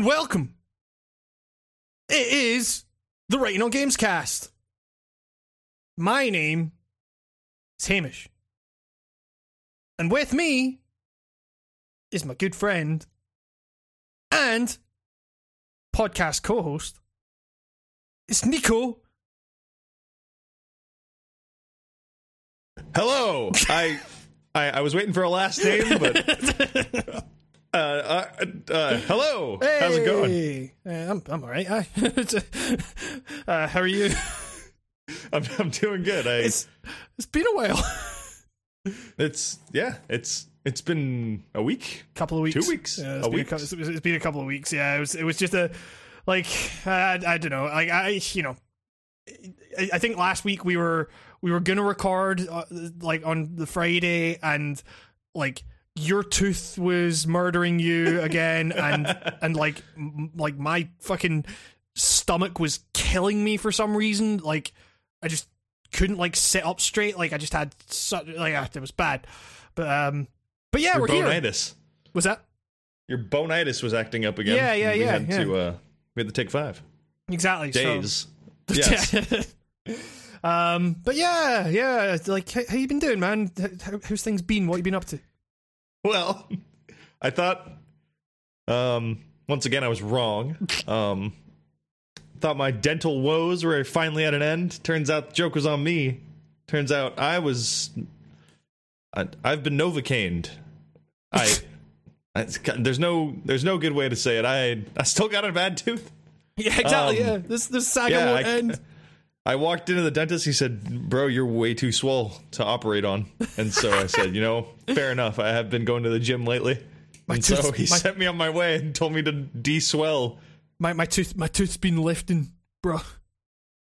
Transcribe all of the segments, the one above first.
and welcome. It is the Writing on Games cast. My name is Hamish. And with me is my good friend and podcast co host. It's Nico. Hello. I, I I was waiting for a last name, but uh, uh, uh hello. How's it going? Hey. Uh, I'm I'm all right. Uh, how are you? I'm I'm doing good. I It's it's been a while. it's yeah, it's it's been a week. couple of weeks. Two weeks? Yeah, A week? A it's been a couple of weeks. Yeah, it was. It was just a like I, I don't know. Like I, you know, I, I think last week we were we were gonna record uh, like on the Friday and like your tooth was murdering you again and and like m- like my fucking stomach was killing me for some reason. Like I just couldn't like sit up straight. Like I just had such like ah, it was bad. But um, but yeah, Your we're here. Was that? Your bonitis was acting up again. Yeah, yeah, we yeah, Had yeah. To, uh, we had to take five Exactly. so- days. Yes. um, but yeah, yeah. Like, how, how you been doing, man? How, how's things been? What you been up to? Well, I thought um once again I was wrong. Um thought my dental woes were finally at an end. Turns out the joke was on me. Turns out I was I, I've been novocained. I, I there's no there's no good way to say it. I I still got a bad tooth. Yeah, exactly. Um, yeah, this this saga yeah, won't I- end. I walked into the dentist. He said, "Bro, you're way too swole to operate on." And so I said, "You know, fair enough. I have been going to the gym lately." and so he my- sent me on my way and told me to de-swell. My my tooth my tooth's been lifting, bro.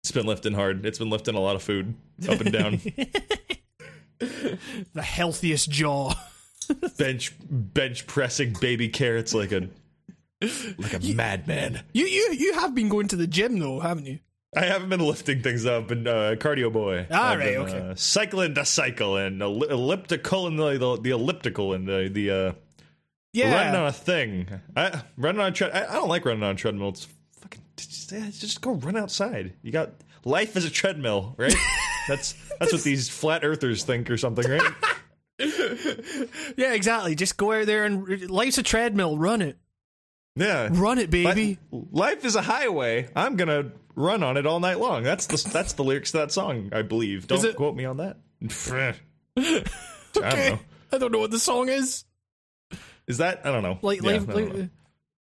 It's been lifting hard. It's been lifting a lot of food up and down. The healthiest jaw. bench bench pressing baby carrots like a like a madman. You you you have been going to the gym though, haven't you? I haven't been lifting things up and uh, cardio boy. Ah, I've right, been, okay. Uh, cycling the cycle and elli- elliptical and the, the, the elliptical and the the uh, running on a thing. I running on a tread. I, I don't like running on a treadmill. It's fucking just, just go run outside. You got life is a treadmill, right? that's that's what these flat earthers think or something, right? Yeah, exactly. Just go out there and life's a treadmill. Run it. Yeah. Run it, baby. Life is a highway. I'm gonna run on it all night long. That's the that's the lyrics to that song, I believe. Don't it- quote me on that. I okay. don't know. I don't know what the song is. Is that I don't know. Like, Yeah, like, don't like know.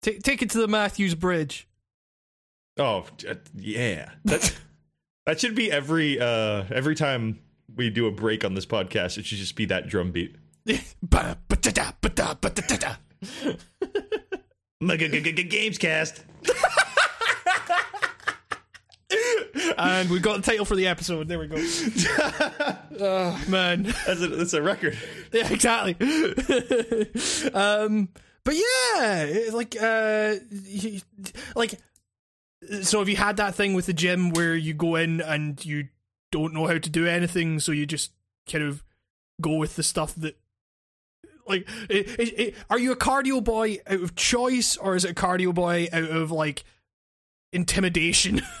take take it to the Matthews Bridge. Oh uh, yeah. That that should be every uh every time we do a break on this podcast. It should just be that drum beat. Gamescast. And we've got the title for the episode. There we go. oh man, That's a, that's a record. yeah, exactly. um, but yeah, like, uh, like, so have you had that thing with the gym where you go in and you don't know how to do anything, so you just kind of go with the stuff that. Like, it, it, it, are you a cardio boy out of choice, or is it a cardio boy out of like intimidation?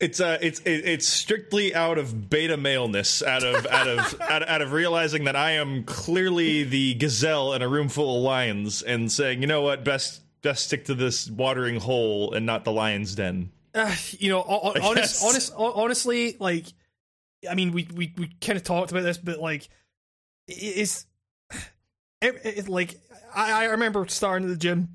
It's uh, it's it, it's strictly out of beta maleness, out of out of out, out of realizing that I am clearly the gazelle in a room full of lions, and saying, you know what, best best stick to this watering hole and not the lion's den. uh, you know, ho- ho- honest, honest, honestly, like, I mean, we we we kind of talked about this, but like, it's it, it, like I, I remember starting at the gym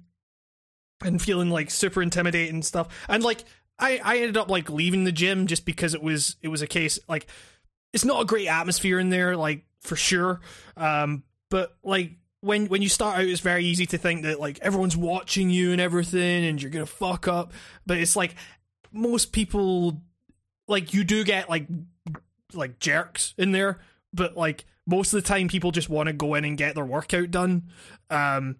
and feeling like super intimidating and stuff, and like I I ended up like leaving the gym just because it was it was a case like it's not a great atmosphere in there, like for sure, um, but like. When when you start out, it's very easy to think that like everyone's watching you and everything, and you're gonna fuck up. But it's like most people like you do get like like jerks in there but like most of the time people just want to go in and get their workout done um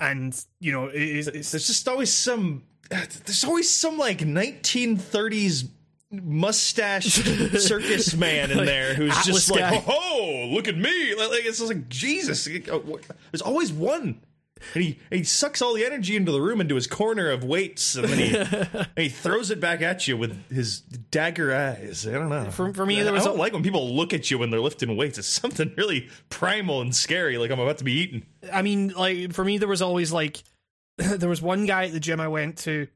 and you know it is it's, There's just always some. There's always some like 1930s mustache circus man in Like, there who's Atlas just like, guy. oh, look at me! Like like, it's just like Jesus. There's always one. And he and he sucks all the energy into the room into his corner of weights, and then he and he throws it back at you with his dagger eyes. I don't know. For, for me, there was don't a, like when people look at you when they're lifting weights. It's something really primal and scary, like I'm about to be eaten. I mean, like for me, there was always like there was one guy at the gym I went to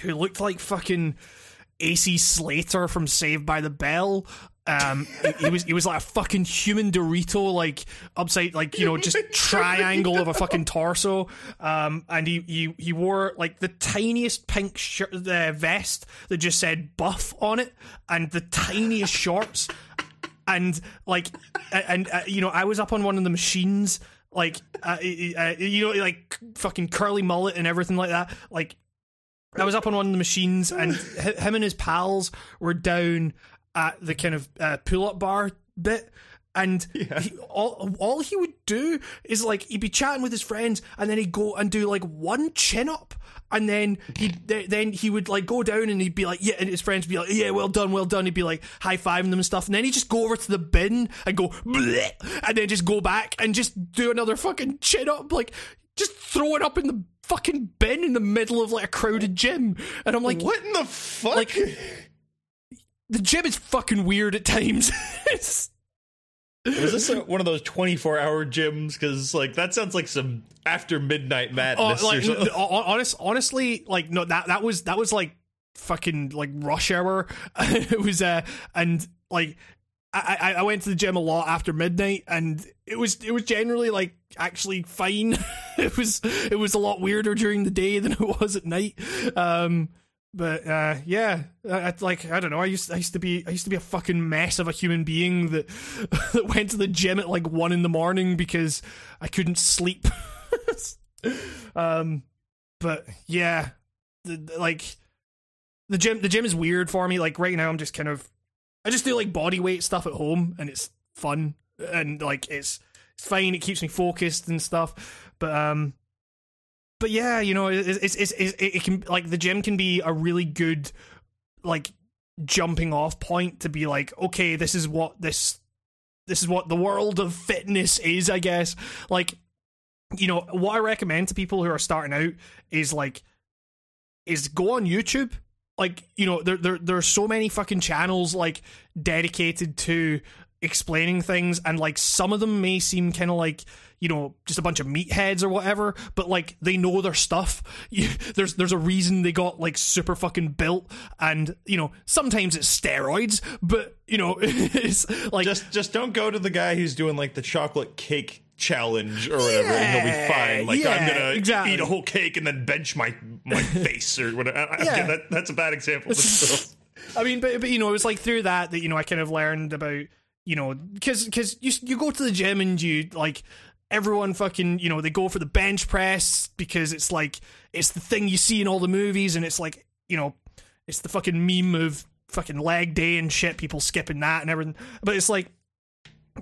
who looked like fucking AC Slater from Saved by the Bell. Um, he, was he was like a fucking human Dorito, like upside, like you know, just triangle of a fucking torso. Um, and he he he wore like the tiniest pink shirt, uh, vest that just said "buff" on it, and the tiniest shorts. And like, and uh, you know, I was up on one of the machines, like, uh, uh, you know, like fucking curly mullet and everything like that, like. I was up on one of the machines, and hi- him and his pals were down at the kind of uh, pull-up bar bit, and he, all all he would do is like he'd be chatting with his friends, and then he'd go and do like one chin up, and then he then he would like go down and he'd be like yeah, and his friends would be like yeah, well done, well done. He'd be like high fiving them and stuff, and then he'd just go over to the bin and go Bleh, and then just go back and just do another fucking chin up, like just throw it up in the fucking bin in the middle of like a crowded gym, and I'm like What in the fuck? like the gym is fucking weird at times. Was this a, one of those 24 hour gyms? Because like that sounds like some after midnight madness like or something. hon- honest, honestly, like no, that that was that was like fucking like rush hour. it was uh, and like I, I I went to the gym a lot after midnight, and it was it was generally like actually fine. it was it was a lot weirder during the day than it was at night. Um, but uh, yeah, I, I- like I don't know. I used I used to be I used to be a fucking mess of a human being that that went to the gym at like one in the morning because I couldn't sleep. um, but yeah, the, the- like the gym the gym is weird for me. Like right now, I'm just kind of I just do like body weight stuff at home, and it's fun and like it's it's fine. It keeps me focused and stuff. But um, but yeah, you know, it's it's, it's, it can like the gym can be a really good like jumping off point to be like, okay, this is what this this is what the world of fitness is, I guess. Like, you know, what I recommend to people who are starting out is like is go on YouTube. Like, you know, there there there are so many fucking channels like dedicated to explaining things and like some of them may seem kind of like you know just a bunch of meatheads or whatever but like they know their stuff you, there's there's a reason they got like super fucking built and you know sometimes it's steroids but you know it's like just just don't go to the guy who's doing like the chocolate cake challenge or whatever and he'll be fine like i'm gonna exactly. eat a whole cake and then bench my my face or whatever I, Yeah. that, that's a bad example. I mean, but, but you know, it was like through that that you know I kind of learned about you know because because you you go to the gym and you like everyone fucking you know they go for the bench press because it's like it's the thing you see in all the movies and it's like you know it's the fucking meme of fucking leg day and shit people skipping that and everything. But it's like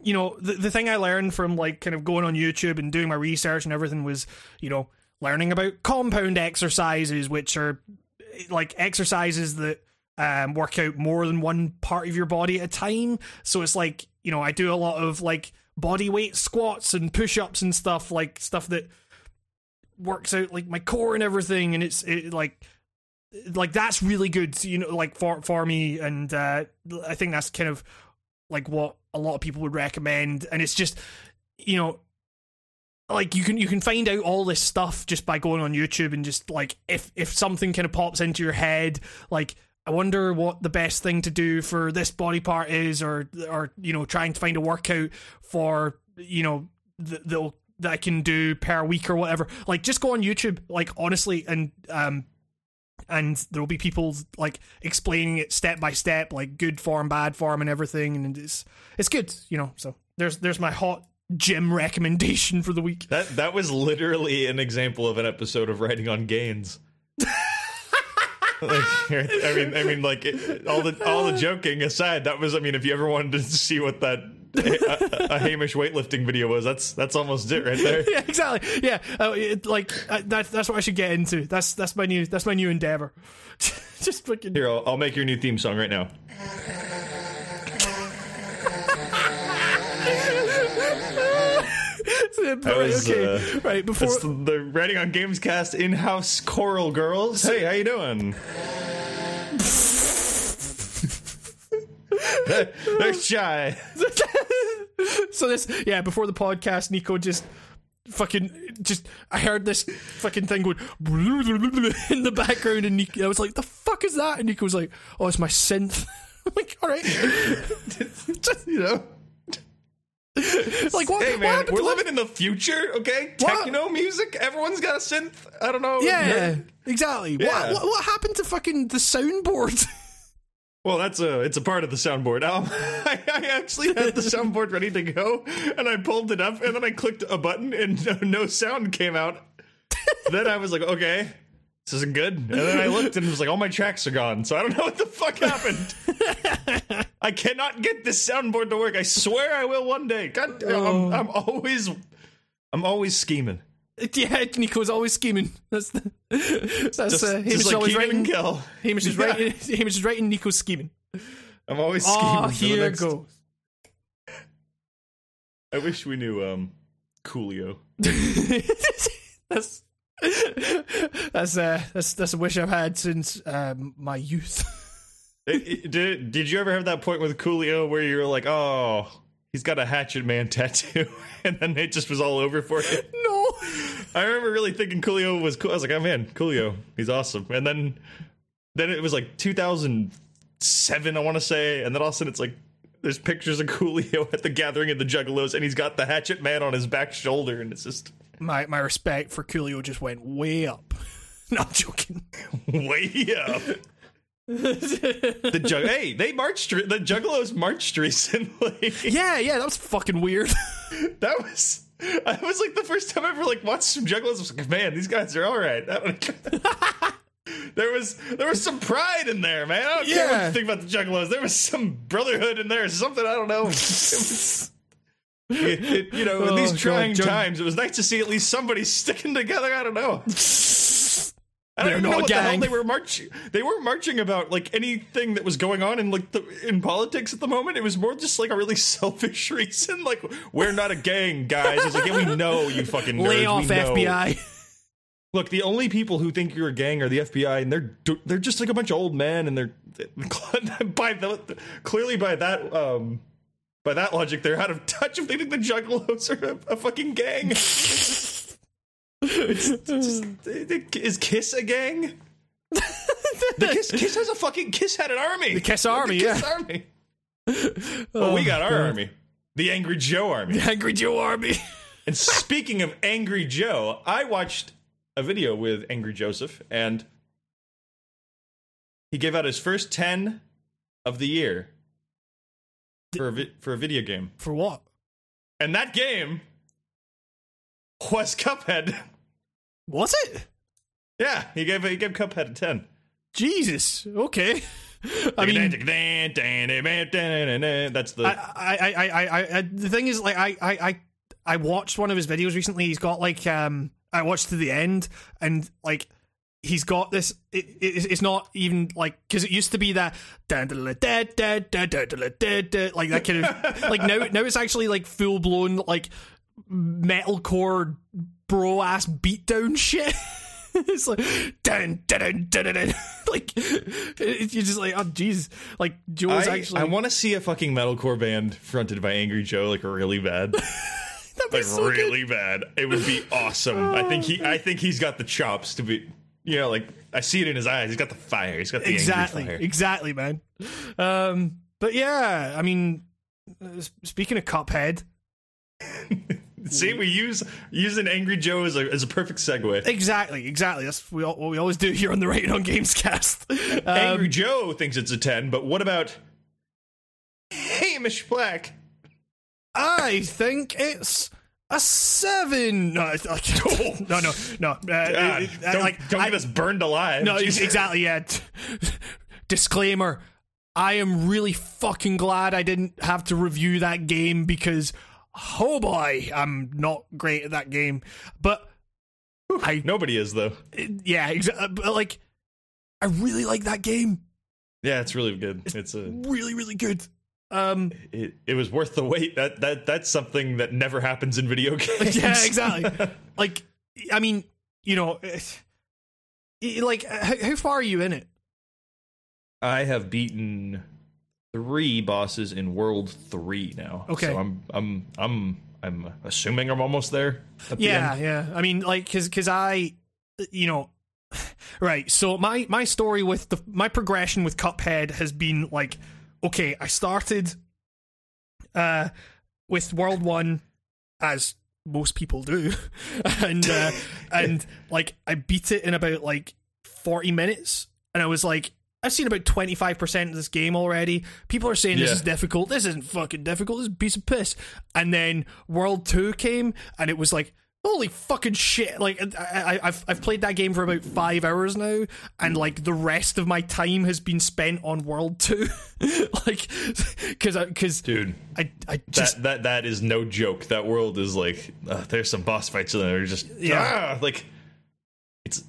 you know the, the thing i learned from like kind of going on youtube and doing my research and everything was you know learning about compound exercises which are like exercises that um, work out more than one part of your body at a time. So it's like, you know, I do a lot of like body weight squats and push ups and stuff, like stuff that works out like my core and everything. And it's it, like, like that's really good, you know, like for, for me. And uh, I think that's kind of like what a lot of people would recommend. And it's just, you know, like you can you can find out all this stuff just by going on YouTube and just like if if something kind of pops into your head like I wonder what the best thing to do for this body part is or or you know trying to find a workout for you know th- that'll that I can do per week or whatever. Like just go on YouTube like honestly and um and there'll be people like explaining it step by step like good form bad form and everything and it's it's good you know so there's there's my hot gym recommendation for the week. That that was literally an example of an episode of writing on gains like, I mean, I mean, like it, all the all the joking aside, that was. I mean, if you ever wanted to see what that a, a Hamish weightlifting video was, that's that's almost it right there. yeah, exactly. Yeah, uh, it, like uh, that, that's what I should get into. That's that's my new that's my new endeavor. Just fucking. Here, I'll, I'll make your new theme song right now. Was, okay, uh, right before. That's the, writing on Gamescast in-house choral girls. Hey, how you doing? they're shy. so this, yeah, before the podcast, Nico just fucking just I heard this fucking thing going in the background, and Nico, I was like, "The fuck is that?" And Nico was like, "Oh, it's my synth." I'm like, all right, just, You know. Like what? Hey what happened we're to- living in the future, okay? What? Techno music. Everyone's got a synth. I don't know. Yeah, exactly. Yeah. What, what what happened to fucking the soundboard? Well, that's a it's a part of the soundboard. Um, I, I actually had the soundboard ready to go, and I pulled it up, and then I clicked a button, and no, no sound came out. then I was like, okay, this isn't good. And then I looked, and it was like, all my tracks are gone. So I don't know what the fuck happened. I cannot get this soundboard to work. I swear I will one day. God, Oh. I'm, I'm always, I'm always scheming. yeah, Nico's always scheming. That's the, that's Just, uh, Hamish just like always writing. Kel. Hamish is Yeah. writing. Hamish is writing. Nico's scheming. I'm always scheming. Oh, here next- goes. I wish we knew um, Coolio. that's that's uh that's that's a wish I've had since um, my youth. Did, did you ever have that point with Coolio where you were like, oh, he's got a Hatchet Man tattoo, and then it just was all over for you? no. I remember really thinking Coolio was cool. I was like, oh man, Coolio, he's awesome. And then, then it was like 2007, I want to say, and then all of a sudden it's like, there's pictures of Coolio at the gathering of the Juggalos, and he's got the Hatchet Man on his back shoulder, and it's just My my respect for Coolio just went way up. Not joking. way up. The jug, hey, they marched. The Juggalos marched recently. yeah, yeah, that was fucking weird. That was that was like the first time I ever like watched some juggalos. I was like, man, these guys are all right. there was there was some pride in there, man. I don't care what Yeah. you think about the juggalos. There was some brotherhood in there, something I don't know. It was- it- you know, in Oh, these God, trying Jug- times, it was nice to see at least somebody sticking together. I don't know. I don't They're know what the hell they were marching. They weren't marching about like anything that was going on in like the in politics at the moment. It was more just like a really selfish reason. Like we're not a gang, guys. It's like yeah, we know you fucking nerds. Lay off. FBI. Look, the only people who think you're a gang are the FBI, and they're they're just like a bunch of old men, and they're by the clearly by that um by that logic, they're out of touch if they think the Juggalos are a, a fucking gang. Is Kiss a gang? the Kiss Kiss has a fucking Kiss had an army. The Kiss Army, Kiss yeah. army. Well, we oh, got our God. army, the Angry Joe army. The Angry Joe Army. And speaking of Angry Joe, I watched a video with Angry Joe Show, and he gave out his first ten of the year for a vi- for a video game, For what? and that game was Cuphead. Was it? Yeah, he gave he gave Cuphead a ten. Jesus. Okay. I mean, that's the. I, I, I, I, the thing is, like, I, I, I watched one of his videos recently. He's got like, um, I watched to the end, and like, he's got this. It, it, it's not even like because it used to be that like that kind of like now now it's actually like full blown like metalcore bro ass beatdown shit. it's like dun dun dun dun dun, like it, you're just like oh jeez like Joe's I, actually I want to see a fucking metalcore band fronted by Angry Joe, like really bad. like so good. really bad. It would be awesome. I think he I think he's got the chops to be you know, like I see it in his eyes. He's got the fire. He's got the exactly exactly man um but yeah i mean uh, speaking of cuphead See, we use use an angry Joe as a as a perfect segue. exactly exactly that's we, all, what we always do here on the Writing on Gamescast. Um, angry Joe thinks it's a ten, but what about Hamish Black? i think it's a seven no it's- no no no uh, it- uh, don't like, don't I- get us burned alive. No, Jesus. exactly. Yeah. Disclaimer: I am really fucking glad I didn't have to review that game because, oh boy, I'm not great at that game. But I, Nobody is though. yeah, exa- but like, I really like that game. Yeah, it's really good. It's a Really, really good. Um, it, it was worth the wait. That that that's something that never happens in video games. yeah, exactly. like, I mean, you know, eh, like, how, how far are you in it? I have beaten three bosses in World Three now. Okay. so I'm I'm I'm I'm assuming I'm almost there. at the Yeah, end. yeah. I mean, like, cause, cause I, you know, right. So my my story with the my progression with Cuphead has been like, okay, I started, uh, with World One, as most people do, and uh, and like I beat it in about like forty minutes, and I was like. I've seen about 25% of this game already. People are saying this Yeah. is difficult. This isn't fucking difficult. This is a piece of piss. And then World 2 came, and it was like, holy fucking shit like I, I, I've, I've played that game for about five hours now and like the rest of my time has been spent on world 2 like because because dude. I, I just that that that is no joke. That world is like uh, there's some boss fights in there. Just Yeah. ah, like it's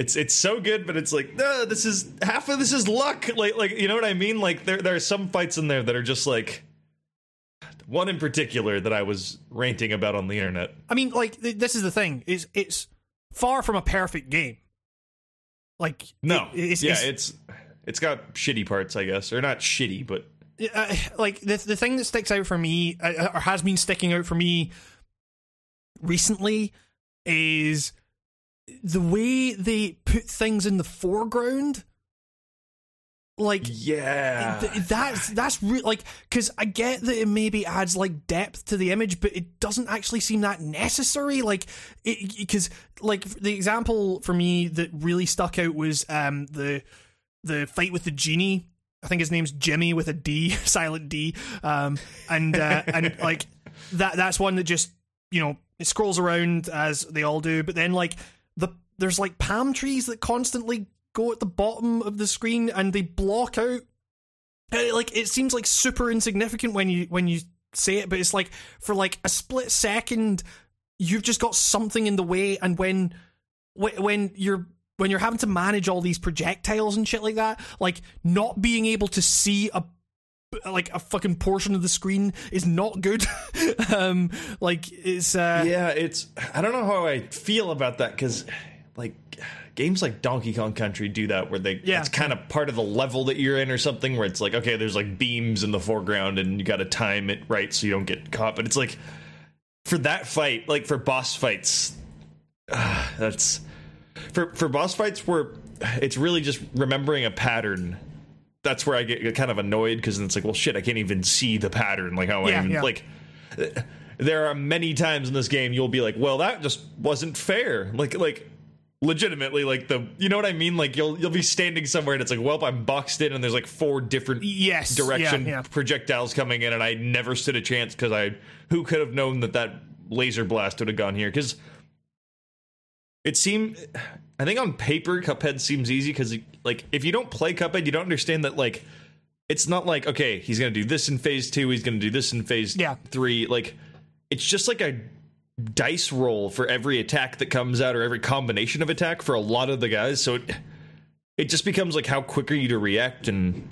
it's it's so good, but it's like no, this is half of this is luck. Like like you know what I mean? Like there there are some fights in there that are just like one in particular that I was ranting about on the internet. I mean like th- this is the thing is it's far from a perfect game like No, it- it's, yeah, it's- it's it's got shitty parts, I guess, or not shitty, but uh, like the the thing that sticks out for me uh, or has been sticking out for me recently is the way they put things in the foreground like yeah, th- that's that's real like because i get that it maybe adds like depth to the image but it doesn't actually seem that necessary like because like the example for me that really stuck out was um the the fight with the genie. I think his name's jimmy with a d silent d. Um and uh and like that that's one that just you know it scrolls around as they all do but then like there's like palm trees that constantly go at the bottom of the screen and they block out uh, like it seems like super insignificant when you when you say it but it's like for like a split second you've just got something in the way and when wh- when you're when you're having to manage all these projectiles and shit like that like not being able to see a like a fucking portion of the screen is not good. Um like it's uh yeah, it's I don't know how I feel about that because like games like Donkey Kong Country do that where they Yeah. it's kind of part of the level that you're in or something where it's like okay there's like beams in the foreground and you got to time it right so you don't get caught but it's like for that fight like for boss fights uh, that's for for boss fights where it's really just remembering a pattern that's where I get kind of annoyed because it's like well shit I can't even see the pattern like how I Yeah, even yeah. like there are many times in this game you'll be like, well, that just wasn't fair. Like, like legitimately, like the, you know what I mean? Like you'll you'll be standing somewhere and it's like, well, I'm boxed in and there's like four different yes direction yeah, yeah. projectiles coming in and I never stood a chance because I who could have known that that laser blast would have gone here because it seemed I think on paper Cuphead seems easy because like if you don't play Cuphead you don't understand that like it's not like okay he's gonna do this in phase two he's gonna do this in phase Yeah. three like it's just like a dice roll for every attack that comes out or every combination of attack for a lot of the guys so it it just becomes like how quick are you to react and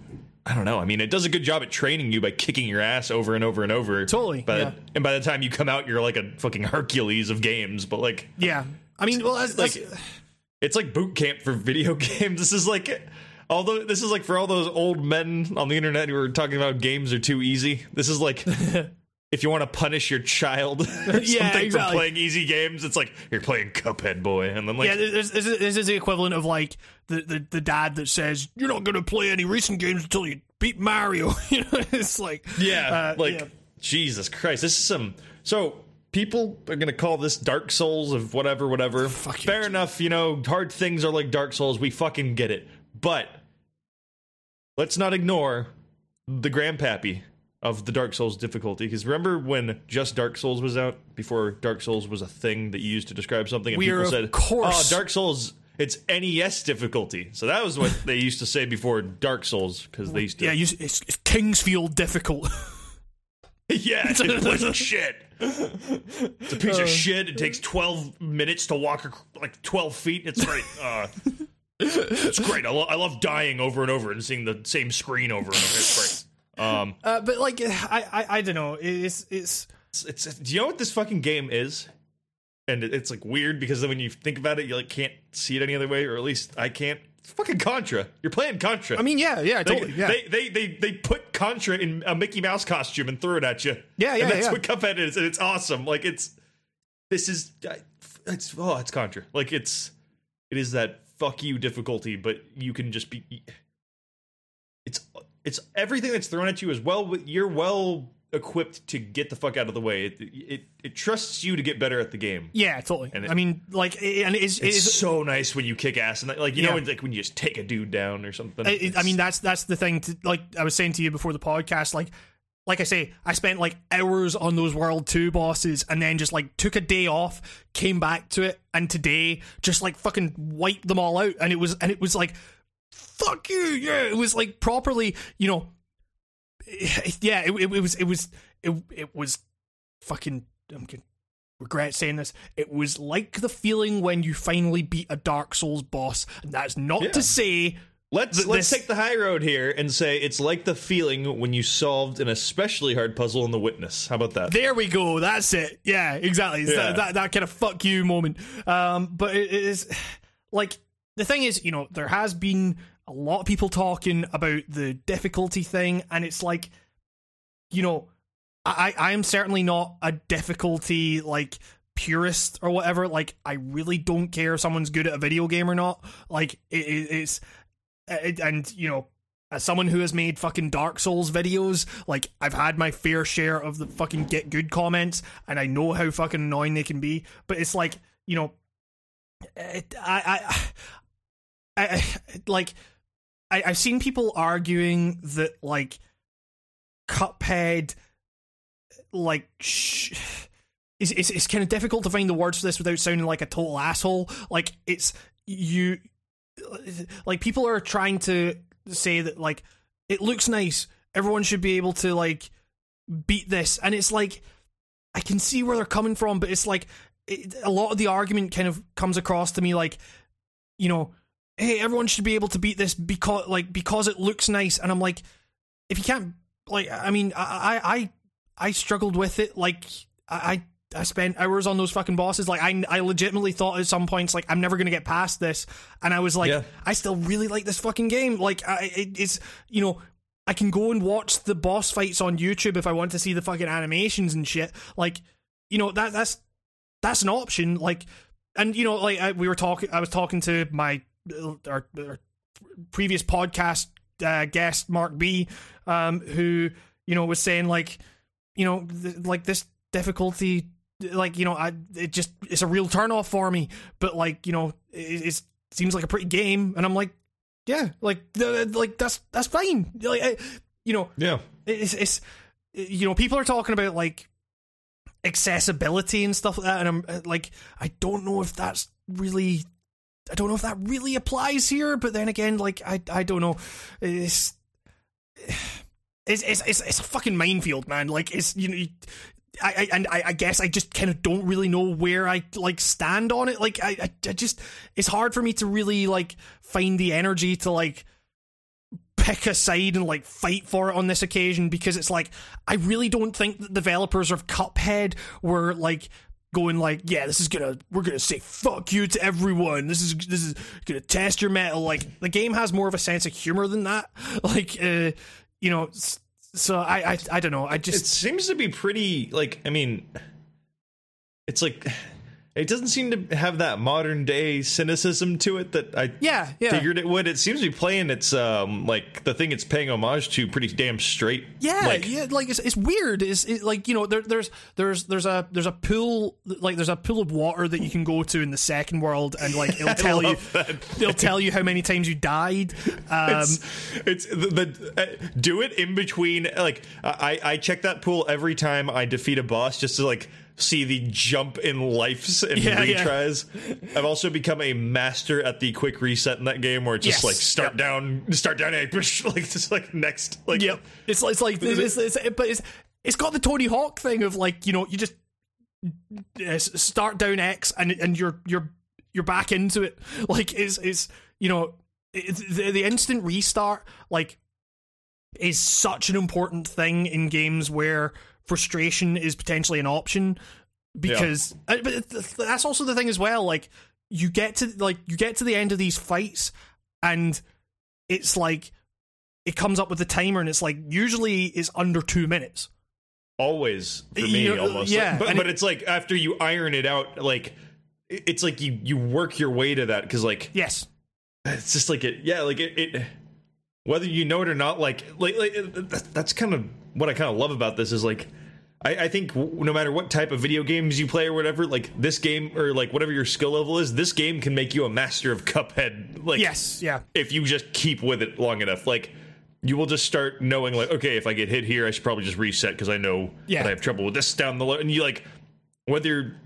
I don't know. I mean, it does a good job at training you by kicking your ass over and over and over. Totally, But yeah. and by the time you come out, you're like a fucking Hercules of games. But like, yeah i mean well that's, like it's like boot camp for video games. This is like, although this is like for all those old men on the internet who are talking about games are too easy. This is like. If you want to punish your child or something for playing easy games, it's like you're playing Cuphead, boy, and then like yeah, this, this, is, this is the equivalent of like the, the, the dad that says you're not going to play any recent games until you beat Mario. you know, it's like Yeah, uh, like yeah. Jesus Christ, this is some. So people are gonna call this Dark Souls of whatever, whatever. Fuck you, Fair enough, you know, hard things are like Dark Souls. We fucking get it, but let's not ignore the grandpappy of the Dark Souls difficulty. Because remember when just Dark Souls was out before Dark Souls was a thing that you used to describe something, and We are, people of said, course- "Oh, Dark Souls." It's NES difficulty, so that was what they used to say before Dark Souls because they used to yeah, you, it's, it's King's Field difficult. Yeah, it's a piece of shit. It's a piece of shit. It takes 12 minutes to walk like 12 feet. It's great. Uh, it's great. I, lo- I love dying over and over and seeing the same screen over and over. It's great. Um, Uh, but like, I, I, I don't know. It's, it's. it's, it's do you know what this fucking game is? And it- it's like weird because then when you think about it, you like can't see it any other way, or at least I can't. It's fucking Contra. You're playing Contra. I mean, yeah, yeah, They, totally, yeah. they, they they they put Contra in a Mickey Mouse costume and threw it at you. Yeah, yeah, and that's yeah. what Cuphead is, and it's awesome. Like it's this is it's oh it's Contra. Like it's it is that fuck you difficulty, but you can just be. It's everything that's thrown at you as well. You're well equipped to get the fuck out of the way. It it, it trusts you to get better at the game. yeah, totally. And it- I mean, like, it- and it's, It's it's so nice when you kick ass and like you know Yeah. when, like when you just take a dude down or something. I, I mean that's that's the thing to, like i was saying to you before the podcast like like i say i spent like hours on those world 2 bosses and then just like took a day off came back to it and today just like fucking wiped them all out and it was and it was like fuck you yeah it was like properly you know yeah it, it, it was it was it, it was fucking i'm gonna regret saying this it was like the feeling when you finally beat a dark souls boss and that's not Yeah. to say Let's let's this- take the high road here and say it's like the feeling when you solved an especially hard puzzle in The Witness. How about that? There we go. That's it. Yeah, exactly. Yeah. That, that that kind of fuck you moment. Um, but it is like the thing is, you know, there has been a lot of people talking about the difficulty thing, and it's like, you know, I I am certainly not a difficulty like purist or whatever. Like, I really don't care if someone's good at a video game or not. Like, it, it, it's it, and you know as someone who has made fucking Dark Souls videos, like I've had my fair share of the fucking get good comments, and I know how fucking annoying they can be. But it's like you know, I, I, I, I like I, I've seen people arguing that like Cuphead, like. Sh- it's, it's, it's kind of difficult to find the words for this without sounding like a total asshole. Like it's you, like people are trying to say that like it looks nice. Everyone should be able to like beat this, and it's like I can see where they're coming from, but it's like it, a lot of the argument kind of comes across to me like you know, hey, everyone should be able to beat this because like because it looks nice, and I'm like, if you can't like, I mean, I I I, struggled with it like I. I spent hours on those fucking bosses. Like I, I legitimately thought at some points, like I'm never gonna get past this, and I was like, Yeah. I still really like this fucking game. Like I, it, it's you know, I can go and watch the boss fights on YouTube if I want to see the fucking animations and shit. Like, you know that that's that's an option. Like, and you know, like I, we were talking, I was talking to my our, our previous podcast uh, guest Mark B, um, who you know was saying like, you know, th- like this difficulty, like you know, I it just it's a real turn off for me. But like you know, it, it seems like a pretty game, and I'm like, yeah, like th- like that's that's fine. Like, I, you know, Yeah. it's, it's you know people are talking about like accessibility and stuff like that and i'm uh, like i don't know if that's really i don't know if that really applies here but then again like i i don't know it's it's it's it's, it's a fucking minefield man like it's you know you, I, I and I, I guess I just kind of don't really know where I like stand on it. Like I, I, I just it's hard for me to really like find the energy to like pick a side and like fight for it on this occasion because it's like I really don't think that developers of Cuphead were like going like yeah this is gonna we're gonna say fuck you to everyone. This is this is gonna test your metal like the game has more of a sense of humor than that. Like uh you know so I I, I don't know. I It just seems to be pretty like I mean it's like it doesn't seem to have that modern day cynicism to it that I yeah yeah figured it would. It seems to be playing its um like the thing it's paying homage to pretty damn straight. Yeah, like, yeah, like it's, it's weird. It's it, like you know there, there's there's there's a there's a pool like there's a pool of water that you can go to in the second world and like it'll tell you it'll tell you how many times you died. Um, It's, it's the, the uh, do it in between. Like I, I check that pool every time I defeat a boss just to like see the jump in lives and Yeah, yeah. retries. I've also become a master at the quick reset in that game, where it's just Yes, like start yep. down, start down, like just like next, like Yep. It's it's like it's, it's, it's, but it's it's got the Tony Hawk thing of like you know you just uh, start down X and and you're you're you're back into it. Like is is you know the, the instant restart like is such an important thing in games where frustration is potentially an option because uh, but that's also the thing as well like you get to like you get to the end of these fights and it's like it comes up with the timer and it's like usually it's under 2 minutes. Always for me You know, almost. yeah, Like, but, but it- it's like after you iron it out like it's like you you work your way to that because like yes. it's just like it yeah like it, it whether you know it or not like like, like that's kind of what i kind of love about this is like I, I think w- no matter what type of video games you play or whatever, like this game or like whatever your skill level is, this game can make you a master of Cuphead. Like, yes yeah if you just keep with it long enough, like you will just start knowing, like, okay, if I get hit here, I should probably just reset because I know Yeah. that I have trouble with this down the line. And you like whether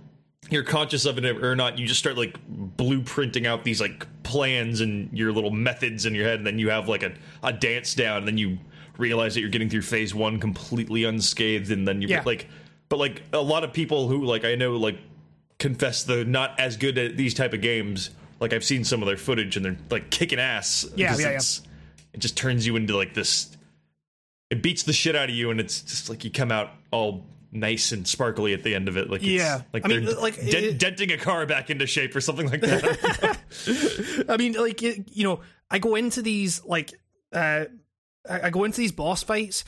you're conscious of it or not, you just start like blueprinting out these like plans and your little methods in your head, and then you have like a, a dance down, and then you realize that you're getting through phase one completely unscathed, and then you Yeah. like, but like a lot of people who like I know like confess they're not as good at these type of games. Like I've seen some of their footage, and they're like kicking ass. Yeah, yeah, yeah. It just turns you into like this. It beats the shit out of you, and it's just like you come out all nice and sparkly at the end of it. Like it's, Yeah. like I mean, they're like, dent- it- denting a car back into shape or something like that. I mean, like it, you know, I go into these like uh, I I go into these boss fights,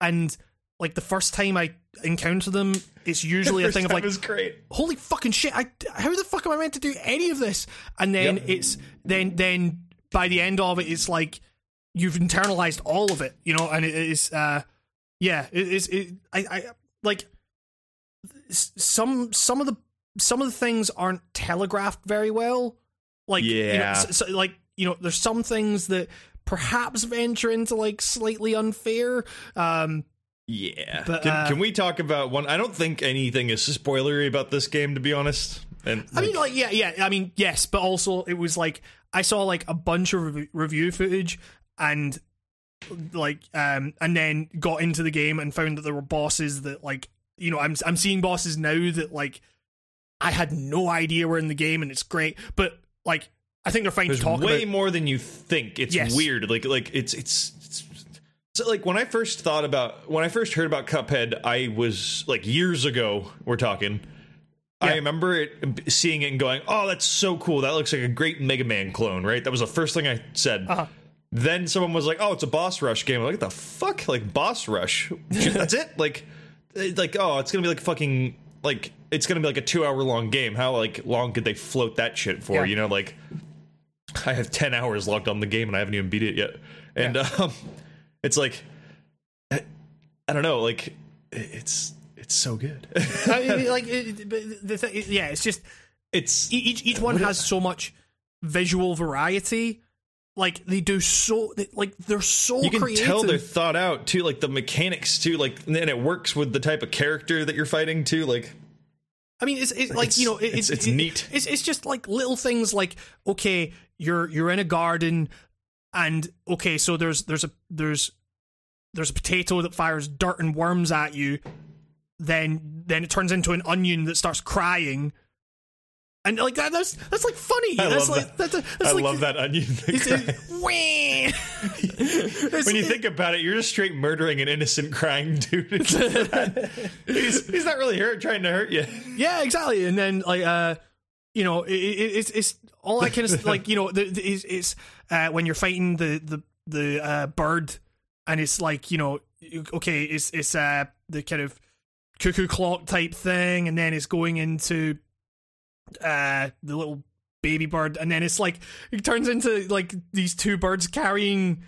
and like the first time I encounter them, it's usually a thing of like, was great. holy fucking shit! I how the fuck am I meant to do any of this? And then Yep. it's then then by the end of it, it's like you've internalized all of it, you know, and it is uh, yeah, it is it, I I like some some of the some of the things aren't telegraphed very well. Like you know, Yeah. so, like you know, there's some things that perhaps venture into like slightly unfair. Um, Yeah. But, can, uh, can we talk about one? I don't think anything is spoilery about this game, to be honest. And I mean, like, yeah, yeah. I mean, yes, but also it was like I saw like a bunch of rev- review footage and like, um, and then got into the game and found that there were bosses that like, you know, I'm I'm seeing bosses now that like I had no idea were in the game and it's great, but like I think they're fine there's to talk way about. more than you think. It's Yes. weird. Like like it's it's. it's so like when I first thought about when I first heard about Cuphead, I was like years ago. We're talking. I remember it, seeing it and going, "Oh, that's so cool! That looks like a great Mega Man clone." Right? That was the first thing I said. Uh-huh. Then someone was like, "Oh, it's a boss rush game." I'm like, "What the fuck? Like boss rush? That's it? Like, eh, like oh, it's gonna be like fucking like it's gonna be like a two hour long game. How like long could they float that shit for? Yeah. You know, like I have ten hours logged on the game and I haven't even beat it yet. And um, it's like I, I don't know, like it's it's so good. I mean, like it, the thing, yeah, it's just it's each each one has so much visual variety. Like they do so, they, like they're so you can creative. tell they're thought out too, like the mechanics too, like and it works with the type of character that you're fighting too. Like I mean, it's, it's like It's- you know, it, it's- it- it's neat. It's it's just like little things like okay, you're you're in a garden, and okay, so there's there's a there's there's a potato that fires dirt and worms at you, then then it turns into an onion that starts crying, and like that that's that's like funny. I that's love like that's, that's I like, love that onion. thing. It's, it's. When you think about it, you're just straight murdering an innocent crying dude. That- he's, he's not really hurt trying to hurt you. Yeah, exactly. And then like uh you know, it, it, it's it's all that kind of like you know, the, the, it's, it's uh when you're fighting the the the uh bird and it's like, you know, okay, it's it's uh the kind of cuckoo clock type thing and then it's going into uh the little baby bird and then it's like it turns into like these two birds carrying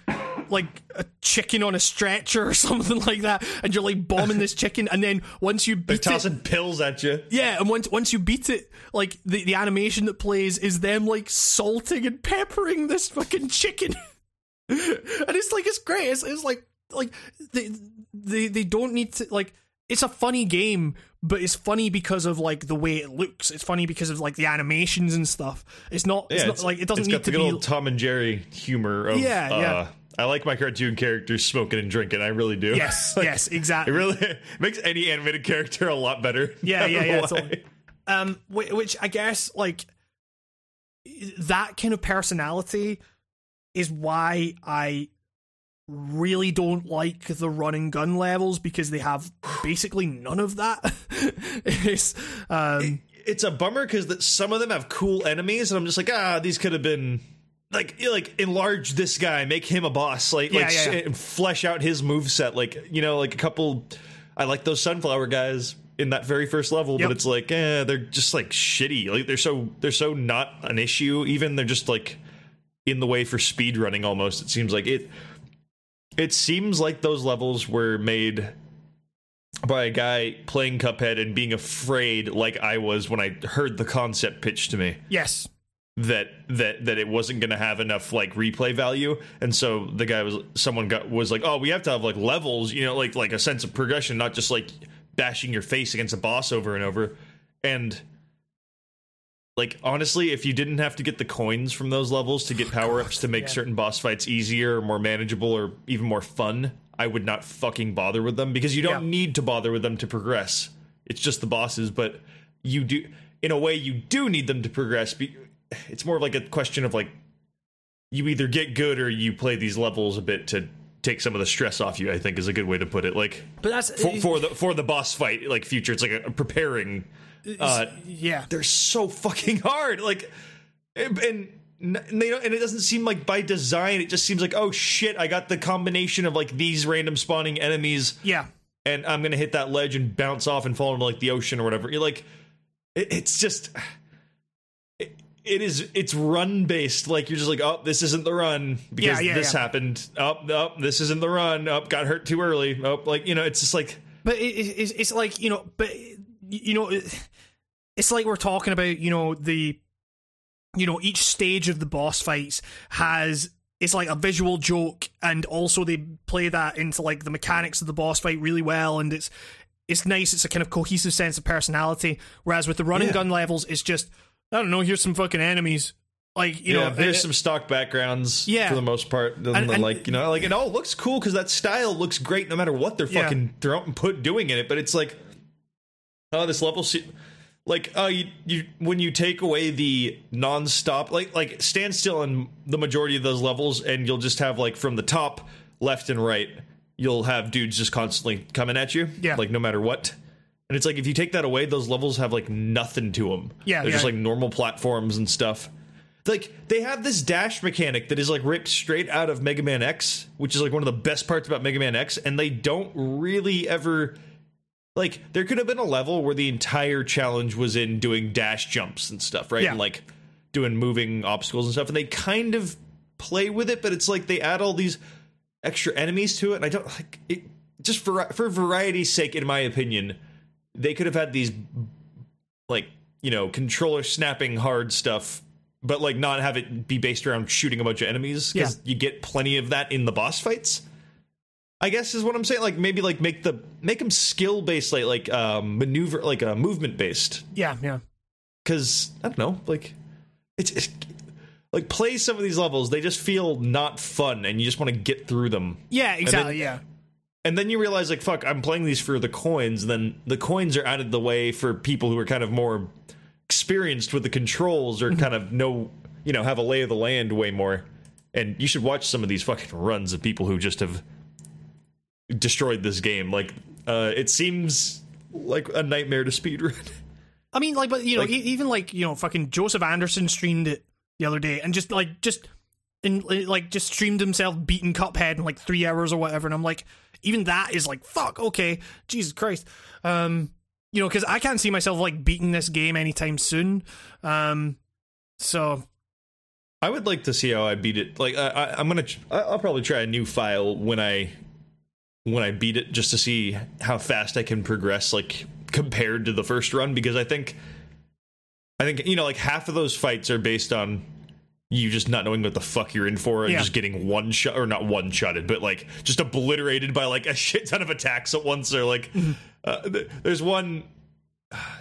like a chicken on a stretcher or something like that and you're like bombing this chicken and then once you They're beat it tossing pills at you. yeah, and once once you beat it, like the, the animation that plays is them like salting and peppering this fucking chicken, and it's like it's great. It's, it's like like they, they they don't need to like it's a funny game, but it's funny because of like the way it looks. It's funny because of like the animations and stuff. It's not. it's Yeah, not like it doesn't it's need got to the be. good old Tom and Jerry humor of Yeah, yeah. uh, I like my cartoon characters smoking and drinking. I really do. Yes, yes, exactly. It really makes any animated character a lot better. Yeah, yeah, yeah, totally. um which i guess like that kind of personality is why i really don't like the run and gun levels because they have basically none of that. it's um, it's a bummer because that some of them have cool enemies, and I'm just like, ah, these could have been like like enlarge this guy, make him a boss, like Yeah, like yeah, yeah. flesh out his move set, like you know, like a couple. I like those sunflower guys in that very first level, Yep. but it's like, eh, they're just like shitty. Like they're so they're so not an issue. Even they're just like in the way for speed running. Almost it seems like it. It seems like those levels were made by a guy playing Cuphead and being afraid, like I was when I heard the concept pitched to me yes, that that that it wasn't going to have enough like replay value and so the guy was someone got was like oh we have to have like levels you know like like a sense of progression not just like bashing your face against a boss over and over and like honestly if you didn't have to get the coins from those levels to get power-ups to make yeah. certain boss fights easier or more manageable or even more fun i would not fucking bother with them because you don't Yeah. need to bother with them to progress it's just the bosses but you do in a way you do need them to progress be, it's more of like a question of like you either get good or you play these levels a bit to take some of the stress off you i think is a good way to put it. Like but that's for, for the for the boss fight like future it's like a, preparing uh yeah. they're so fucking hard like and and they don't, and it doesn't seem like by design it just seems like oh shit i got the combination of like these random spawning enemies Yeah, and i'm gonna hit that ledge and bounce off and fall into like the ocean or whatever. You're like it, it's just it, is it's run based like you're just like oh this isn't the run because Yeah, yeah, this yeah. happened oh oh this isn't the run oh got hurt too early oh like you know it's just like but it, it, it's, it's like you know, but you know, it's like we're talking about you know the, you know, each stage of the boss fights has it's like a visual joke, and also they play that into like the mechanics of the boss fight really well, and it's it's nice. It's a kind of cohesive sense of personality. Whereas with the run and gun levels, it's just I don't know. Here's some fucking enemies. Like you yeah, know, there's it- some stock backgrounds Yeah. for the most part. And, And- like you know, like it all looks cool because that style looks great no matter what they're Yeah. fucking throwing put doing in it. But it's like, oh, this level, like oh, you you when you take away the non-stop, like like stand still in the majority of those levels, and you'll just have like from the top, left and right, you'll have dudes just constantly coming at you, Yeah. like no matter what. And it's like if you take that away, those levels have like nothing to them. Yeah, they're just like normal platforms and stuff. Like they have this dash mechanic that is like ripped straight out of Mega Man X, which is like one of the best parts about Mega Man X, and they don't really ever like there could have been a level where the entire challenge was in doing dash jumps and stuff, right? Yeah. And like doing moving obstacles and stuff, and they kind of play with it, but it's like they add all these extra enemies to it, and I don't like it just for for variety's sake, in my opinion, they could have had these like you know controller snapping hard stuff but like not have it be based around shooting a bunch of enemies because you get plenty of that in the boss fights i guess is what i'm saying like maybe like make the make them skill based like like um maneuver like uh, movement based yeah, yeah. because i don't know like it's, it's like play some of these levels they just feel not fun and you just want to get through them Yeah, exactly. then- yeah. And then you realize like fuck i'm playing these for the coins then the coins are out of the way for people who are kind of more experienced with the controls or kind of know you know have a lay of the land way more. And you should watch some of these fucking runs of people who just have destroyed this game. Like uh it seems like a nightmare to speedrun. I mean, like, but you know, Like- e- even like you know, fucking Joseph Anderson streamed it the other day, and just like just and like just streamed himself beating Cuphead in like three hours or whatever, and I'm like, even that is like fuck, okay, Jesus Christ, um, you know, because I can't see myself like beating this game anytime soon, um, so I would like to see how I beat it. Like I, I, I'm gonna, I'll probably try a new file when I when I beat it, just to see how fast I can progress, like compared to the first run. Because I think, I think you know, like half of those fights are based on you just not knowing what the fuck you're in for and Yeah. just getting one shot or not one shotted, but like just obliterated by like a shit ton of attacks at once. Or like, uh, th- there's one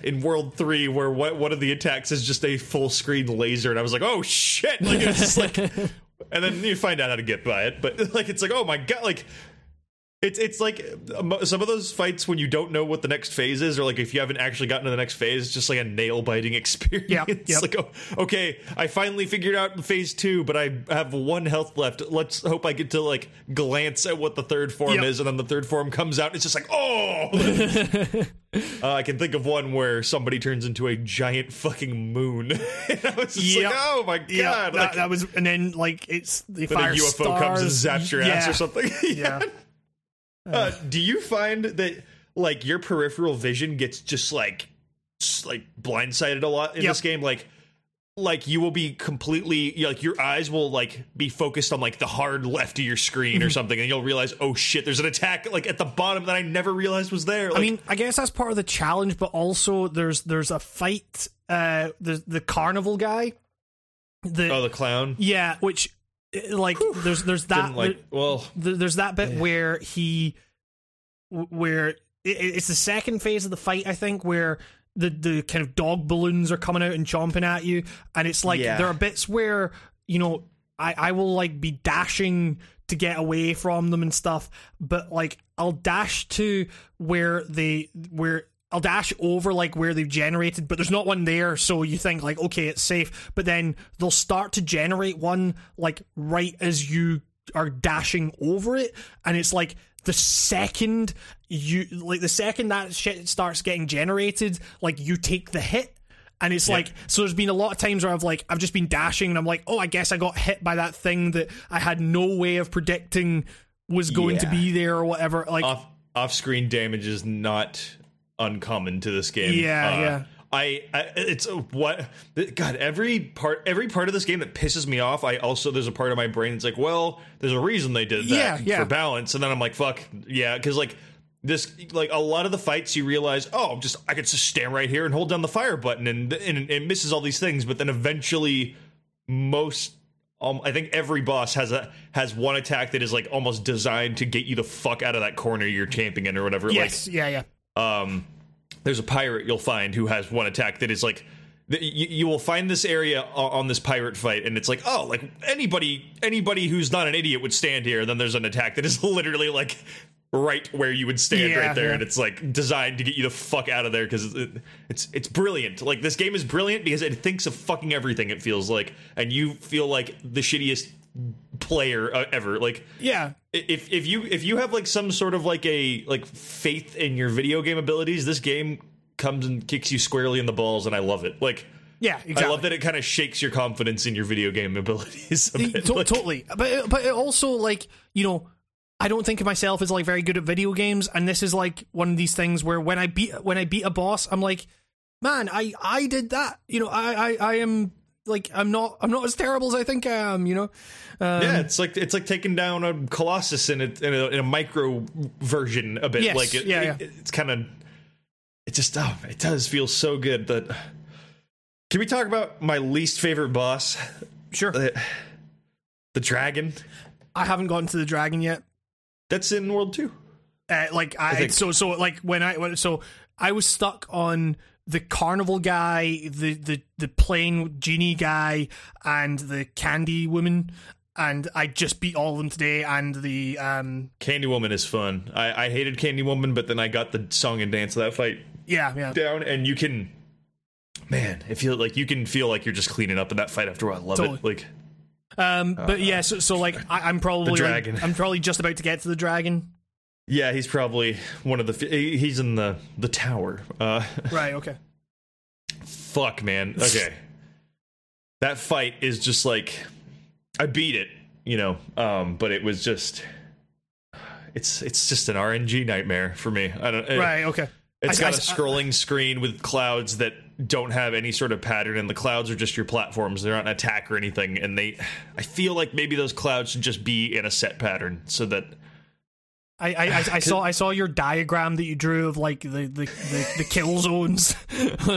in World Three where what one of the attacks is just a full screen laser, and I was like, oh shit! Like it's just like, and then you find out how to get by it, but like it's like, oh my god, like It's it's like um, some of those fights when you don't know what the next phase is, or like if you haven't actually gotten to the next phase, it's just like a nail biting experience. Yep, yep. like, oh, okay, I finally figured out phase two, but I have one health left. Let's hope I get to like glance at what the third form Yep. is, and then the third form comes out. It's just like, oh. uh, I can think of one where somebody turns into a giant fucking moon. and I was just Yep. like, oh my god! Yeah, that, like, that was, and then like it's the then fire a UFO stars. comes and zaps your ass or something. Yeah. Uh, do you find that like your peripheral vision gets just like s- like blindsided a lot in Yep. this game? Like like you will be completely like your eyes will like be focused on like the hard left of your screen Mm-hmm. or something, and you'll realize, oh shit, there's an attack like at the bottom that I never realized was there. Like, I mean, I guess that's part of the challenge, but also there's there's a fight. Uh, the the carnival guy. The oh, the clown yeah, which uh, like there's there's that like. well, there's that bit where he where it's the second phase of the fight i think where the the kind of dog balloons are coming out and chomping at you and it's like Yeah. there are bits where you know i i will like be dashing to get away from them and stuff but like i'll dash to where they where I'll dash over like where they've generated, but there's not one there, so you think like, okay, it's safe. But then they'll start to generate one like right as you are dashing over it, and it's like the second you like the second that shit starts getting generated, like you take the hit. And it's like so. There's been a lot of times where I've like I've just been dashing, and I'm like, oh, I guess I got hit by that thing that I had no way of predicting was going to be there or whatever. Like, off off screen damage is not uncommon to this game. Yeah, Uh, yeah. I, I it's a- what God every part every part of this game that pisses me off. I also there's a part of my brain that's like, well, there's a reason they did that Yeah, yeah. for balance, and then I'm like, fuck yeah, because like this like a lot of the fights you realize, oh, I'm just I could just stand right here and hold down the fire button, and and it misses all these things, but then eventually most um, I think every boss has a has one attack that is like almost designed to get you the fuck out of that corner you're camping in or whatever. yes, yeah, yeah. Um, there's a pirate you'll find who has one attack that is like you, you will find this area on this pirate fight, and it's like, oh, like anybody anybody who's not an idiot would stand here. then there's an attack that is literally like right where you would stand Yeah, right there, yeah. and it's like designed to get you the fuck out of there because it, it's it's brilliant. Like this game is brilliant because it thinks of fucking everything. It feels like, and you feel like the shittiest player uh, ever. Like Yeah, if if you if you have like some sort of like a like faith in your video game abilities, this game comes and kicks you squarely in the balls, and I love it. Like yeah, exactly. I love that it kind of shakes your confidence in your video game abilities. A bit. To- Like, totally but but it also like you know i don't think of myself as like very good at video games and this is like one of these things where when i beat when i beat a boss i'm like man i i did that you know i i, I am like i'm not i'm not as terrible as i think i am you know um, yeah, it's like it's like taking down a Colossus in a in a, in a micro version a bit. Yes, like it, yeah, it- yeah. it's kind of it just oh, it does feel so good. That can we talk about my least favorite boss, sure the, the dragon? i haven't gotten to the dragon yet That's in World Two. Uh, like I, think- so so like when I when, so I was stuck on the carnival guy, the the the plain genie guy, and the candy woman, and I just beat all of them today. And the um Candy Woman is fun. I, I hated Candy Woman, but then I got the song and dance of that fight yeah yeah down, and you can, man, it feels like you can feel like you're just cleaning up in that fight after a while. I love Totally. it. Like um but yeah so so like I, I'm probably The like- dragon. I'm probably just about to get to the dragon. Yeah, he's probably one of the. He's in the the tower. Uh, Right. Okay. fuck, man. Okay, that fight is just like I beat it, you know. Um, but it was just. It's it's just an RNG nightmare for me. I don't. it- Right. Okay. It's I- got I- a scrolling screen with clouds that don't have any sort of pattern, and the clouds are just your platforms. They're not an attack or anything. And they, I feel like maybe those clouds should just be in a set pattern so that I, I, I, I saw I saw your diagram that you drew of like the the, the, the kill zones.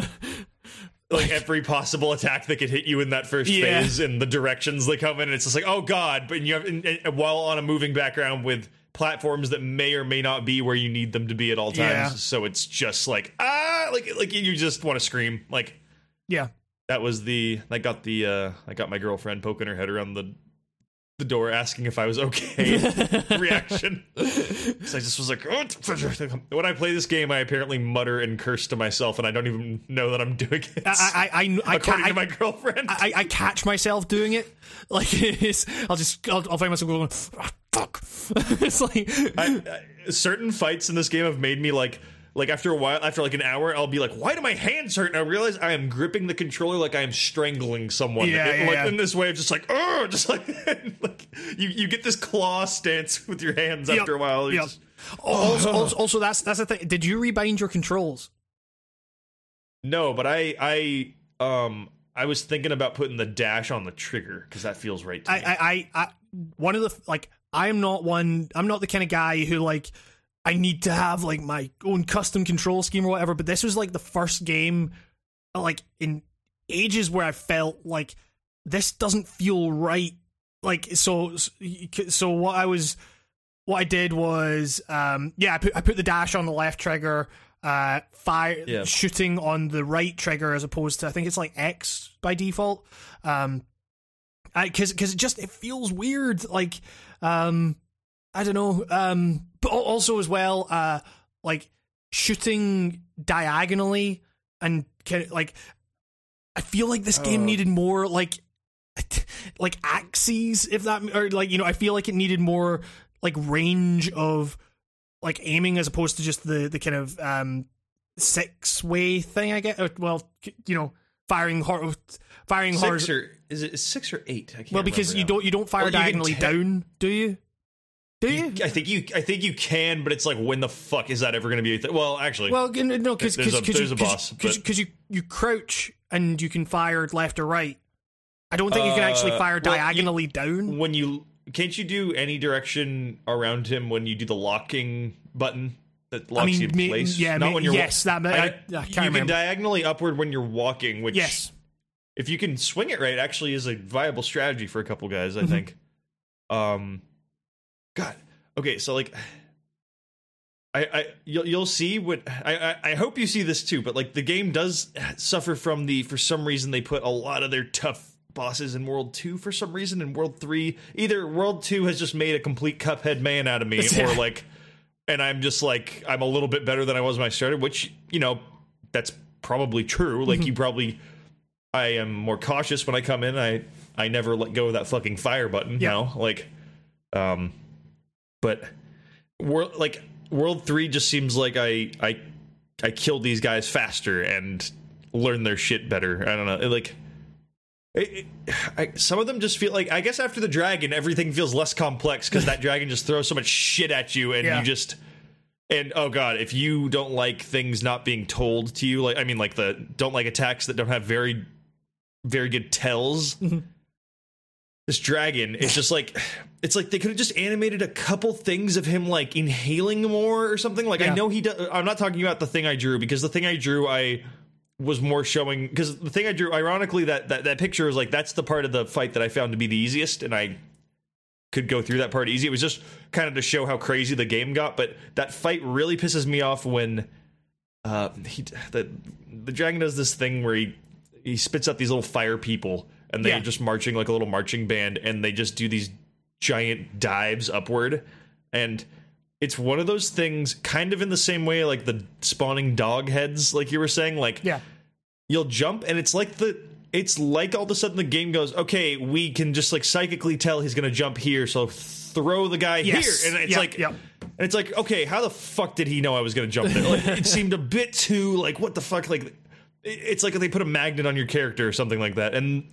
like every possible attack that could hit you in that first Yeah. phase and the directions they come in and it's just like oh god but you have and, and while on a moving background with platforms that may or may not be where you need them to be at all times Yeah. so it's just like ah like like you just want to scream like yeah. that was the I got the uh I got my girlfriend poking her head around the the door asking if I was okay reaction. So I just was like, oh, when I play this game, I apparently mutter and curse to myself, and I don't even know that I'm doing it. I, I, I, I, according ca- to my girlfriend. I, I catch myself doing it. Like, it's, I'll just, I'll, I'll find myself going, "Ah, fuck. it's like, I, I, certain fights in this game have made me like like after a while after like an hour i'll be like why do my hands hurt and i realize i am gripping the controller like i am strangling someone Yeah, It- yeah, like yeah. in this way of just like oh just like, like you you get this claw stance with your hands Yep, after a while yep. just- also, also, also, that's that's the thing. Did you rebind your controls? no but i i um i was thinking about putting the dash on the trigger because that feels right to I, me. I, I, I, one of the like, I'm not one. I'm not the kind of guy who like, I need to have like my own custom control scheme or whatever. But this was like the first game, like in ages where I felt like this doesn't feel right. Like so, so what I was, what I did was, um, yeah, I put I put the dash on the left trigger. Uh, fire Yeah. shooting on the right trigger as opposed to I think it's like X by default. Um, because because it just it feels weird like um i don't know um but also as well uh like shooting diagonally and of like i feel like this game Oh. needed more like like axes if that or like you know i feel like it needed more like range of like aiming as opposed to just the the kind of um six way thing i get or, well you know firing hor- firing hor- six or is it six or eight I can't well, because you now. don't you don't fire Well, diagonally te- down, do you? Do you? I think you I think you can, but it's like when the fuck is that ever going to be a thing? Well, actually, Well, no, because There's a- because there's you, a boss, because you you crouch and you can fire left or right. I don't think you can actually Uh, fire well, you- diagonally down. when you can't you do any direction around him when you do the locking button that locks mean, you in place? yeah, not ma- when you're yes, that- I- I can't you can remember. diagonally upward when you're walking, which Yes, if you can swing it right, actually is a viable strategy for a couple guys. I Mhm. think. Um, God. Okay, so like. I, I you'll, you'll see what I, I I hope you see this too, but like the game does suffer from the for some reason they put a lot of their tough bosses in World Two for some reason in World Three either World Two has just made a complete Cuphead man out of me or like, and I'm just like I'm a little bit better than I was when I started, which you know that's probably true. Like you probably I am more cautious when I come in. I I never let go of that fucking fire button Yeah. now. Like, um, but world like World Three just seems like I I I killed these guys faster and learned their shit better. I don't know. Like. It, it, I, some of them just feel like I guess after the dragon, everything feels less complex because that dragon just throws so much shit at you, and Yeah. you just and oh god, if you don't like things not being told to you, like I mean, like the don't like attacks that don't have very, very good tells. Mm-hmm. This dragon is just like it's like they could have just animated a couple things of him like inhaling more or something. Like Yeah. I know he does. I'm not talking about the thing I drew because the thing I drew I was more showing because the thing I drew, ironically, that, that that picture is like that's the part of the fight that I found to be the easiest, and I could go through that part easy. It was just kind of to show how crazy the game got, but that fight really pisses me off when uh he the the dragon does this thing where he he spits out these little fire people and they're Yeah. just marching like a little marching band and they just do these giant dives upward and it's one of those things kind of in the same way like the spawning dog heads like you were saying like yeah, you'll jump and it's like the it's like all of a sudden the game goes okay we can just like psychically tell he's gonna jump here so throw the guy Yes. here and it's Yep, like yep. and it's like okay how the fuck did he know i was gonna jump there like it seemed a bit too like what the fuck like it's like they put a magnet on your character or something like that and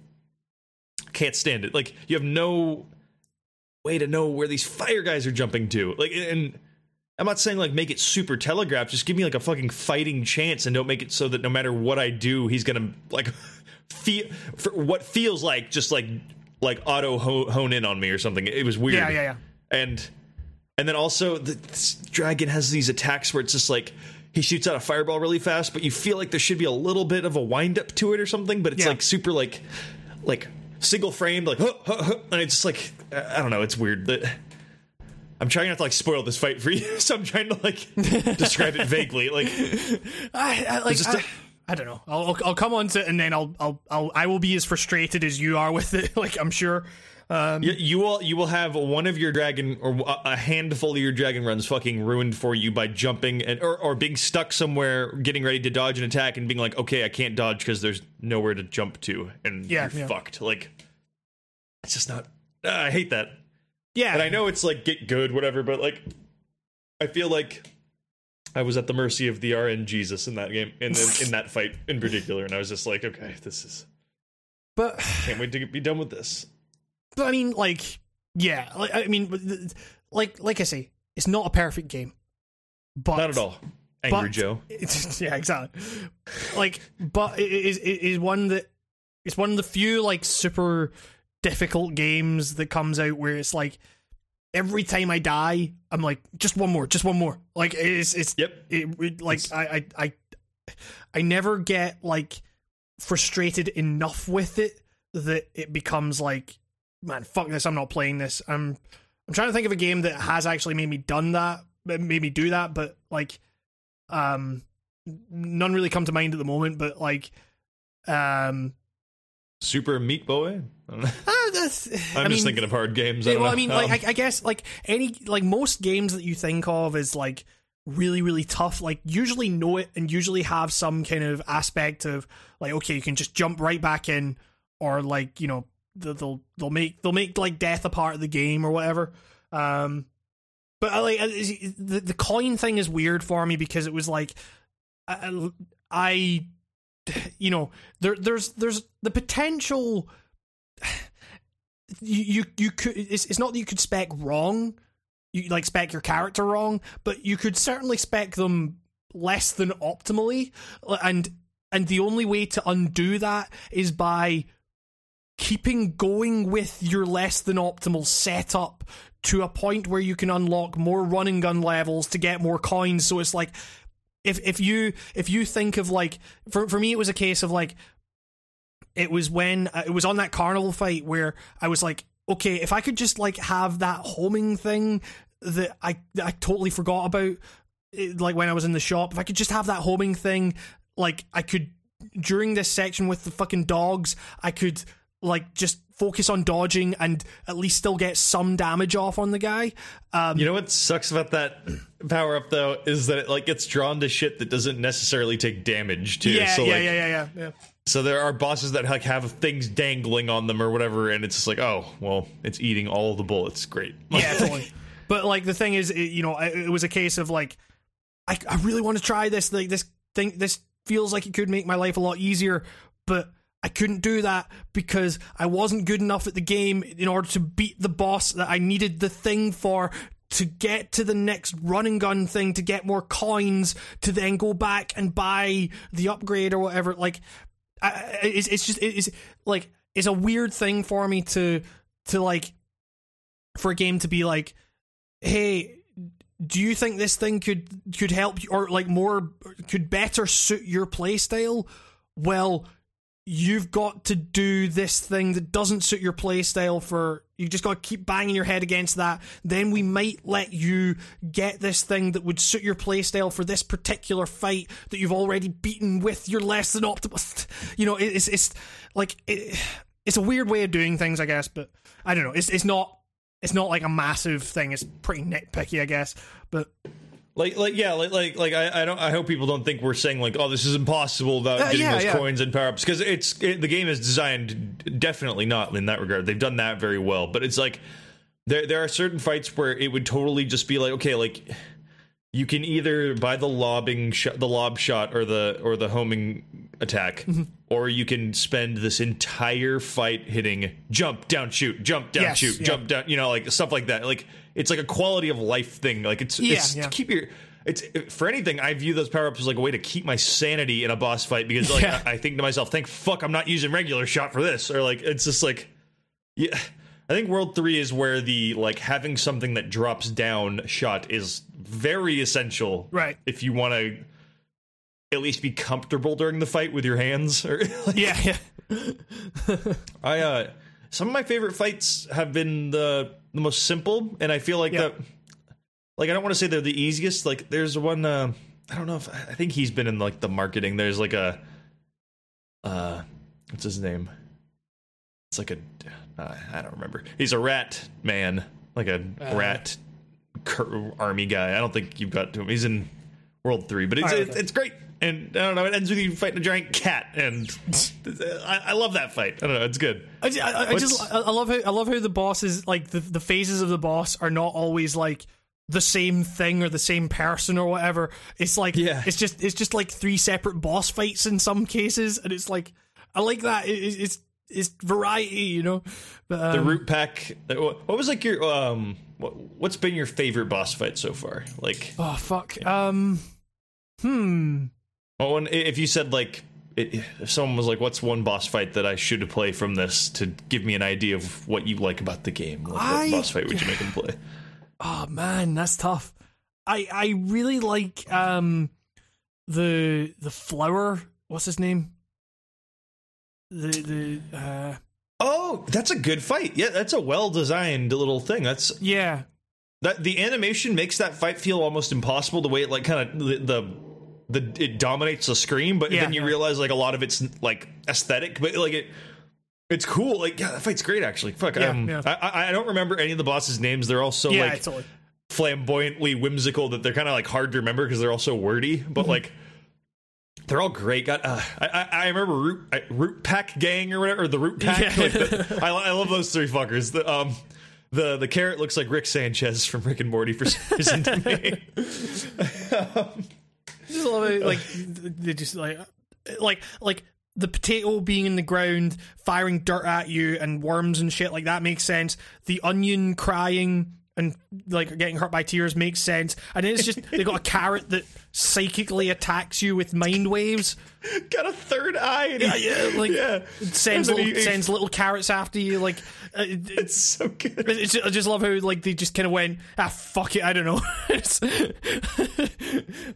can't stand it like you have no way to know where these fire guys are jumping to like and I'm not saying like make it super telegraphed. Just give me like a fucking fighting chance, and don't make it so that no matter what I do, he's gonna like feel for what feels like just like like auto hone in on me or something. It was weird. yeah, yeah, yeah. And and then also the dragon has these attacks where it's just like he shoots out a fireball really fast, but you feel like there should be a little bit of a wind up to it or something. But it's Yeah. like super like like single framed like huh, huh, huh, and it's just like I don't know. It's weird that. I'm trying not to like spoil this fight for you, so I'm trying to like describe it vaguely. Like I, I like just I, a- I don't know. I'll, I'll I'll come on to it and then I'll I'll I'll I will be as frustrated as you are with it. Like I'm sure. Um, You, you will you will have one of your dragon or a- handful of your dragon runs fucking ruined for you by jumping and or, or being stuck somewhere, getting ready to dodge an attack, and being like, okay, I can't dodge because there's nowhere to jump to, and Yeah, you're yeah. fucked. Like, it's just not. ah, I hate that. yeah, And I know it's like get good, whatever, but like, I feel like I was at the mercy of the RN Jesus in that game, in in, in that fight in particular, and I was just like, okay, this is but can't wait to be done with this. But I mean, like, yeah, like I mean, like like I say, it's not a perfect game, but Not at all, Angry but- Joe. It's, yeah, exactly. Like, but it is it is one that it's one of the few like super difficult games that comes out where it's like every time I die, I'm like just one more, just one more. Like it's it's Yep. it, it- like I, I I I never get like frustrated enough with it that it becomes like man fuck this I'm not playing this I'm I'm trying to think of a game that has actually made me done that made me do that but like um none really come to mind at the moment but like um Super Meat Boy. I don't know. ah, I'm just mean, thinking of hard games. I yeah, well. I mean, like, I, I guess, like any, like most games that you think of as like really, really tough, like usually know it and usually have some kind of aspect of like, okay, you can just jump right back in, or like, you know, they'll they'll, make they'll make like death a part of the game or whatever. Um, but I like the the coin thing is weird for me because it was like, I, I you know, there there's there's the potential you you, you could it's, it's not that you could spec wrong you like spec your character wrong but you could certainly spec them less than optimally and and the only way to undo that is by keeping going with your less than optimal setup to a point where you can unlock more running gun levels to get more coins. So it's like if if you if you think of like for for me it was a case of like it was when uh, it was on that carnival fight where I was like, okay, if I could just like have that homing thing that I that I totally forgot about, it, like when I was in the shop, if I could just have that homing thing, like I could during this section with the fucking dogs, I could like just focus on dodging and at least still get some damage off on the guy. Um, you know what sucks about that power up though is that it like gets drawn to shit that doesn't necessarily take damage too. yeah, so yeah, like, yeah, yeah, yeah, yeah. so there are bosses that like have things dangling on them or whatever, and it's just like, oh, well, it's eating all the bullets. Great. yeah, totally. But like the thing is, it, you know, it, it was a case of like, I, I really want to try this. Like this thing, this feels like it could make my life a lot easier, but I couldn't do that because I wasn't good enough at the game in order to beat the boss that I needed the thing for to get to the next run and gun thing to get more coins to then go back and buy the upgrade or whatever. Like, I, it's it's just it's like it's a weird thing for me to to like for a game to be like, hey, do you think this thing could could help you or like more could better suit your playstyle? Well, you've got to do this thing that doesn't suit your playstyle for you just got to keep banging your head against that. Then we might let you get this thing that would suit your playstyle for this particular fight that you've already beaten with your less than optimal you know it's it's like it, it's a weird way of doing things i guess but i don't know. It's it's not it's not like a massive thing. It's pretty nitpicky i guess but Like, like, yeah, like, like, like, I, I don't. I hope people don't think we're saying like, oh, this is impossible without Uh, getting yeah, those yeah. coins and power ups because it's it, the game is designed definitely not in that regard. They've done that very well, but it's like there there are certain fights where it would totally just be like, okay, like you can either buy the lobbing shot, the lob shot, or the or the homing attack, Mm-hmm. or you can spend this entire fight hitting jump down, shoot, jump down, Yes, shoot, yeah. jump down, you know, like stuff like that. Like it's like a quality of life thing. Like it's Yeah, it's yeah. to keep your. It's for anything. I view those power ups as like a way to keep my sanity in a boss fight because like Yeah. I, I think to myself, thank fuck I'm not using regular shot for this, or like it's just like yeah. I think World 3 is where the like having something that drops down shot is very essential. Right. If you want to at least be comfortable during the fight with your hands or like, yeah yeah I uh some of my favorite fights have been the the most simple and I feel like Yeah. the like I don't want to say they're the easiest. Like there's one uh I don't know if I think he's been in like the marketing. There's like a uh, what's his name? It's like a uh, I don't remember. He's a rat man, like a Uh. rat cur- army guy. I don't think you've got to him. He's in World Three, but it's it's, it's great. And I don't know. It ends with you fighting a giant cat, and I, I love that fight. I don't know. It's good. I, I, I just I love how I love how the bosses like the the phases of the boss are not always like the same thing or the same person or whatever. It's like Yeah. it's just it's just like three separate boss fights in some cases, and it's like I like that. It, it- it's it's variety, you know. But, The um, root pack. What what was like your um? What, what's been your favorite boss fight so far? Like, oh fuck. Um. Hmm. Well, when, if you said like. It, if someone was like, "What's one boss fight that I should play from this to give me an idea of what you like about the game?" Like, I- what boss fight would you make them play? Oh man, that's tough. I I really like um the the flower. What's his name? The the uh Oh, that's a good fight. Yeah, that's a well designed little thing. That's yeah that the animation makes that fight feel almost impossible. The way it like kind of the, the the it dominates the screen, but Yeah, then you realize like a lot of it's like aesthetic, but like it. It's cool. Like yeah, that fight's great. Actually, fuck. Yeah, um, yeah. I, I don't remember any of the bosses' names. They're all so like totally. flamboyantly whimsical that they're kind of like hard to remember because they're all so wordy. But Mm-hmm. like, they're all great. Got uh, I, I I remember root I, root pack gang or whatever or the root pack. Yeah. Like the- I, I love those three fuckers. The um. The, the carrot looks like Rick Sanchez from Rick and Morty for some reason to me. Just love it. Like they just like like like the potato being in the ground, firing dirt at you, and worms and shit like that makes sense. The onion crying and like getting hurt by tears makes sense. And then it's just they got a carrot that psychically attacks you with mind waves. Got a third eye. Yeah, yeah, like yeah. sends little he- sends little carrots after you. Like uh, it- It's so good. it's, I just love how like they just kind of went ah fuck it I don't know.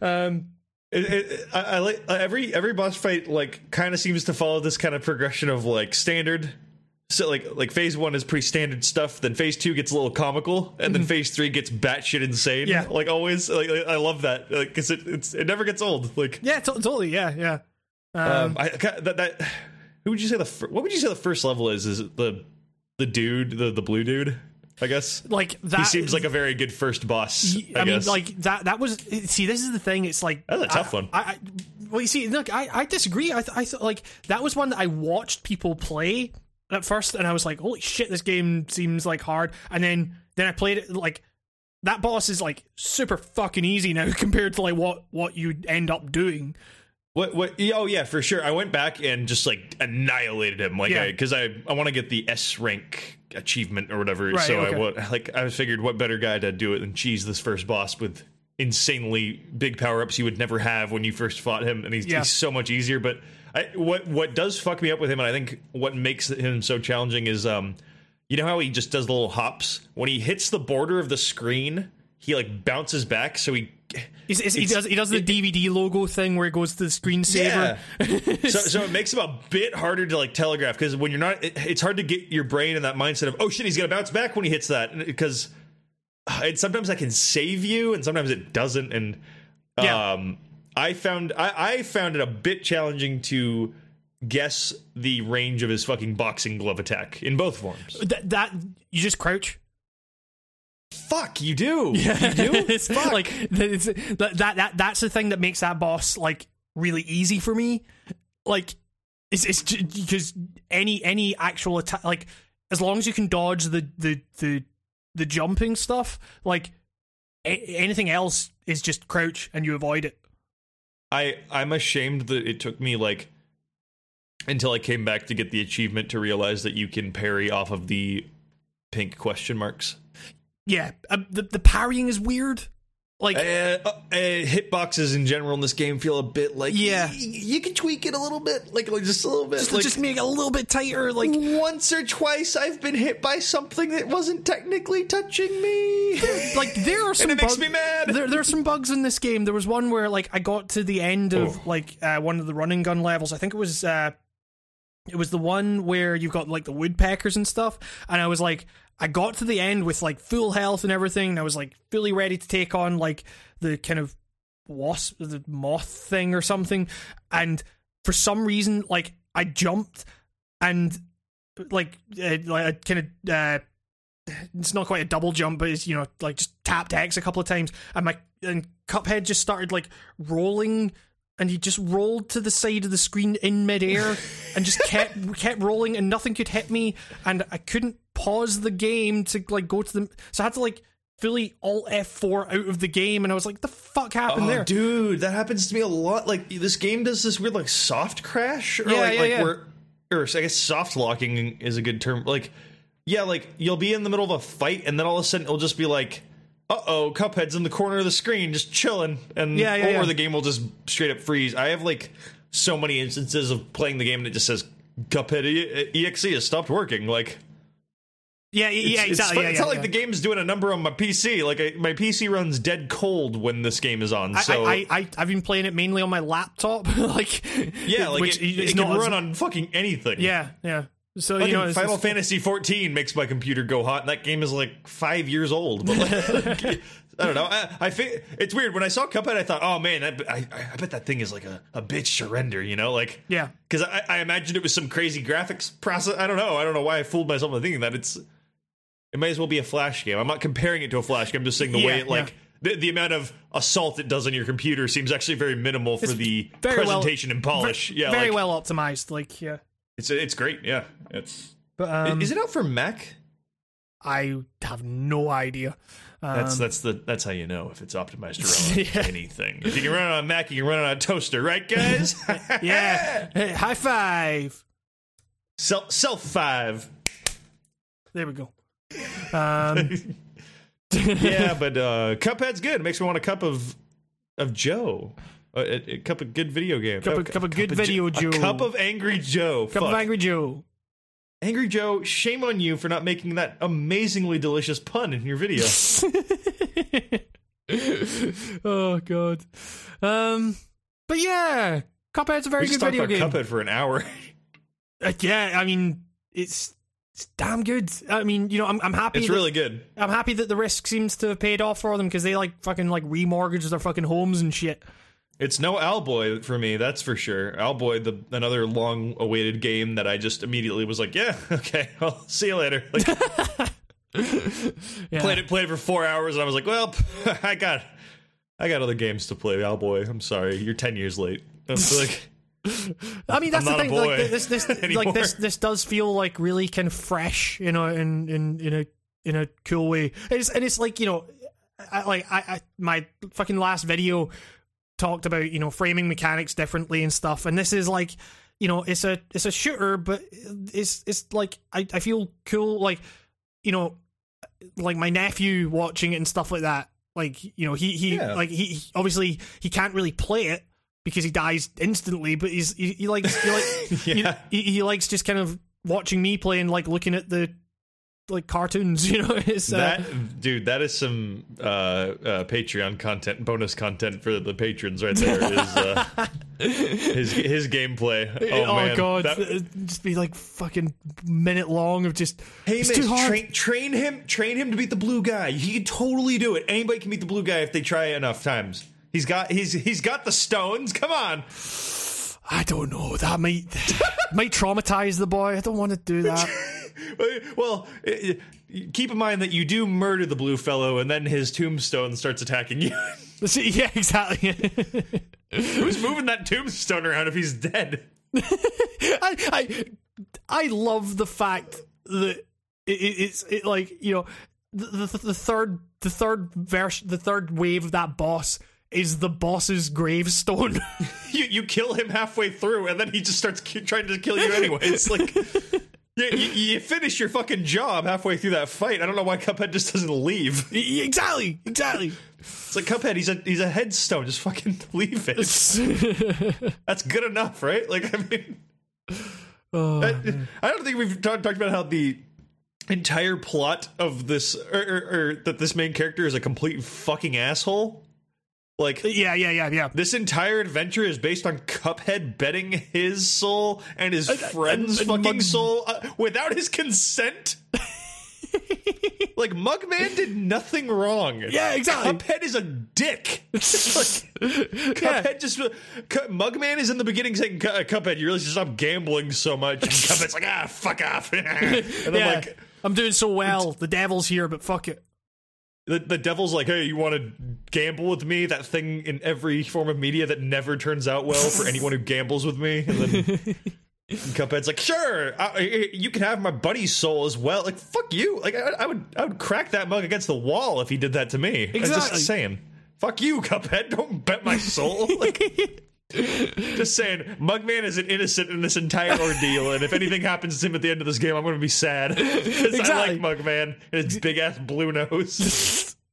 Um It, it, I, I like uh, every every boss fight. Like, kind of seems to follow this kind of progression of like standard. So like like phase one is pretty standard stuff. Then phase two gets a little comical, and then phase three gets batshit insane. Yeah. like always. Like, I love that because it it's it never gets old. Like yeah to- totally yeah yeah. um, I that, that who would you say the fir- what would you say the first level is? Is it the the dude the the blue dude? I guess like that he seems like a very good first boss. I, I, mean, guess. like that. That was see. This is the thing. It's like That's a tough I- one. I, I well, you see, look, I, I disagree. I, th- I thought like that was one that I watched people play at first, and I was like, holy shit, this game seems like hard. And then then I played it like that boss is like super fucking easy now compared to like what what you end up doing. What? What? Oh yeah, for sure. I went back and just like annihilated him, like Yeah. because I, I want to get the S rank achievement or whatever. Right, so okay. I like I figured what better guy to do it than cheese this first boss with insanely big power ups you would never have when you first fought him, and he's, Yeah. he's so much easier. But I, what what does fuck me up with him, and I think what makes him so challenging is um, you know how he just does little hops when he hits the border of the screen, he like bounces back, so he. He does he does the DVD logo thing where it goes to the screensaver. Yeah. so, so it makes him a bit harder to like telegraph because when you're not, it, it's hard to get your brain in that mindset of oh shit, he's gonna bounce back when he hits that because it sometimes that can save you and sometimes it doesn't. And Yeah. um, I found I, I found it a bit challenging to guess the range of his fucking boxing glove attack in both forms. That, that you just crouch. Fuck, you do. Yeah, You do. it's Fuck. like it's, that, that that that's the thing that makes that boss like really easy for me. Like it's it's because any any actual attack, like as long as you can dodge the the the the jumping stuff, like a- anything else is just crouch and you avoid it. I I'm ashamed that it took me like until I came back to get the achievement to realize that you can parry off of the pink question marks. Yeah, um, the the parrying is weird. Like Uh, uh, uh, hitboxes in general in this game feel a bit like Yeah. y- you can tweak it a little bit, like, like just a little bit. just, like, just make it a little bit tighter. Like once or twice, I've been hit by something that wasn't technically touching me. like there are some it makes bug- me mad. There, there are some bugs in this game. There was one where like I got to the end of Oh. like uh, one of the running gun levels. I think it was uh, it was the one where you've got like the woodpeckers and stuff. And I was like, I got to the end with like full health and everything. And I was like fully ready to take on like the kind of wasp, the moth thing or something. And for some reason, like I jumped and like uh, like I kind of uh, it's not quite a double jump, but it's you know like just tapped X a couple of times, and my and Cuphead just started like rolling. And he just rolled to the side of the screen in midair, and just kept kept rolling, and nothing could hit me, and I couldn't pause the game to like go to the. So I had to like fully alt F4 out of the game, and I was like, "The fuck happened Oh, there?" dude, that happens to me a lot. Like this game does this weird like soft crash, or Yeah, like, yeah, like yeah. where, or I guess soft locking is a good term. Like, yeah, like you'll be in the middle of a fight, and then all of a sudden it'll just be like, "Uh oh, Cuphead's in the corner of the screen, just chilling," and Yeah, yeah, or yeah. the game will just straight up freeze. I have like so many instances of playing the game that just says Cuphead E- exe has stopped working. Like, Yeah, yeah, it's, exactly. It's, yeah, it's not like the game's doing a number on my PC. Like I, my PC runs dead cold when this game is on. So I, I, I've been playing it mainly on my laptop. like, yeah, like which it, it not can as- run on fucking anything. Yeah, yeah. So Fucking you know, Final Fantasy 14 makes my computer go hot, and that game is like five years old. But like, I don't know. I, I think it's weird. When I saw Cuphead, I thought, oh man, I, I, I bet that thing is like a, a bitch to render. You know, like Yeah. because I, I imagined it was some crazy graphics process. I don't know. I don't know why I fooled myself into thinking that it's. It may as well be a flash game. I'm not comparing it to a flash game. I'm just saying the way it like. The, the amount of assault it does on your computer seems actually very minimal for It's the very well- presentation and polish. yeah, very like, well optimized. Like, yeah. It's it's great. Yeah, it's. But um, is it out for Mac? I have no idea. Um, That's that's the that's how you know if it's optimized to run Yeah. anything. If you can run it on a Mac, you can run it on a toaster, right, guys? yeah. Hey, high five. Self self five. There we go. Um, Yeah, but uh, Cuphead's good. It makes me want a cup of of Joe. A, a, a cup of good video game. Cup of- cup of good Jo- video A Joe. cup of Angry Joe. A cup Fuck. of Angry Joe. Angry Joe, shame on you for not making that amazingly delicious pun in your video. oh god. Um, but yeah, Cuphead's a very we good video about game. Cuphead for an hour. Uh, yeah, I mean, it's it's damn good. I mean, you know, I'm I'm happy. It's that, really good. I'm happy that the risk seems to have paid off for them because they like fucking like remortgaged their fucking homes and shit. It's no Owlboy for me, that's for sure. Owlboy, the another long-awaited game that I just immediately was like, yeah, okay, I'll see you later. Like, Yeah. played it, played it for four hours, and I was like, well, I got, I got other games to play. Owlboy, I'm sorry, you're ten years late. I was like, I mean, that's I'm the thing. Like this, this, like this, this does feel like really kind of fresh, you know, in in in a in a cool way. It's and it's like you know, I, like I, I my fucking last video talked about you know framing mechanics differently and stuff, and this is like you know it's a it's a shooter, but it's it's like I I feel cool like you know like my nephew watching it and stuff like that. Like you know he he Yeah. like he, he obviously he can't really play it because he dies instantly, but he's he, he likes he like Yeah. he, he likes just kind of watching me play and like looking at the like cartoons. You know, it's uh, that dude, that is some uh, uh, Patreon content, bonus content for the patrons right there. Is uh, his his gameplay? Oh, Oh, man, god, That- just be like fucking minute long of just Hey, it's hard. train, train him. Train him to beat the blue guy. He can totally do it. Anybody can beat the blue guy if they try enough times. He's got he's he's got the stones. Come on. I don't know. That might might traumatize the boy. I don't want to do that. Well, eh, keep in mind that you do murder the blue fellow, and then his tombstone starts attacking you. See, yeah, exactly. Who's moving that tombstone around if he's dead? I, I I love the fact that it, it, it's it like you know the, the the third the third verse the third wave of that boss is the boss's gravestone. You you kill him halfway through, and then he just starts ki- trying to kill you anyway. It's like. Yeah, you, you finish your fucking job halfway through that fight. I don't know why Cuphead just doesn't leave. exactly, exactly. It's like Cuphead. He's a he's a headstone. Just fucking leave it. That's good enough, right? Like I mean, Oh, I, I don't think we've talked talked about how the entire plot of this, or, or, or that this main character is a complete fucking asshole. Like yeah, yeah, yeah, yeah. this entire adventure is based on Cuphead betting his soul and his friend's and fucking Mug- soul uh, without his consent. like Mugman did nothing wrong. Yeah, exactly. Cuphead is a dick. like, Cuphead just Cu- Mugman is in the beginning saying, "Cu- Cuphead, you really should stop gambling so much." And Cuphead's like, "Ah, fuck off." and yeah, like I'm doing so well. The devil's here, but fuck it. The, the devil's like, "Hey, you want to gamble with me?" That thing in every form of media that never turns out well for anyone who gambles with me. And then Cuphead's like, "Sure, I, you can have my buddy's soul as well." Like, fuck you. Like, I, I would, I would crack that mug against the wall if he did that to me. I'm Exactly. just saying. Fuck you, Cuphead. Don't bet my soul. Like, just saying, Mugman is an innocent in this entire ordeal, and if anything happens to him at the end of this game, I'm going to be sad because Exactly. I like Mugman and his big ass blue nose.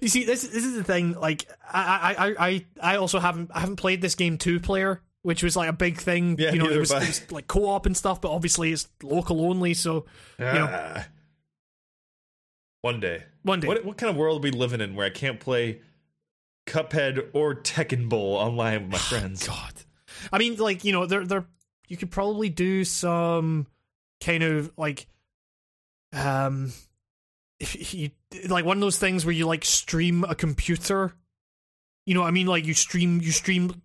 You see, this this is the thing. Like, I I I I also haven't I haven't played this game two player, which was like a big thing. Yeah, you know, it was, it was like co op and stuff, but obviously it's local only. So know. Ah. One day. one day, What what kind of world are we living in where I can't play Cuphead or Tekken Bowl online with my friends? God, I mean, like you know, there there you could probably do some kind of like um if you like one of those things where you like stream a computer. You know what I mean? Like you stream you stream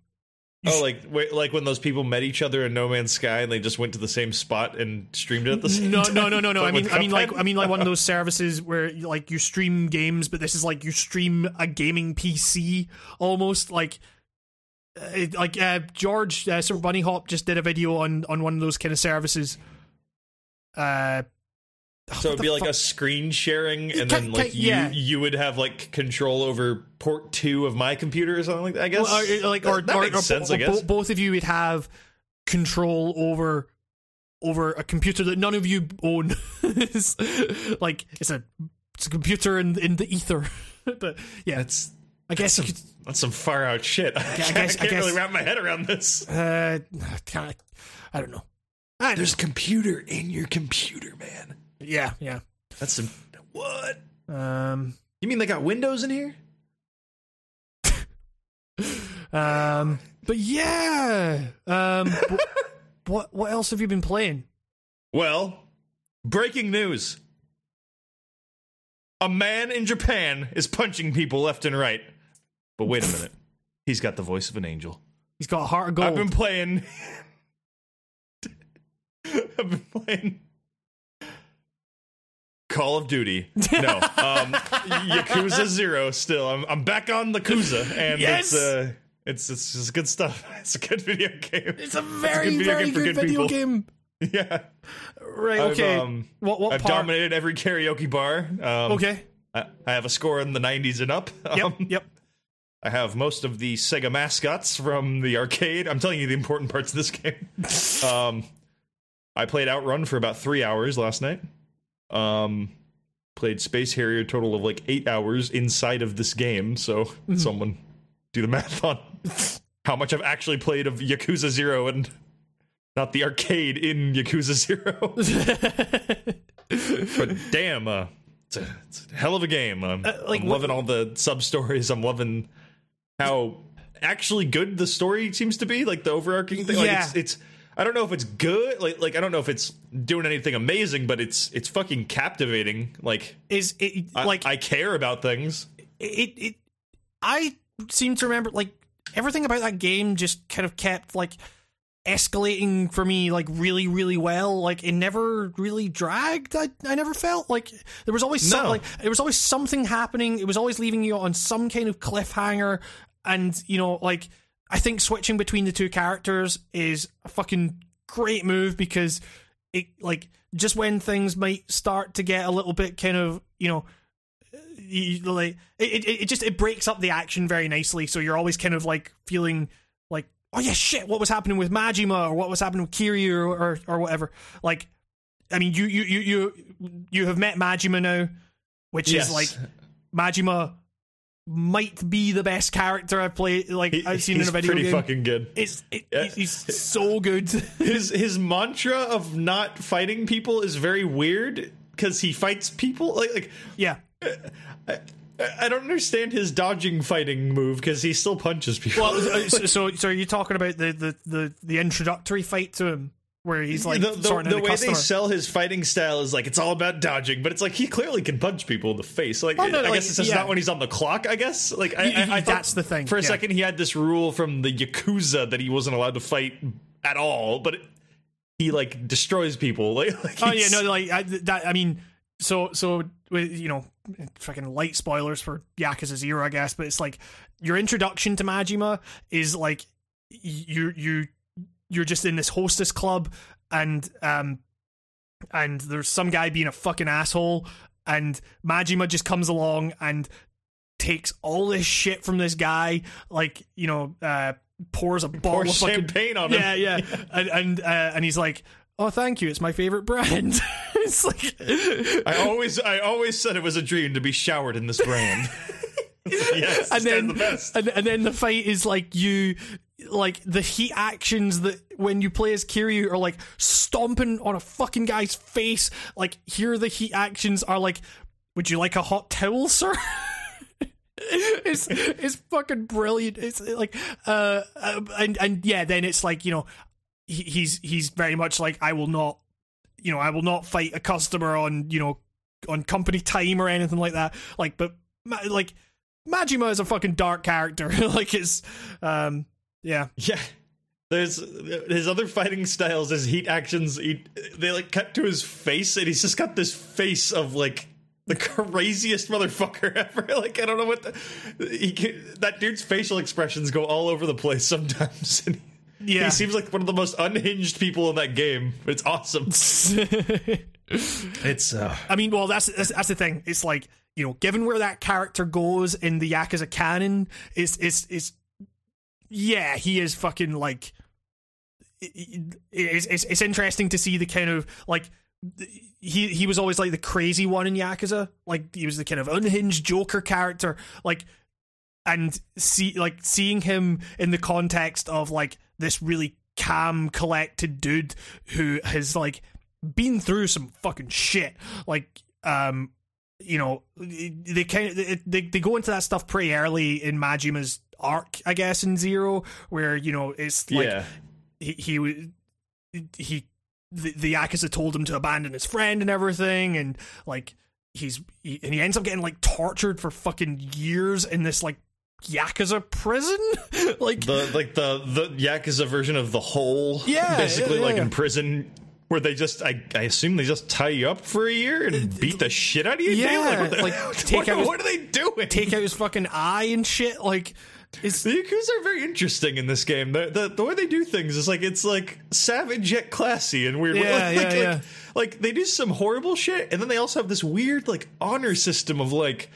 Oh, like wait, like when those people met each other in No Man's Sky and they just went to the same spot and streamed it at the same no, time. no, no, no, no. I mean, I mean, like, I mean, like one of those services where like you stream games, but this is like you stream a gaming PC almost like. uh, It, like uh, George uh, Super Bunny Hop just did a video on on one of those kind of services. Uh, So it'd be like a screen sharing, and Ki- then like ki- you yeah. you would have like control over port two of my computer or something like that. I guess. well, or, like or, that or, makes or sense. bo- I guess. both of you would have control over over a computer that none of you own. It's like it's a it's a computer in in the ether. but yeah, That's I guess you could. that's some far out shit. I, can't, guess- I I can't really guess- wrap my head around this. Uh, kinda, I don't know. I don't There's a computer in your computer, man. Yeah, yeah. That's some what? Um, You mean they got windows in here? um, but yeah. Um, wh- what what else have you been playing? Well, breaking news. A man in Japan is punching people left and right. But wait a minute. He's got the voice of an angel. He's got a heart of gold. I've been playing. I've been playing. Call of Duty. No. Um, Yakuza Zero still. I'm, I'm back on the Kuza. And Yes! it's, uh, it's, it's just good stuff. It's a good video game. it's a very good video very game good good video people. game. yeah. Right. I've, Okay. um, what what I've part? dominated every karaoke bar. Um, Okay. I, I have a score in the 90s and up. Yep. Um, yep. I have most of the Sega mascots from the arcade. I'm telling you the important parts of this game. um, I played Outrun for about three hours last night. Um, played Space Harrier a total of like eight hours inside of this game. So someone do the math on how much I've actually played of Yakuza Zero and not the arcade in Yakuza Zero. but damn, uh, it's, a, it's a hell of a game. Um, like, I'm what- loving all the sub stories. I'm loving how actually good the story seems to be. Like the overarching thing. Like, Yeah. it's, it's I don't know if it's good. Like like I don't know if it's doing anything amazing, but it's it's fucking captivating. Like Is it like I care about things. it, it I seem to remember like everything about that game just kind of kept like escalating for me like really really well like it never really dragged i, I never felt like there was always some, No. like there was always something happening it was always leaving you on some kind of cliffhanger and you know like i think switching between the two characters is a fucking great move because it like just when things might start to get a little bit kind of you know you, like it, it, it just it breaks up the action very nicely so you're always kind of like feeling like oh yeah shit what was happening with Majima or what was happening with Kiryu or or, or whatever like I mean you you you you you have met Majima now which Yes. is like Majima might be the best character I've played like He- I've seen in a video He's pretty game fucking good. it's it, Yeah. he's so good his his mantra of not fighting people is very weird because he fights people like like yeah I, I don't understand his dodging fighting move because he still punches people. well uh, so, so so are you talking about the the the, the introductory fight to him where he's like the, the, the way customer. they sell his fighting style is like it's all about dodging, but it's like he clearly can punch people in the face. Like no, I like, guess it's just yeah. not when he's on the clock. I guess like I, He- he- I, I that's the thing, For a yeah. second, he had this rule from the yakuza that he wasn't allowed to fight at all, but it, he like destroys people. Like, like Oh yeah, no, like I, that. I mean, so so with, you know, fucking light spoilers for Yakuza Zero, I guess. But it's like your introduction to Majima is like you you you're just in this hostess club, and um, and there's some guy being a fucking asshole, and Majima just comes along and takes all this shit from this guy, like you know, uh, pours a bottle pour of fucking champagne on him. yeah, yeah, and and uh, and he's like, "Oh, thank you. It's my favorite brand." it's like, I always, I always said it was a dream to be showered in this brand. yes, and then the best. and and then the fight is like you. Like the heat actions that when you play as Kiryu are like stomping on a fucking guy's face. Like here, the heat actions are like, "Would you like a hot towel, sir?" it's it's fucking brilliant. It's like uh, uh and and yeah, then it's like you know he, he's he's very much like I will not you know I will not fight a customer on you know on company time or anything like that. Like but like Majima is a fucking dark character. like it's um yeah Yeah. There's his other fighting styles, his heat actions. He, they like cut to his face, and he's just got this face of like the craziest motherfucker ever. Like I don't know what the, he can, that dude's facial expressions go all over the place sometimes. And he, yeah. he seems like one of the most unhinged people in that game. It's awesome. It's uh, I mean, well, that's, that's that's the thing. It's like you know, given where that character goes in the Yakuza canon, is is is yeah, he is fucking like. It's, it's it's interesting to see the kind of like he he was always like the crazy one in Yakuza, like he was the kind of unhinged Joker character, like and see like seeing him in the context of like this really calm, collected dude who has like been through some fucking shit. Like, um, you know, they kind of they they go into that stuff pretty early in Majima's arc, I guess, in Zero, where you know it's like yeah. he he he the, the Yakuza told him to abandon his friend and everything, and like he's he, and he ends up getting like tortured for fucking years in this like Yakuza prison, like the like the the yakuza version of the whole Yeah, basically yeah, like in prison where they just I, I assume they just tie you up for a year and beat the shit out of you Yeah, daily? what, like, what, take out his- what are they doing take out his fucking eye and shit. Like it's the Yakuza are very interesting in this game. The, the the way they do things is like it's like savage yet classy and weird. Yeah, like, yeah, like, yeah. like they do some horrible shit, and then they also have this weird like honor system of like,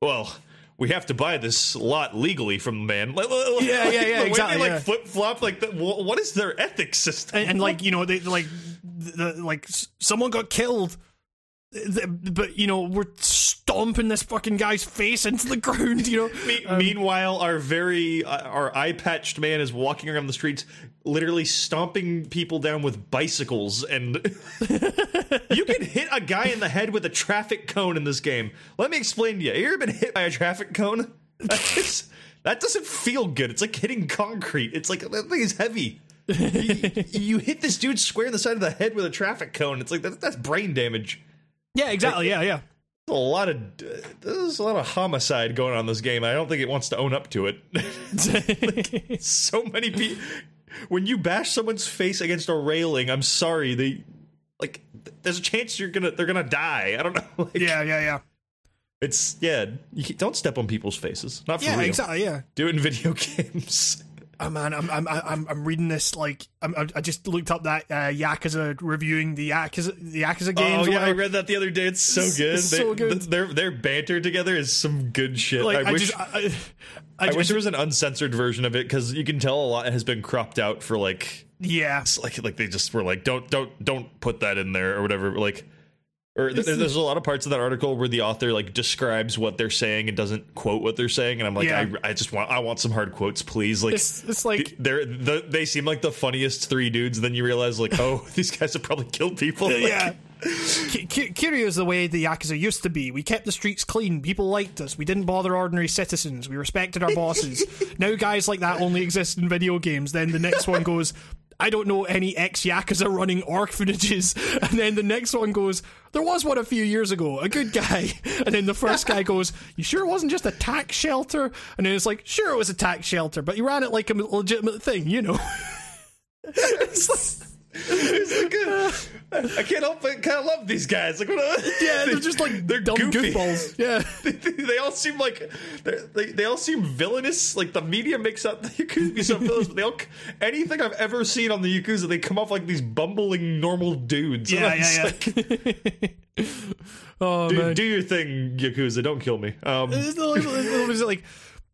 well, we have to buy this lot legally from the man. Like, like, Yeah, yeah, yeah, The way exactly, they like yeah. flip flop, like the, what is their ethics system? and, and like you know they like the, like someone got killed but you know we're stomping this fucking guy's face into the ground you know Me- meanwhile, our very uh, our eye patched man is walking around the streets, literally stomping people down with bicycles, and you can hit a guy in the head with a traffic cone in this game. Let me explain to you. You ever been hit by a traffic cone? That doesn't feel good. It's like hitting concrete. It's like that thing is heavy. you, you hit this dude square in the side of the head with a traffic cone. It's like that, that's brain damage. Yeah exactly yeah yeah a lot of there's a lot of homicide going on in this game. I don't think it wants to own up to it. so many people. When you bash someone's face against a railing, I'm sorry, they like. There's a chance you're gonna they're gonna die. I don't know. Like, yeah yeah yeah it's yeah. You don't step on people's faces. Not for yeah real. exactly yeah Do it in video games. Oh man i'm i'm i'm, I'm reading this like I'm, I just looked up that uh, yakuza reviewing the yakuza the yakuza games oh yeah, I read that the other day. It's so good. it's They- so good. th- Their their banter together is some good shit. like I, i, wish. just i, I, I wish there was an uncensored version of it because you can tell a lot has been cropped out for like yeah like like they just were like don't don't don't put that in there or whatever like or th- It's- there's a lot of parts of that article where the author like describes what they're saying and doesn't quote what they're saying and i'm like Yeah. I, I just want i want some hard quotes please like it's it's like they're the, they seem like the funniest three dudes then you realize like oh these guys have probably killed people Like, yeah. Ki- Ki- Kiryu is the way the Yakuza used to be. We kept the streets clean. People liked us. We didn't bother ordinary citizens. We respected our bosses. now guys like that only exist in video games. Then the next one goes, I don't know any ex yakuza running orphanages. And then the next one goes, there was one a few years ago, a good guy. And then the first guy goes, you sure it wasn't just a tax shelter? And then it's like, sure it was a tax shelter, but he ran it like a legitimate thing, you know. it's like, it's like I can't help but kind of love these guys. Like, what a, yeah, they're just like they're dumb goofy. goofballs. Yeah, they, they all seem like they they all seem villainous. Like the media makes out the Yakuza villains, but they all anything I've ever seen on the Yakuza, they come off like these bumbling normal dudes. yeah, And yeah, like, yeah. oh do, man, do your thing, Yakuza. Don't kill me. Um, It's like- it's like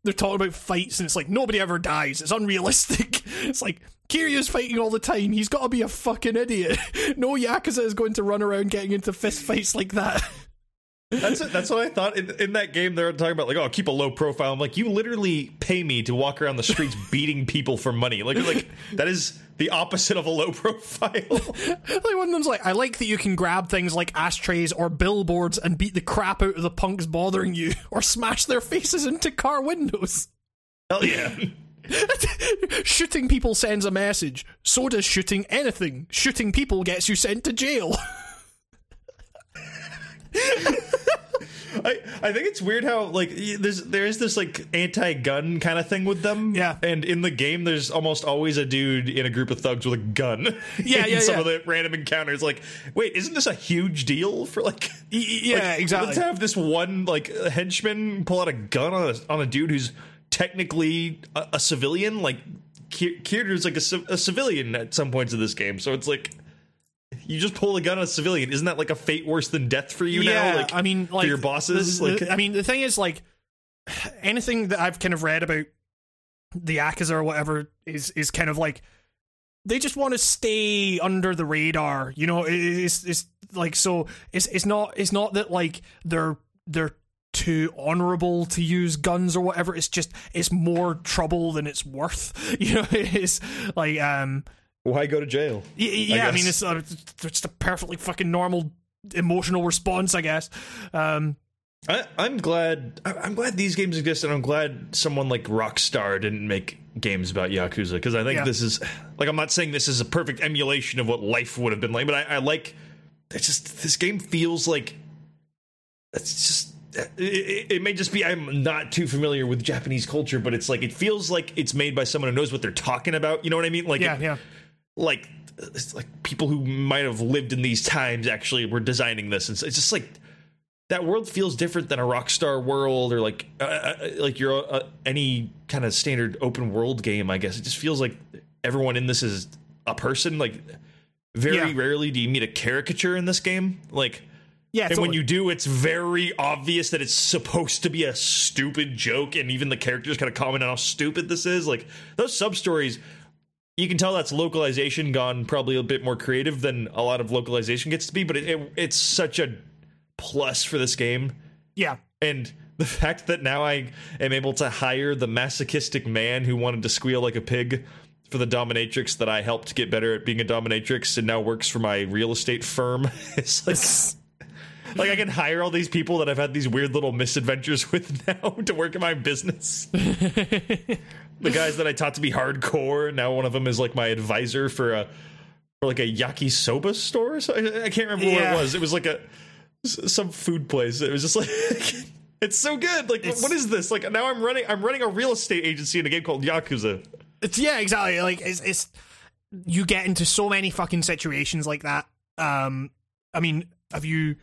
they're talking about fights, and it's like nobody ever dies. It's unrealistic. It's like Kiryu's fighting all the time. He's got to be a fucking idiot. No yakuza is going to run around getting into fist fights like that. That's it. That's what I thought in, in that game. They're talking about like, oh, keep a low profile. I'm like, you literally pay me to walk around the streets beating people for money. Like, like that is the opposite of a low profile. like one of them's like, I like that you can grab things like ashtrays or billboards and beat the crap out of the punks bothering you, or smash their faces into car windows. Hell yeah. shooting people sends a message. So does shooting anything. Shooting people gets you sent to jail. I, I think it's weird how like there's there is this like anti-gun kind of thing with them. Yeah. And in the game, there's almost always a dude in a group of thugs with a gun. Yeah, in yeah, Some yeah. of the random encounters, like, wait, isn't this a huge deal for like? yeah, like, exactly. Let's have this one like henchman pull out a gun on a on a dude who's technically a, a civilian. Like Ki- Kiryu's like a, a civilian at some points of this game, so it's like. You just pull a gun on a civilian. Isn't that like a fate worse than death for you yeah, now? Like, I mean, like for your bosses. the- the- like, I mean, the thing is, like, anything that I've kind of read about the Yakuza or whatever is is kind of like they just want to stay under the radar. You know, It- it's it's like so. It's it's not it's not that like they're they're too honorable to use guns or whatever. It's just it's more trouble than it's worth. You know, it's like um. Why go to jail? Y- Yeah, I, mean, it's, uh, it's just a perfectly fucking normal emotional response, I guess. Um, I, I'm glad. I- I'm glad these games exist, and I'm glad someone like Rockstar didn't make games about Yakuza because I think Yeah. this is like I'm not saying this is a perfect emulation of what life would have been like, but I, I like. It's just this game feels like it's just. It, it, it may just be I'm not too familiar with Japanese culture, but it's like it feels like it's made by someone who knows what they're talking about. You know what I mean? Like yeah, it- yeah. Like it's like people who might have lived in these times actually were designing this. And so it's just like that world feels different than a rockstar world or like uh, uh, like your uh, any kind of standard open world game i guess. It just feels like everyone in this is a person. Like very Yeah. rarely do you meet a caricature in this game. Like Yeah, and when totally. you do it's very obvious that it's supposed to be a stupid joke and even the characters kind of comment on how stupid this is. Like those sub stories you can tell that's localization gone probably a bit more creative than a lot of localization gets to be but it, it, it's such a plus for this game. Yeah, and the fact that now i am able to hire the masochistic man who wanted to squeal like a pig for the dominatrix that i helped get better at being a dominatrix and now works for my real estate firm. It's like like I can hire all these people that I've had these weird little misadventures with now to work in my business. The guys that I taught to be hardcore, now one of them is like my advisor for a for like a yakisoba store. So I, I can't remember Yeah. what it was. It was like a some food place. It was just like it's so good. Like It's- what is this? Like now I'm running I'm running a real estate agency in a game called Yakuza. it's yeah, exactly. Like it's it's you get into so many fucking situations like that. Um, I mean, have you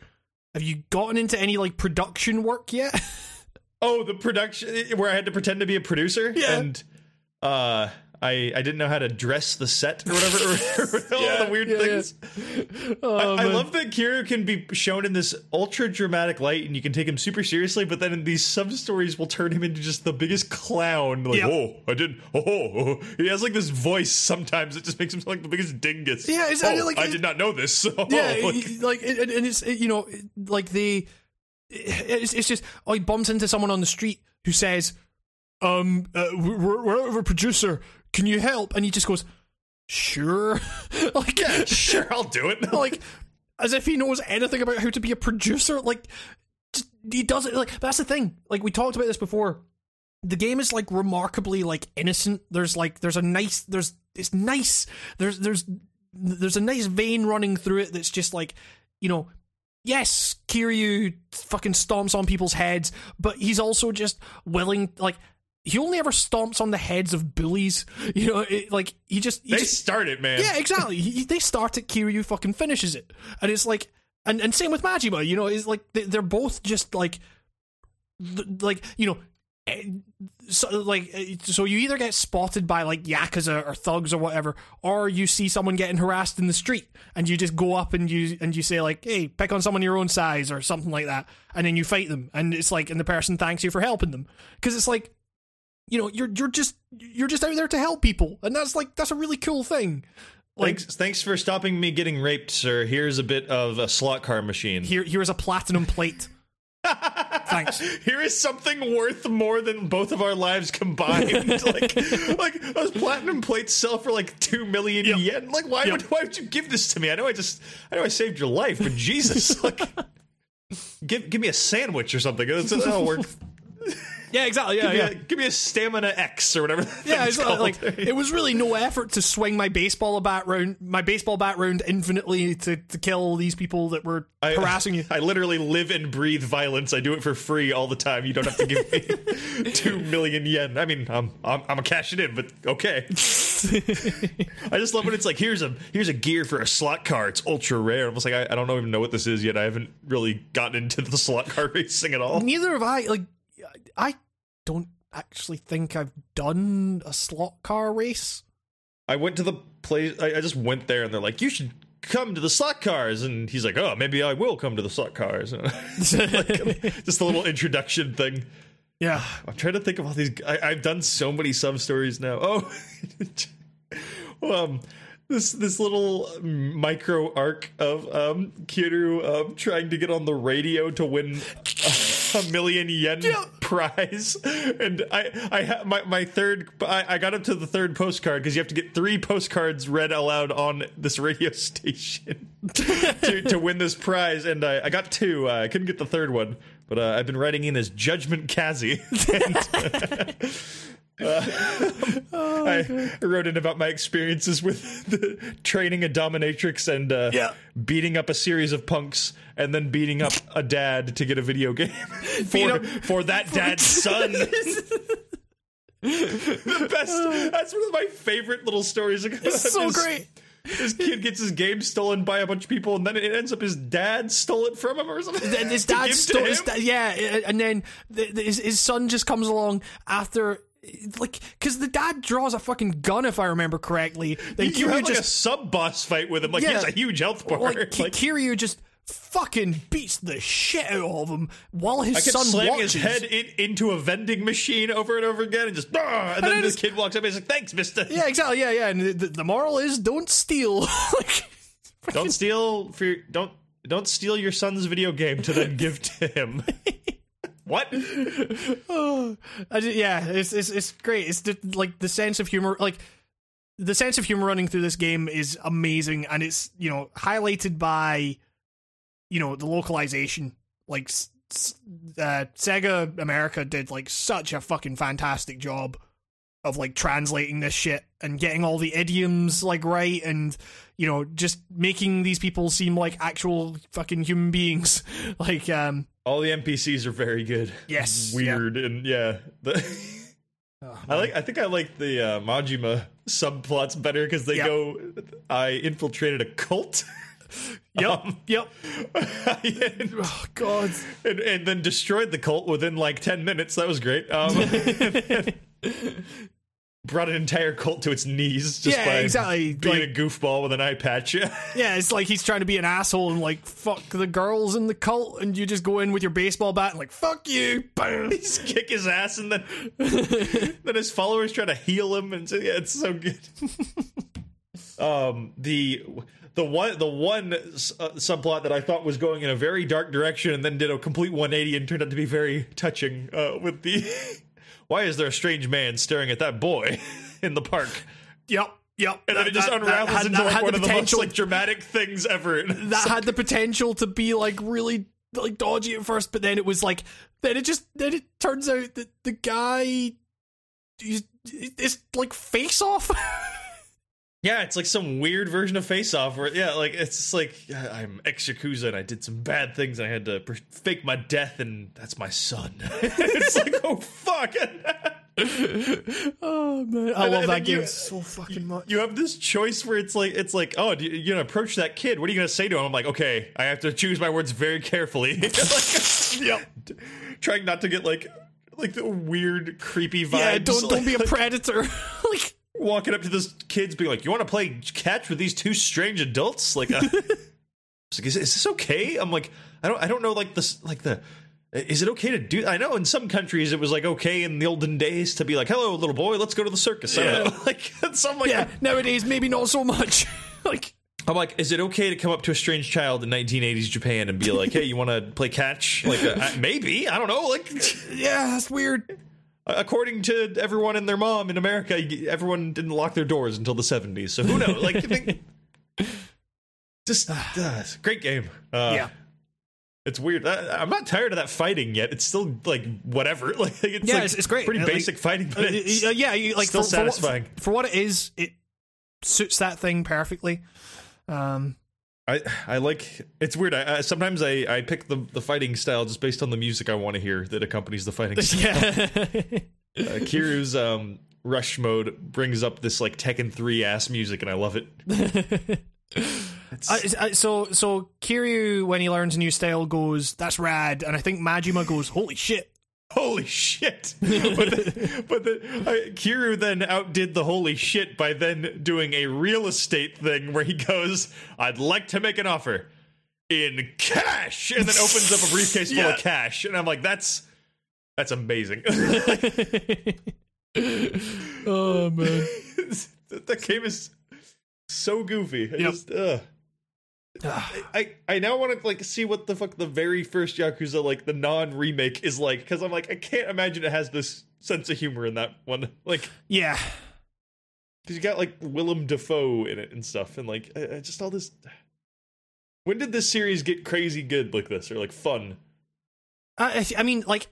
have you gotten into any like production work yet? Oh, the production where I had to pretend to be a producer Yeah. and uh I I didn't know how to dress the set or whatever. all Yeah, the weird yeah, things. Oh, I, I love that Kiryu can be shown in this ultra dramatic light and you can take him super seriously, but then in these sub stories will turn him into just the biggest clown. Like, Yep. oh, I did oh, oh, he has like this voice sometimes that just makes him sound like the biggest dingus. Yeah, it's- oh, like- I did not know this. Oh, yeah, like- like and and it's you know like they it's it's just oh he bumps into someone on the street who says um uh, we're, we're out of a producer. Can you help? And he just goes sure. Like yeah, sure, I'll do it. like as if he knows anything about how to be a producer. Like just, he does it like that's the thing. Like we talked about this before. The game is like remarkably like innocent. There's like there's a nice there's it's nice. There's there's there's a nice vein running through it that's just like you know yes, Kiryu fucking stomps on people's heads, but he's also just willing, like, he only ever stomps on the heads of bullies. You know, it, like, he just. He they just, start it, man. Yeah, exactly. he, they start it, Kiryu fucking finishes it. And it's like. And, and same with Majima, you know, it's like they're both just like, like, you know, eh, so like eh, so you either get spotted by like yakuza or thugs or whatever or you see someone getting harassed in the street and you just go up and you and you say like hey pick on someone your own size or something like that and then you fight them and it's like and the person thanks you for helping them because it's like you know you're you're just you're just out there to help people and that's like that's a really cool thing like, thanks, thanks for stopping me getting raped, sir. Here's a bit of a slot car machine. Here, here's a platinum plate. Thanks. Here is something worth more than both of our lives combined. like, like those platinum plates sell for like two million yep. yen. Like, why yep. would why would you give this to me? I know I just I know I saved your life, but Jesus, like, give give me a sandwich or something. That'll work. Yeah, exactly. Yeah, give, yeah. Me a, give me a stamina X or whatever. Yeah, it's like it was really no effort to swing my baseball bat round, my baseball bat round infinitely to, to kill these people that were I, harassing you. I literally live and breathe violence. I do it for free all the time. You don't have to give me two million yen. I mean, I'm I'm, I'm a cash it in, but okay. I just love when it's like here's a here's a gear for a slot car. It's ultra rare. I'm just like I, I don't even know what this is yet. I haven't really gotten into the slot car racing at all. Neither have I. Like I don't actually think I've done a slot car race. I went to the place. I, I just went there, and they're like, "You should come to the slot cars." And he's like, "Oh, maybe I will come to the slot cars." like, just a little introduction thing. Yeah, I'm trying to think of all these. I, have done so many sub stories now. Oh, um, this this little micro arc of um Kiryu um, trying to get on the radio to win a, a million yen yeah. prize, and I I ha- my my third I, I got up to the third postcard because you have to get three postcards read aloud on this radio station to to win this prize, and I I got two. Uh, I couldn't get the third one, but uh, I've been writing in as Judgment Kazi. and, uh, oh, I wrote in about my experiences with the, training a dominatrix and uh, yeah. beating up a series of punks and then beating up a dad to get a video game for, for that dad's son. the best. That's one of my favorite little stories. It's so great. This kid gets his game stolen by a bunch of people, and then it ends up his dad stole it from him or something. His dad stole his dad, yeah, and then the, the, his, his son just comes along after like because the dad draws a fucking gun if I remember correctly. Like you, have just, like a sub boss fight with him. Like yeah, he has a huge health bar. Like, like Kiryu just fucking beats the shit out of him while his I kept son slamming watches. his head in, into a vending machine over and over again, and just and, and then this kid walks up and he's like, "Thanks, Mister." Yeah, exactly. Yeah, yeah. And the, the moral is, don't steal. like, don't steal for your, don't don't steal your son's video game to then give to him. What? oh, just, yeah, it's, it's it's great. It's the, like the sense of humor, like the sense of humor running through this game is amazing, and it's you know highlighted by you know the localization. Like uh, Sega America did like such a fucking fantastic job of like translating this shit and getting all the idioms like right and you know just making these people seem like actual fucking human beings like um all the NPCs are very good. Yes, weird yeah. and yeah. Oh, I like. I think I like the uh, Majima subplots better because they yep. go. I infiltrated a cult. Yep. Um, yep. and, oh God. And, and, then destroyed the cult within like ten minutes. That was great. Um, brought an entire cult to its knees just yeah, by exactly. being like, a goofball with an eye patch. yeah, it's like he's trying to be an asshole and like fuck the girls in the cult, and you just go in with your baseball bat and like fuck you, boom, he's kick his ass, and then then his followers try to heal him, and so, yeah, it's so good. um, the the one the one uh, subplot that I thought was going in a very dark direction and then did a complete 180 and turned out to be very touching uh, with the why is there a strange man staring at that boy in the park? Yep. Yep. And that, then it just that, unravels that had, into like one of the most like dramatic things ever. That like, had the potential to be like really like dodgy at first, but then it was like then it just then it turns out that the guy is it's like face off. Yeah, it's like some weird version of Face Off where, yeah, like it's just like I'm ex Yakuza and I did some bad things and I had to fake my death and that's my son. it's like, oh, fuck. oh, man. I And love then that game you- so fucking much. You have this choice where it's like, it's like, oh, you, you're gonna approach that kid. What are you gonna say to him? I'm like, okay, I have to choose my words very carefully. like, Yep. trying not to get like, like the weird, creepy vibes. Yeah, don't, don't be a predator. like, walking up to this kids being like, "You want to play catch with these two strange adults?" Like, uh, like is, is this okay? I'm like, I don't, I don't know, like this, like the. Is it okay to do? I know in some countries it was like okay in the olden days to be like, "Hello, little boy, let's go to the circus." Yeah. Like, so I'm like, yeah, nowadays, maybe not so much. like, I'm like, is it okay to come up to a strange child in 1980s Japan and be like, "Hey, you want to play catch?" Like, uh, maybe I don't know. Like, yeah, that's weird. According to everyone and their mom in America, everyone didn't lock their doors until the 70s. So who knows? Like, think- just uh, great game. Uh, yeah. it's weird. I, I'm not tired of that fighting yet. It's still like whatever. Like, it's Yeah, like it's- it's great. Pretty Uh, like- basic fighting, but Uh, it's uh, yeah, you, like still for, for what- satisfying. For, what it is, it suits that thing perfectly. Um, I I like. It's weird. I, I sometimes I I pick the the fighting style just based on the music I want to hear that accompanies the fighting style. yeah, uh, Kiryu's um rush mode brings up this like Tekken 3 ass music and I love it. I- I- so so Kiryu when he learns a new style goes that's rad, and I think Majima goes holy shit. Holy shit but then, but then I, uh, Kiryu then outdid the holy shit by then doing a real estate thing where he goes I'd like to make an offer in cash and then opens up a briefcase full Yeah. of cash and I'm like that's that's amazing oh man. that that game is so goofy Yep. just ugh. I, I now want to like see what the fuck the very first Yakuza like the non remake is like because I'm like I can't imagine it has this sense of humor in that one like yeah, because you got like Willem Dafoe in it and stuff and like I, I just all this. When did this series get crazy good like this or like fun? I, I mean like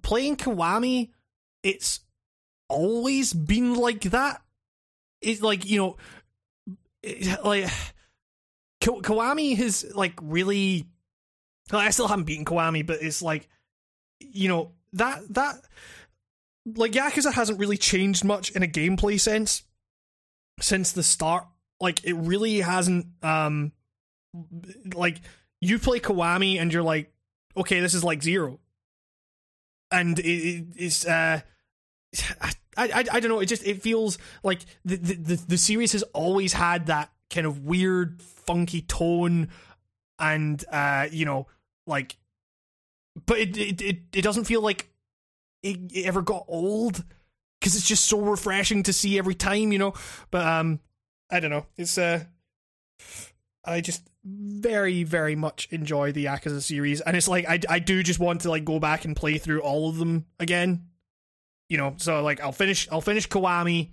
playing Kiwami, it's always been like that. It's like you know, like Ki- Kiwami has like really. well, I still haven't beaten Kiwami, but it's like you know that that like Yakuza hasn't really changed much in a gameplay sense since the start. Like it really hasn't. Um, like you play Kiwami and you're like, okay, this is like zero, and it, it, it's uh, I, I I don't know. It just it feels like the the the series has always had that kind of weird, funky tone, and uh, you know, like, but it it it, it doesn't feel like it, it ever got old because it's just so refreshing to see every time, you know. But um, I don't know. It's uh, I just very very much enjoy the Yakuza series, and it's like I I do just want to like go back and play through all of them again. You know, so like I'll finish I'll finish Kiwami.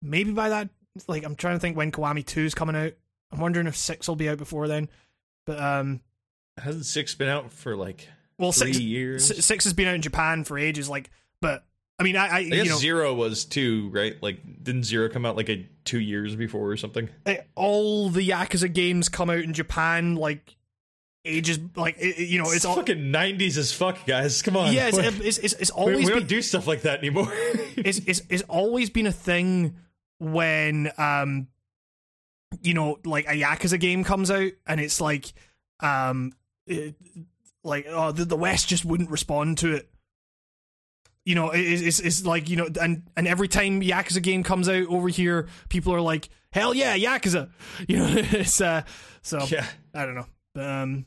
Maybe by that, like I'm trying to think when Kiwami two is coming out. I'm wondering if six will be out before then. But um, Hasn't six been out for like well, three six years? six has been out in Japan for ages. Like, but I mean, I, I, I guess you know, zero was two, right? Like, didn't zero come out like a two years before or something? eh, all the Yakuza games come out in Japan like ages. Like, it, you know, it's all fucking nineties as fuck, guys. Come on, yeah, it's, it's, it's, it's always we been, don't do stuff like that anymore. it's, it's it's always been a thing when um you know like a yakuza game comes out and it's like um it, like oh the, the west just wouldn't respond to it. You know it, it's, it's like you know and and every time yakuza game comes out over here people are like hell yeah yakuza! You know it's uh so yeah, i don't know. Um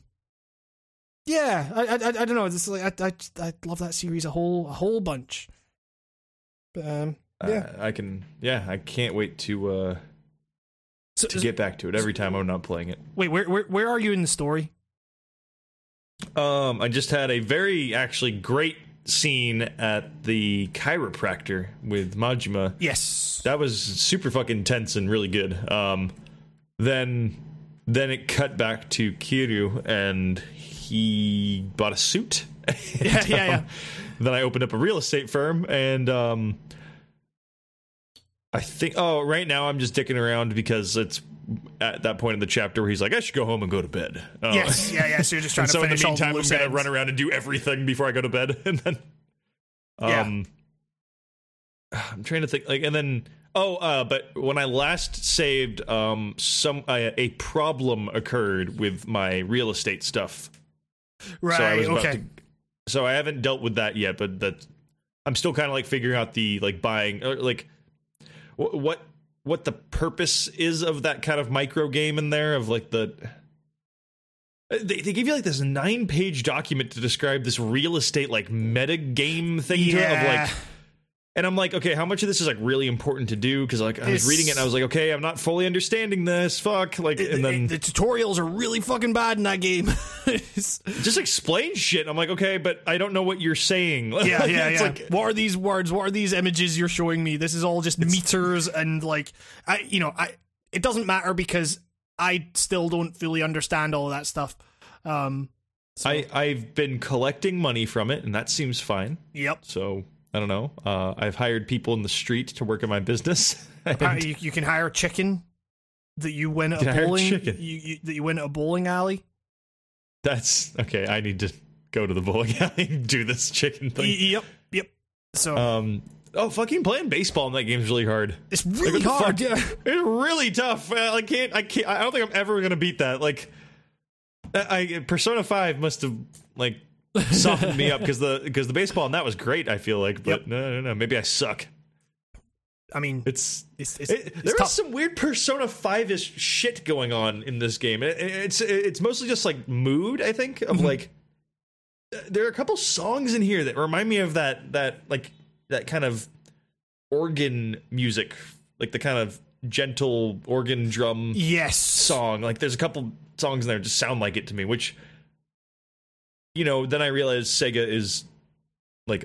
yeah i i, I don't know. It's like i i i love that series a whole a whole bunch. But um yeah I can. Yeah, I can't wait to uh so, to get back to it every time I'm not playing it. Wait, where where where are you in the story? Um, I just had a very actually great scene at the chiropractor with Majima. Yes. That was super fucking tense and really good. Um, then then it cut back to Kiryu and he bought a suit. Yeah, yeah, yeah. then I opened up a real estate firm and um I think. Oh, right now I'm just dicking around because it's at that point in the chapter where he's like, I should go home and go to bed. Oh. Yes, yeah, yeah. So you're just trying to so in the meantime, I'm gonna run around and do everything before I go to bed, and then. Yeah. Um, I'm trying to think like, and then oh, uh, but when I last saved, um, some uh, a problem occurred with my real estate stuff. Right. so I was okay. to. So I haven't dealt with that yet, but that I'm still kind of like figuring out the like buying or like what what the purpose is of that kind of micro game in there of like the. Uh, they, they give you like this nine page document to describe this real estate like meta game thing to of Yeah. like and I'm like, okay, how much of this is like really important to do? Because like I was It's- reading it and I was like, okay, I'm not fully understanding this. Fuck, like, and then the tutorials are really fucking bad in that game. Just explain shit. I'm like, okay, but I don't know what you're saying. yeah, yeah, it's yeah. like what are these words? What are these images you're showing me? This is all just meters and like, I, you know, I. It doesn't matter because I still don't fully understand all of that stuff. Um, so, I I've been collecting money from it, and that seems fine. yep. So I don't know. Uh, I've hired people in the street to work in my business. Uh, you, you can hire a chicken that you win at Can I a bowling. chicken? You, you, that you win a bowling alley. that's okay. I need to go to the bowling alley and do this chicken thing. Yep, yep. So Um. Oh, fucking playing baseball in that game is really hard. it's really the hard. Yeah. It's really tough. Uh, I can't. I can't. I don't think I'm ever gonna beat that. Like, I Persona Five must have like softened me up because the because the baseball and that was great. I feel like, but Yep. no, no, no. Maybe I suck. I mean, It's it's it's, It, it's there tough. is some weird Persona Five ish shit going on in this game. It, it's it's mostly just like mood. I think Mm-hmm. of like there are a couple songs in here that remind me of that that like that kind of organ music, like the kind of gentle organ drum yes. song. Like there's a couple songs in there that just sound like it to me. Which you know, then I realized Sega is like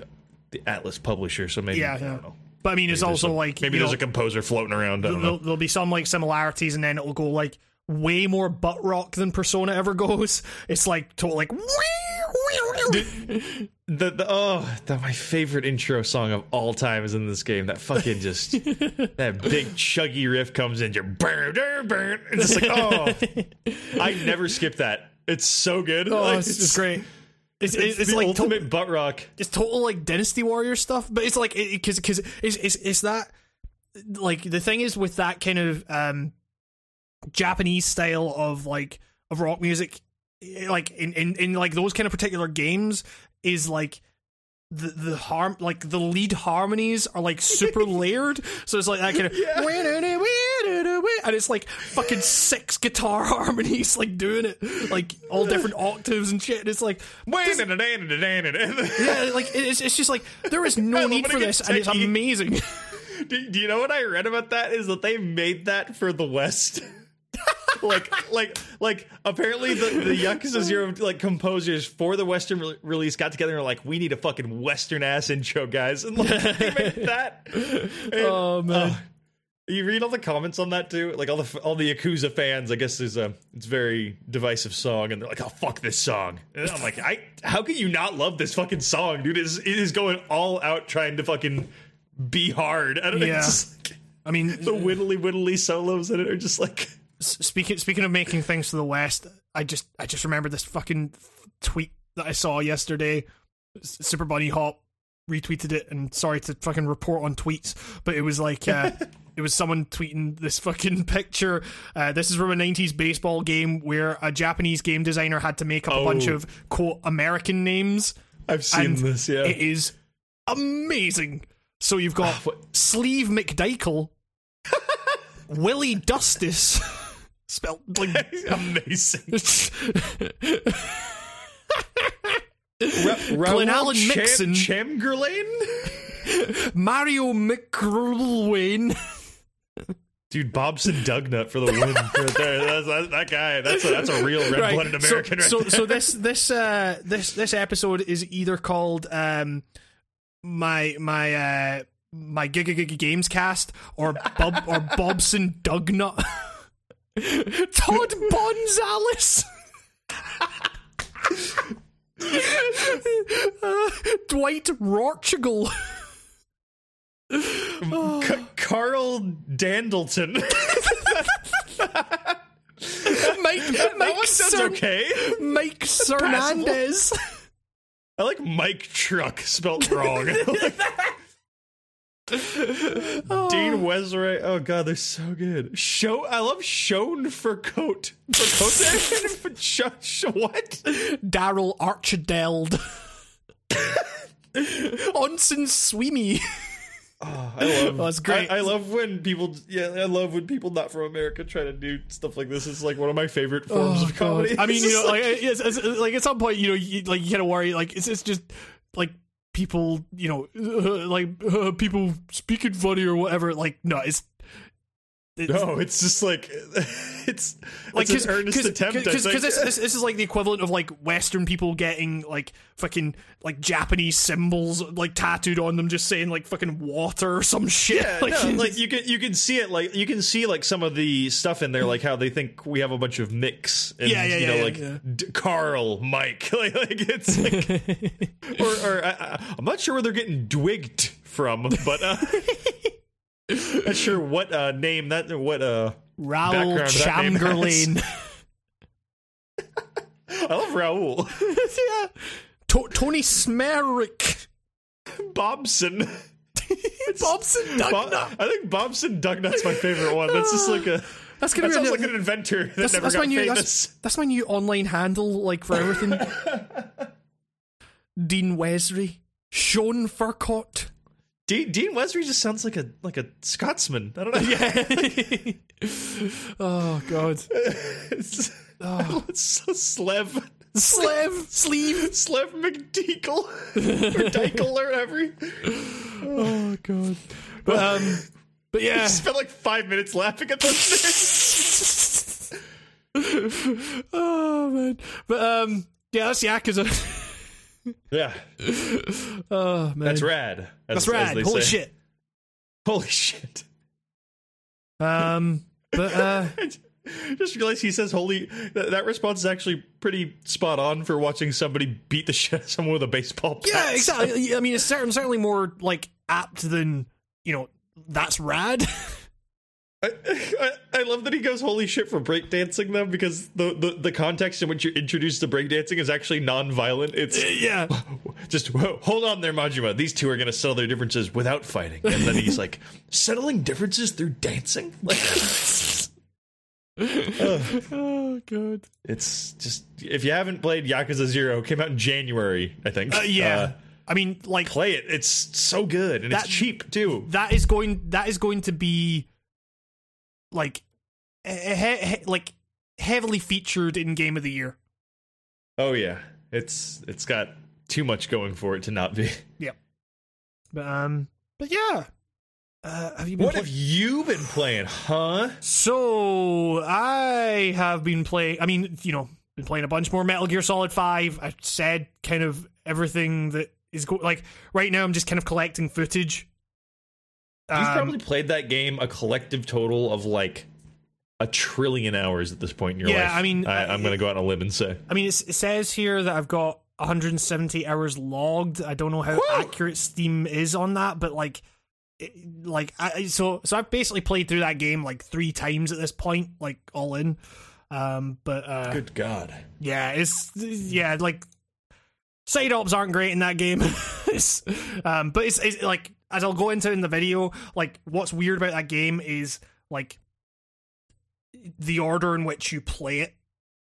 the Atlus publisher, so maybe Yeah, I don't know. But I mean, it's Maybe there's also some- like maybe there's know, a composer floating around. There'll, there'll be some like similarities, and then it'll go like way more butt rock than Persona ever goes. It's like to like. the, the oh the, my favorite intro song of all time is in this game that fucking just that big chuggy riff comes in just burn, burn, burn. it's just like oh i never skip that it's so good Oh, Like, it's, it's great. It's, it's, it's, like to- butt rock it's total like Dynasty Warrior stuff, but it's like because because it's, it's it's that like the thing is with that kind of um Japanese style of like of rock music, eh, like in in in like those kind of particular games is like. The the harm like the lead harmonies are like super layered, so it's like that kind of and it's like fucking six guitar harmonies like doing it like all different octaves and shit. And it's like yeah yeah, like it's it's just like there is no need for this, and it's amazing. do, do you know what i read about that is that they made that for the west like like like apparently the the Yakuza Zero like composers for the Western re- release got together and were like, we need a fucking Western ass intro, guys, and like they made that. And, Oh, man. uh, you read all the comments on that too, like all the all the Yakuza fans. I guess is a it's a very divisive song, and they're like, "Oh fuck this song." And I'm like, "I how can you not love this fucking song, dude? It is, it is going all out trying to fucking be hard." I don't. Yeah. Like, I mean, the whittly whittly solos in it are just like. speaking speaking of making things to the west, I just I just remember this fucking tweet that I saw yesterday. Super Bunny Hop retweeted it, and sorry to fucking report on tweets, but it was like. Uh, It was someone tweeting this fucking picture. Uh, this is from a 90s baseball game where a Japanese game designer had to make up a bunch Oh. of quote American names. I've seen this, yeah. It is amazing. So you've got Sleeve McDykel, Willie Dustice, spelled like Amazing. Glenn Allen Mixon. Chamberlain? Mario McGrulwayne. Dude, Bobson Dugnutt for the win right there. That's, that, that guy, that's a, that's a real red-blooded So, American right so, so this this uh this this episode is either called um my my uh my Giga Giga Games cast or Bob or Bobson Dugnutt. Todd Bonzalez. Uh, Dwight Rorchigal. C- Karl Dandleton. Mike, that Mike, one sounds Cer- okay. Mike Sernandez. I like Mike Truck spelled wrong. Dean oh. Wesley. Oh god, they're so good. Show. I love shown for coat. For coat. Sh- what? Daryl Archideld. Onsen Sweeney. Oh, I love. Oh, that's great. I, I love when people. Yeah, I love when people not from America try to do stuff like this. It's like one of my favorite oh, forms of comedy. Oh, I mean, you know, like, it's, it's, like at some point, you know, you, like you kind of worry, like it's, it's just like people, you know, uh, like uh, people speaking funny or whatever. Like, no, it's. It's no, it's just like it's like it's an earnest attempt. I because this, this this is like the equivalent of like Western people getting like fucking like Japanese symbols like tattooed on them, just saying like fucking water or some shit. Yeah, like, no, like you can you can see it like you can see like some of the stuff in there like how they think we have a bunch of mix and Yeah, yeah, you know yeah, like yeah. D- Carl Mike like, like it's like or, or I, I- I'm not sure where they're getting dwigged from but uh not sure what uh name that what uh Raoul background that name has. Chamberlain. I love Raoul yeah. To- Tony Smerick. Bobson Bobson Bo- Dugnutt. I think Bobson Dugnutt's my favorite one that's just like a That's gonna that be sounds like an inventor that that's, never that's got my new famous that's, that's my new online handle like for everything. Dean Wesley, Sean Furcott. Dean, Dean Wesley just sounds like a like a Scotsman I don't know Yeah. oh god. it's, it's so Slev. Sleeve, sleeve. Slev McDeagle. or Dykel or whatever. Oh god. But um but I yeah. spent like five minutes laughing at those names. oh man. But um yeah, that's the Yakuza. Yeah, oh man. that's rad. as- That's rad. Holy say. shit. Holy shit. Um but uh just realized he says holy. That, that response is actually pretty spot on for watching somebody beat the shit out of someone with a baseball bat. Yeah, exactly. I mean, it's certain, certainly more like apt than you know. That's rad. I, I, I love that he goes holy shit for breakdancing though because the, the, the context in which you're introduced to breakdancing is actually non-violent. It's yeah, just whoa, hold on there, Majima. These two are going to settle their differences without fighting. And then he's like, settling differences through dancing? Like, oh god. it's just, if you haven't played Yakuza Zero, came out in January, I think. Uh, yeah, Uh, I mean, like play it. It's so good and That- it's cheap too. that is going. That is going to be like, he- he- like heavily featured in Game of the Year. Oh yeah, it's it's got too much going for it to not be. Yeah. But um, but yeah. Uh, have you been? What play- have you been playing, huh? So I have been playing. I mean, you know, been playing a bunch more Metal Gear Solid Five. I said kind of everything that is go- like right now. I'm just kind of collecting footage. You've Um, probably played that game a collective total of like a trillion hours at this point in your life. Yeah, life. I mean, I, I'm going to go out on a limb and say. I mean, it's, it says here that I've got 170 hours logged. I don't know how Whoa. accurate Steam is on that, but like, it, like I so so I've basically played through that game like three times at this point, like all in. Um, but uh, Good God. yeah, it's yeah, like side ops aren't great in that game. it's, um, but it's, it's like as I'll go into in the video, like what's weird about that game is like the order in which you play it.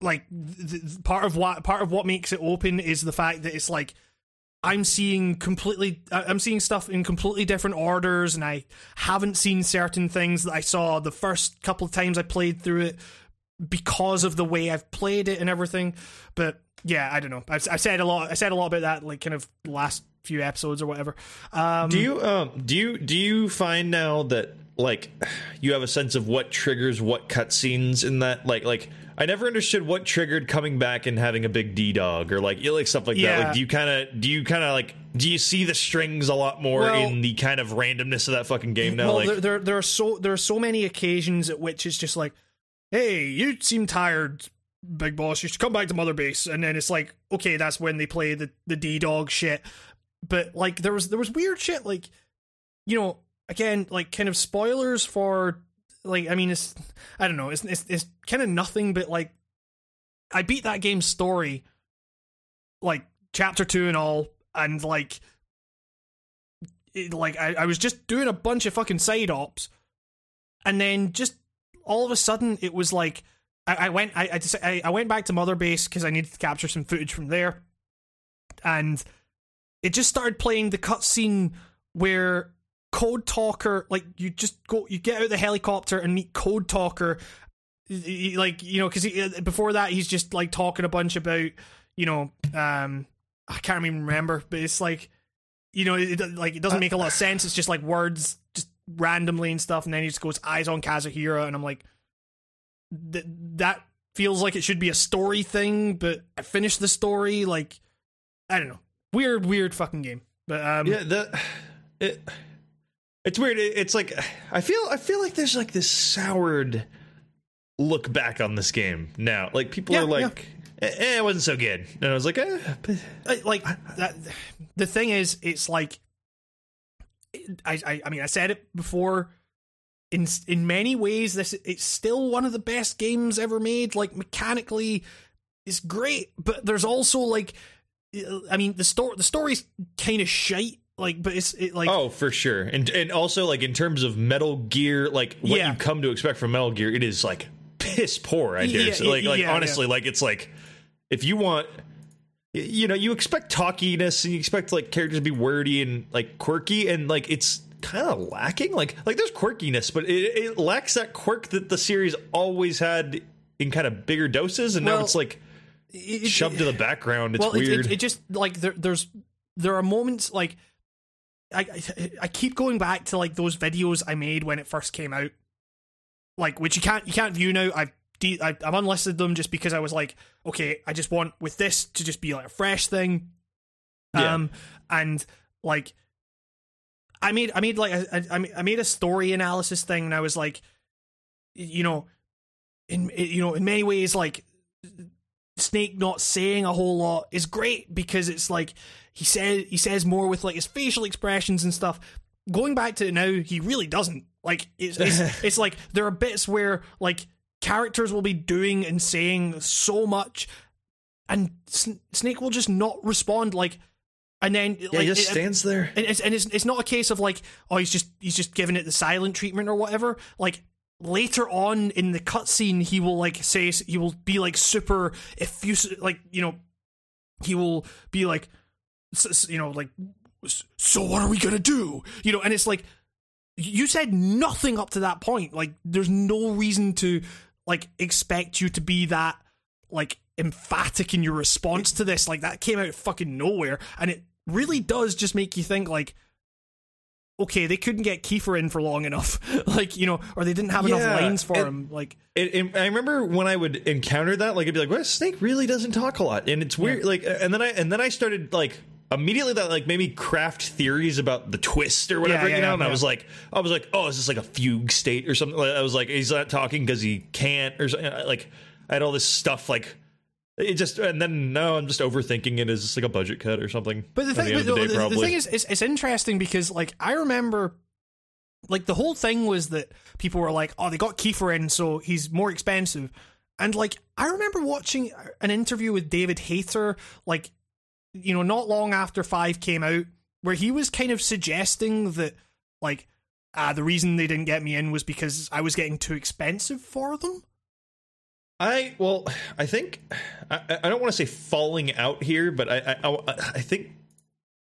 Like th- th- part of what part of what makes it open is the fact that it's like I'm seeing completely I'm seeing stuff in completely different orders and I haven't seen certain things that I saw the first couple of times I played through it because of the way I've played it and everything. But yeah, I don't know. I've, I said a lot. I said a lot about that, like kind of last few episodes or whatever. Um, Do you um do you do you find now that like you have a sense of what triggers what cutscenes in that like like I never understood what triggered coming back and having a big D dog or like like stuff like that. Like do you kind of do you kind of like do you see the strings a lot more Well- in the kind of randomness of that fucking game now? well, like there, there there are so there are so many occasions at which it's just like, hey, you seem tired, big boss. You should come back to Mother Base, and then it's like, okay, that's when they play the the D dog shit. But like there was there was weird shit like, you know, again, like kind of spoilers for like I mean it's I don't know, it's it's, it's kind of nothing but like I beat that game's story like chapter 2 and all and like it, like I, I was just doing a bunch of fucking side ops and then just all of a sudden it was like I, went I I, just, I I went back to Mother Base because I needed to capture some footage from there and it just started playing the cutscene where Code Talker, like you just go, you get out the helicopter and meet Code Talker, like you know, because before that he's just like talking a bunch about, you know, um, I can't even remember, but it's like, you know, it, like it doesn't make a lot of sense. It's just like words, just randomly and stuff, and then he just goes eyes on Kazuhira, and I'm like, th- that feels like it should be a story thing, but I finished the story, like, I don't know, weird, weird fucking game, but um, Yeah, the it it's weird. It, it's like I feel I feel like there's like this soured look back on this game now. Like people Yeah, are like, eh, eh, it wasn't so good, and I was like, eh, like, like that the thing is it's like I, I i mean i said it before. In in many ways this it's still one of the best games ever made. Like mechanically it's great but there's also like i mean the story the story's kind of shite like but it's it, like oh for sure, and and also like in terms of Metal Gear, like what Yeah. you come to expect from Metal Gear, it is like piss poor. I dare Yeah, say. Like like yeah, honestly, like it's like if you want. You know, you expect talkiness and you expect like characters to be wordy and like quirky, and like it's kind of lacking. Like, like there's quirkiness, but it, it lacks that quirk that the series always had in kind of bigger doses, and now it's like it- it- shoved to the background. It's well, it- weird. It, it, just like there, there's there are moments like I, I I keep going back to like those videos I made when it first came out, like which you can't you can't view now. I've de- I, I've unlisted them just because I was like, okay, I just want with this to just be like a fresh thing, Yeah. um, and like I made I made like a, I I made a story analysis thing, and I was like, you know, in you know in many ways like Snake not saying a whole lot is great because it's like he said he says more with like his facial expressions and stuff. Going back to now, he really doesn't. Like it's it's, it's like there are bits where like characters will be doing and saying so much, and Sn- Snake will just not respond. Like, and then yeah, like he just it- stands there. and it's and it's it's not a case of like oh he's just he's just giving it the silent treatment or whatever. Like later on in the cutscene, he will like say he will be like super effusive, like you know, he will be like, you know, like so what are we gonna do? You know, and it's like you said nothing up to that point. Like there's no reason to like expect you to be that like emphatic in your response to this. Like that came out of fucking nowhere, and it really does just make you think like. Okay, they couldn't get Kiefer in for long enough, like you know, or they didn't have enough Yeah, lines for and- him. Like, And, and I remember when I would encounter that, like I'd be like, "Well, Snake really doesn't talk a lot," and it's weird. Like, and then I and then I started like immediately that like maybe craft theories about the twist or whatever, Yeah, yeah, you know. and I was like, I was like, "Oh, is this like a fugue state or something?" I was like, "He's not talking because he can't," or something. Like, I had all this stuff like. It just and then now I'm just overthinking it as just like a budget cut or something. But the thing, the the, the, day, the thing is, it's, it's interesting because like I remember, like the whole thing was that people were like, "Oh, they got Kiefer in, so he's more expensive," and like I remember watching an interview with David Hayter, like you know, not long after Five came out, where he was kind of suggesting that like ah, the reason they didn't get me in was because I was getting too expensive for them. I well, I think I, I don't want to say falling out here, but I I, I, I think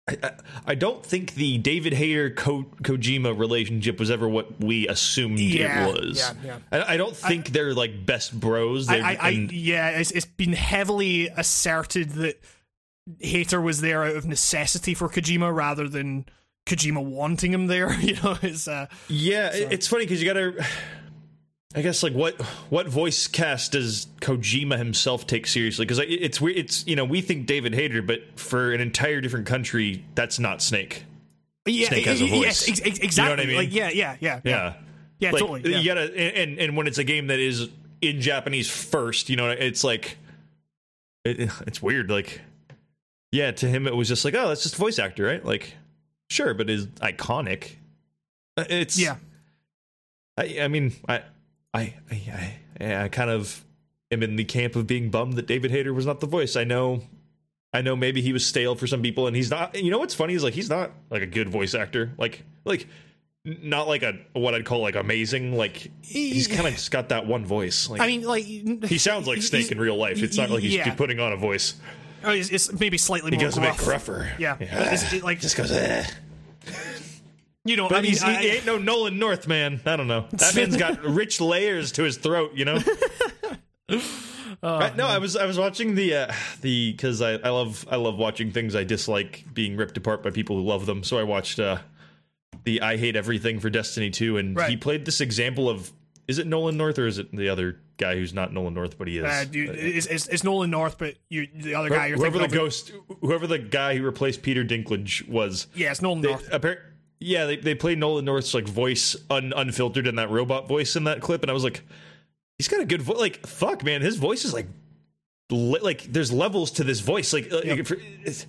I, I, don't think the David Hayter Ko, Kojima relationship was ever what we assumed Yeah, it was. yeah, yeah. I, I don't think they're like best bros. I, They're- I, I and- yeah, it's, it's been heavily asserted that Hayter was there out of necessity for Kojima rather than Kojima wanting him there. You know, it's uh, yeah, it- it's funny because you gotta. I guess like what what voice cast does Kojima himself take seriously? Because it's we it's you know we think David Hayter, but for an entire different country, that's not Snake. yeah, Snake has a yes, voice. ex- ex- You know exactly. what I mean? Like, yeah, yeah, yeah, Yeah. yeah, like, totally. Yeah. You gotta and, and when it's a game that is in Japanese first, you know, it's like it, it's weird. Like, yeah, to him it was just like, oh, that's just a voice actor, right? Like, sure, but is iconic. Uh, It's Yeah. I, I mean, I, I, I, I, I kind of am in the camp of being bummed that David Hayter was not the voice. I know, I know, maybe he was stale for some people, and he's not. You know what's funny is like he's not like a good voice actor. Like, like not like a what I'd call like amazing. Like he's kind of just got that one voice. Like I mean, like he sounds like Snake in real life. It's not like he's yeah. putting on a voice. oh, it's, it's maybe slightly He more goes a bit gruff. gruffer. Yeah, But it's- it, like just goes. Eh. You know, But I mean, he, I- ain't no Nolan North man. I don't know. That man's got rich layers to his throat. You know. I- no, I was I was watching the uh, the because I, I love I love watching things I dislike being ripped apart by people who love them. So I watched uh, the I hate everything for Destiny two, and Right. he played this example of is it Nolan North or is it the other guy who's not Nolan North but he is uh, dude, it's, it's, it's Nolan North, but you the other guy you're whoever thinking the of, ghost whoever the guy who replaced Peter Dinklage was. yeah, it's Nolan They, North. appar- yeah, they they played Nolan North's like voice un, unfiltered in that robot voice in that clip, and I was like, he's got a good voice. Like, fuck, man, his voice is like, li- like there's levels to this voice. Like, uh, if- it's-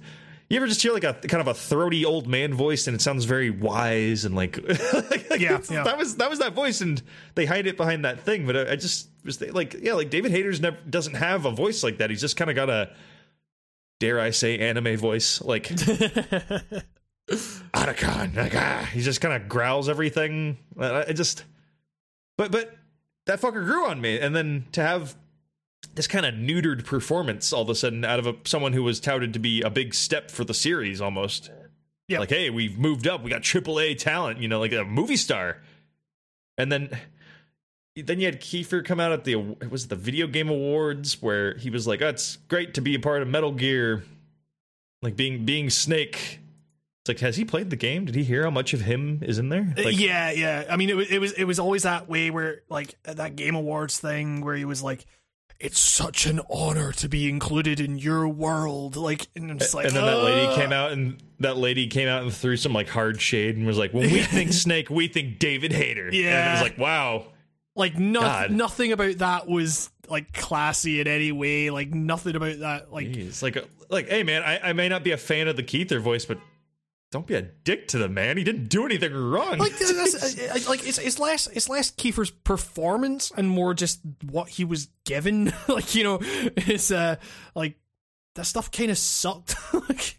you ever just hear like a kind of a throaty old man voice, and it sounds very wise and like, like, like Yeah, yeah. that was that was that voice, and they hide it behind that thing. But I, I just was like, yeah, like David Hayter's never doesn't have a voice like that. He's just kind of got a. Dare I say anime voice? Like Otacon. Like, ah, he just kind of growls everything. I I just, but but that fucker grew on me, and then to have this kind of neutered performance all of a sudden out of a, someone who was touted to be a big step for the series, almost. Yep. Like, hey, we've moved up. We got AAA talent. You know, like a movie star. And then. Then you had Kiefer come out at the it was it the video game awards where he was like, oh, "It's great to be a part of Metal Gear, like being being Snake." It's like, has he played the game? Did he hear how much of him is in there? Uh, like, yeah, yeah. I mean, it was it was it was always that way where like that Game Awards thing where he was like, "It's such an honor to be included in your world." Like, and I'm just like, and then that lady came out and that lady came out and threw some like hard shade and was like, "When we think Snake, we think David Hayter." and it was like, "Wow." Like, no, nothing about that was like classy in any way. Like, nothing about that. Like, Jeez. Like, uh, like, hey man, I, I may not be a fan of the Kiefer voice, but don't be a dick to the man. He didn't do anything wrong. like that's, uh, uh, like it's it's less it's less Kiefer's performance and more just what he was given. like you know, it's uh like that stuff kind of sucked. like,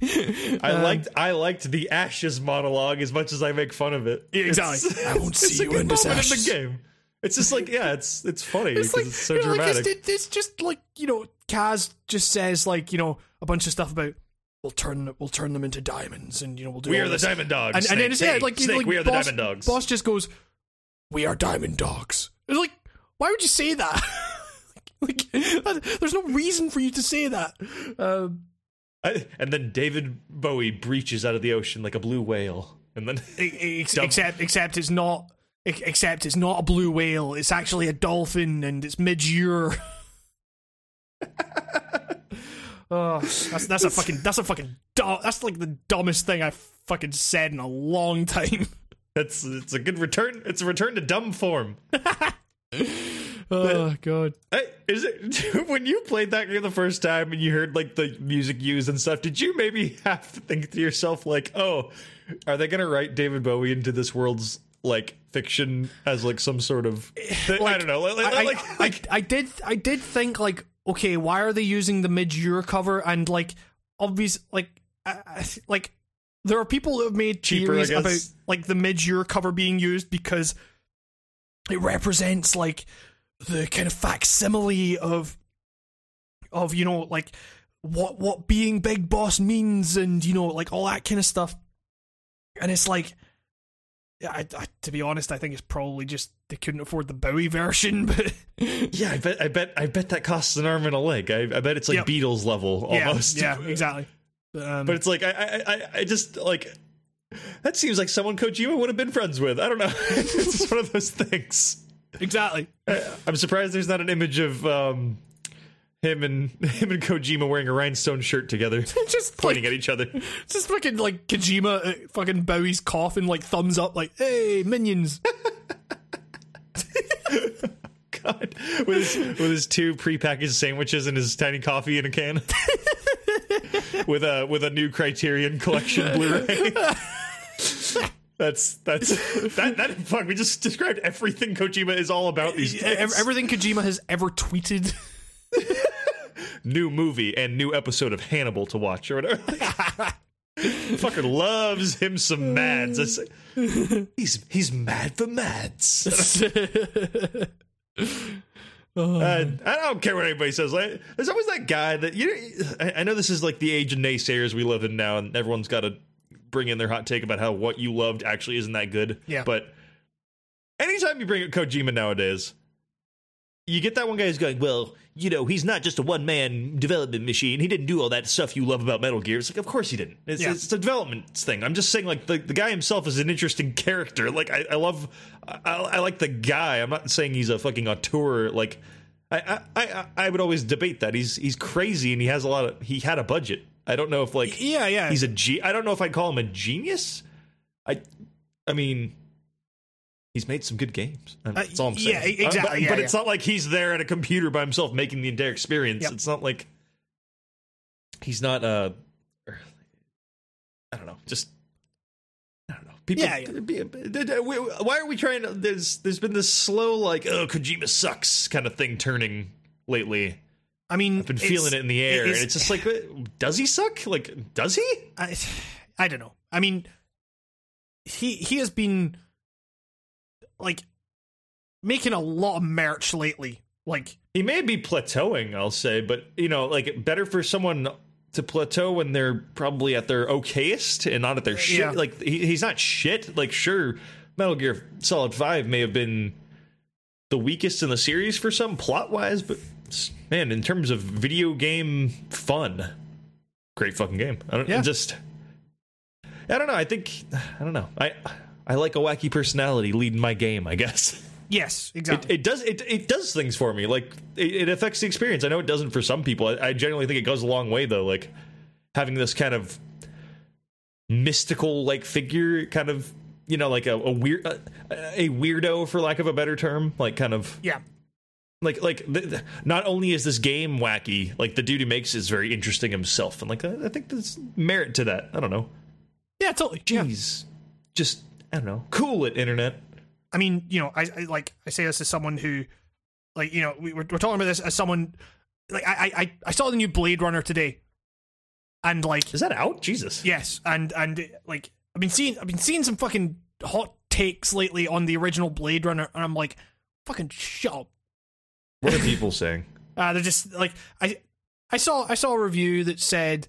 I um, liked I liked the Ashes monologue as much as I make fun of it. Exactly. It's- I won't see you in this ashes. in the game. It's just like yeah, it's it's funny It's because like it's so know, like, dramatic. it's, it's just like you know, Kaz just says like you know a bunch of stuff about we'll turn we'll turn them into diamonds and you know we'll do we are the. Diamond Dogs. and, and then it's, yeah, like, Snake, like we are the boss, Diamond Dogs. Boss just goes, "We are Diamond Dogs." It's like, why would you say that? like, that- there's no reason for you to say that. Um, I- and then David Bowie breaches out of the ocean like a blue whale, and then ex- except, except it's not. Except it's not a blue whale. It's actually a dolphin, and it's Midge Ure. oh, that's that's a fucking that's a fucking dumb, that's like the dumbest thing I've fucking said in a long time. that's it's a good return. It's a return to dumb form. Oh god. Hey, is it when you played that game the first time and you heard like the music used and stuff? Did you maybe have to think to yourself like, "Oh, are they gonna write David Bowie into this world's like fiction as like some sort of I Like, don't know, like, I, I- like, I, like I did I did think like okay why are they using the Midge Ure cover? And like obvious like I, like there are people who have made Cheaper, theories about like the Midge Ure cover being used because it represents like the kind of facsimile of of you know like what what being big boss means and you know like all that kind of stuff. And it's like yeah, I, I, to be honest, I think it's probably just they couldn't afford the Bowie version, but yeah, I bet, I bet, I bet that costs an arm and a leg. I, I bet it's like Yep. Beatles level almost. Yeah, yeah, exactly. Um, But it's like I, I, I, I just like that seems like someone Kojima would have been friends with. I don't know. it's just one of those things. exactly. I'm surprised there's not an image of um, him and him and Kojima wearing a rhinestone shirt together, just pointing like, at each other. just fucking like Kojima, uh, fucking Bowie's coughing like thumbs up, like hey minions. God, with his with his two prepackaged sandwiches and his tiny coffee in a can, with a with a new Criterion Collection Blu-ray. That's that's that that fuck. We just described everything Kojima is all about these days. Everything Kojima has ever tweeted. new movie and new episode of Hannibal to watch or whatever. Fucker loves him some Mads. That's- he's he's mad for Mads. And I don't care what anybody says. Like, there's always that guy that you. Know, I, I know this is like the age of naysayers we live in now, and everyone's got to bring in their hot take about how what you loved actually isn't that good. Yeah. But anytime you bring up Kojima nowadays, you get that one guy who's going, "Well, you know, he's not just a one man development machine. He didn't do all that stuff you love about Metal Gear." It's like, of course he didn't. It's, Yeah. it's a development thing. I'm just saying, like the, the guy himself is an interesting character. Like I, I love, I, I like the guy. I'm not saying he's a fucking auteur. Like I, I, I, I would always debate that he's he's crazy and he has a lot of he had a budget. I don't know if like yeah, yeah. he's a ge- I don't know if I'd call him a genius. I, I mean. He's made some good games. That's all I'm saying. yeah, e- exactly, Uh, but yeah, but yeah. it's not like he's there at a computer by himself making the entire experience. Yep. It's not like he's not. Uh, I don't know. Just I don't know. People. Yeah, yeah. be- be- we- Why are we trying to? There's there's been this slow like oh Kojima sucks kind of thing turning lately. I mean, I've been feeling it in the air, and it's just like, uh, does he suck? Like, does he? I, I don't know. I mean, he he has been like making a lot of merch lately. Like, He may be plateauing, I'll say, but you know, like better for someone to plateau when they're probably at their okayest and not at their shit. Yeah. Like he, he's not shit. Like sure, Metal Gear Solid Five may have been the weakest in the series for some plot wise, but man, in terms of video game fun, great fucking game. I don't Yeah. just. I don't know. I think I don't know. I I like a wacky personality leading my game. I guess. yes, exactly. it does it it does things for me. Like it, it affects the experience. I know it doesn't for some people. I, I generally think it goes a long way though. Like having this kind of mystical like figure, kind of you know like a, a weird a, a weirdo for lack of a better term. Like kind of yeah, like like the, the- not only is this game wacky, like the dude who makes it is very interesting himself, and like I, I think there's merit to that. I don't know. yeah, totally. Yeah. Jeez, just I don't know. Cool it, internet. I mean, you know, I, I like I say this as someone who, like, you know, we, we're, we're talking about this as someone like I, I I- I saw the new Blade Runner today, and like Is that out? Jesus. yes, and and like I've been seeing I've been seeing some fucking hot takes lately on the original Blade Runner, and I'm like, fucking shut up. What are people saying? Uh, they're just like I I saw I saw a review that said,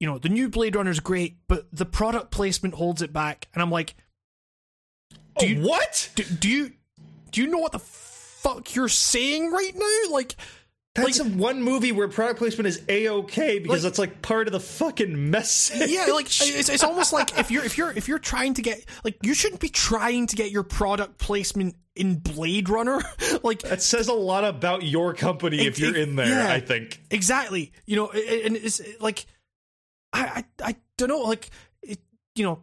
you know, the new Blade Runner's great, but the product placement holds it back, and I'm like, Do you- oh. what? do, do you do you know what the fuck you're saying right now? Like, That's a one movie where product placement is a okay because Like- that's like part of the fucking message. yeah, like it's, it's almost like if you're if you're if you're trying to get like you shouldn't be trying to get your product placement in Blade Runner, like that says a lot about your company if you're it- in there. yeah. I think. exactly, you know, and it's like I I, I don't know, like it, you know,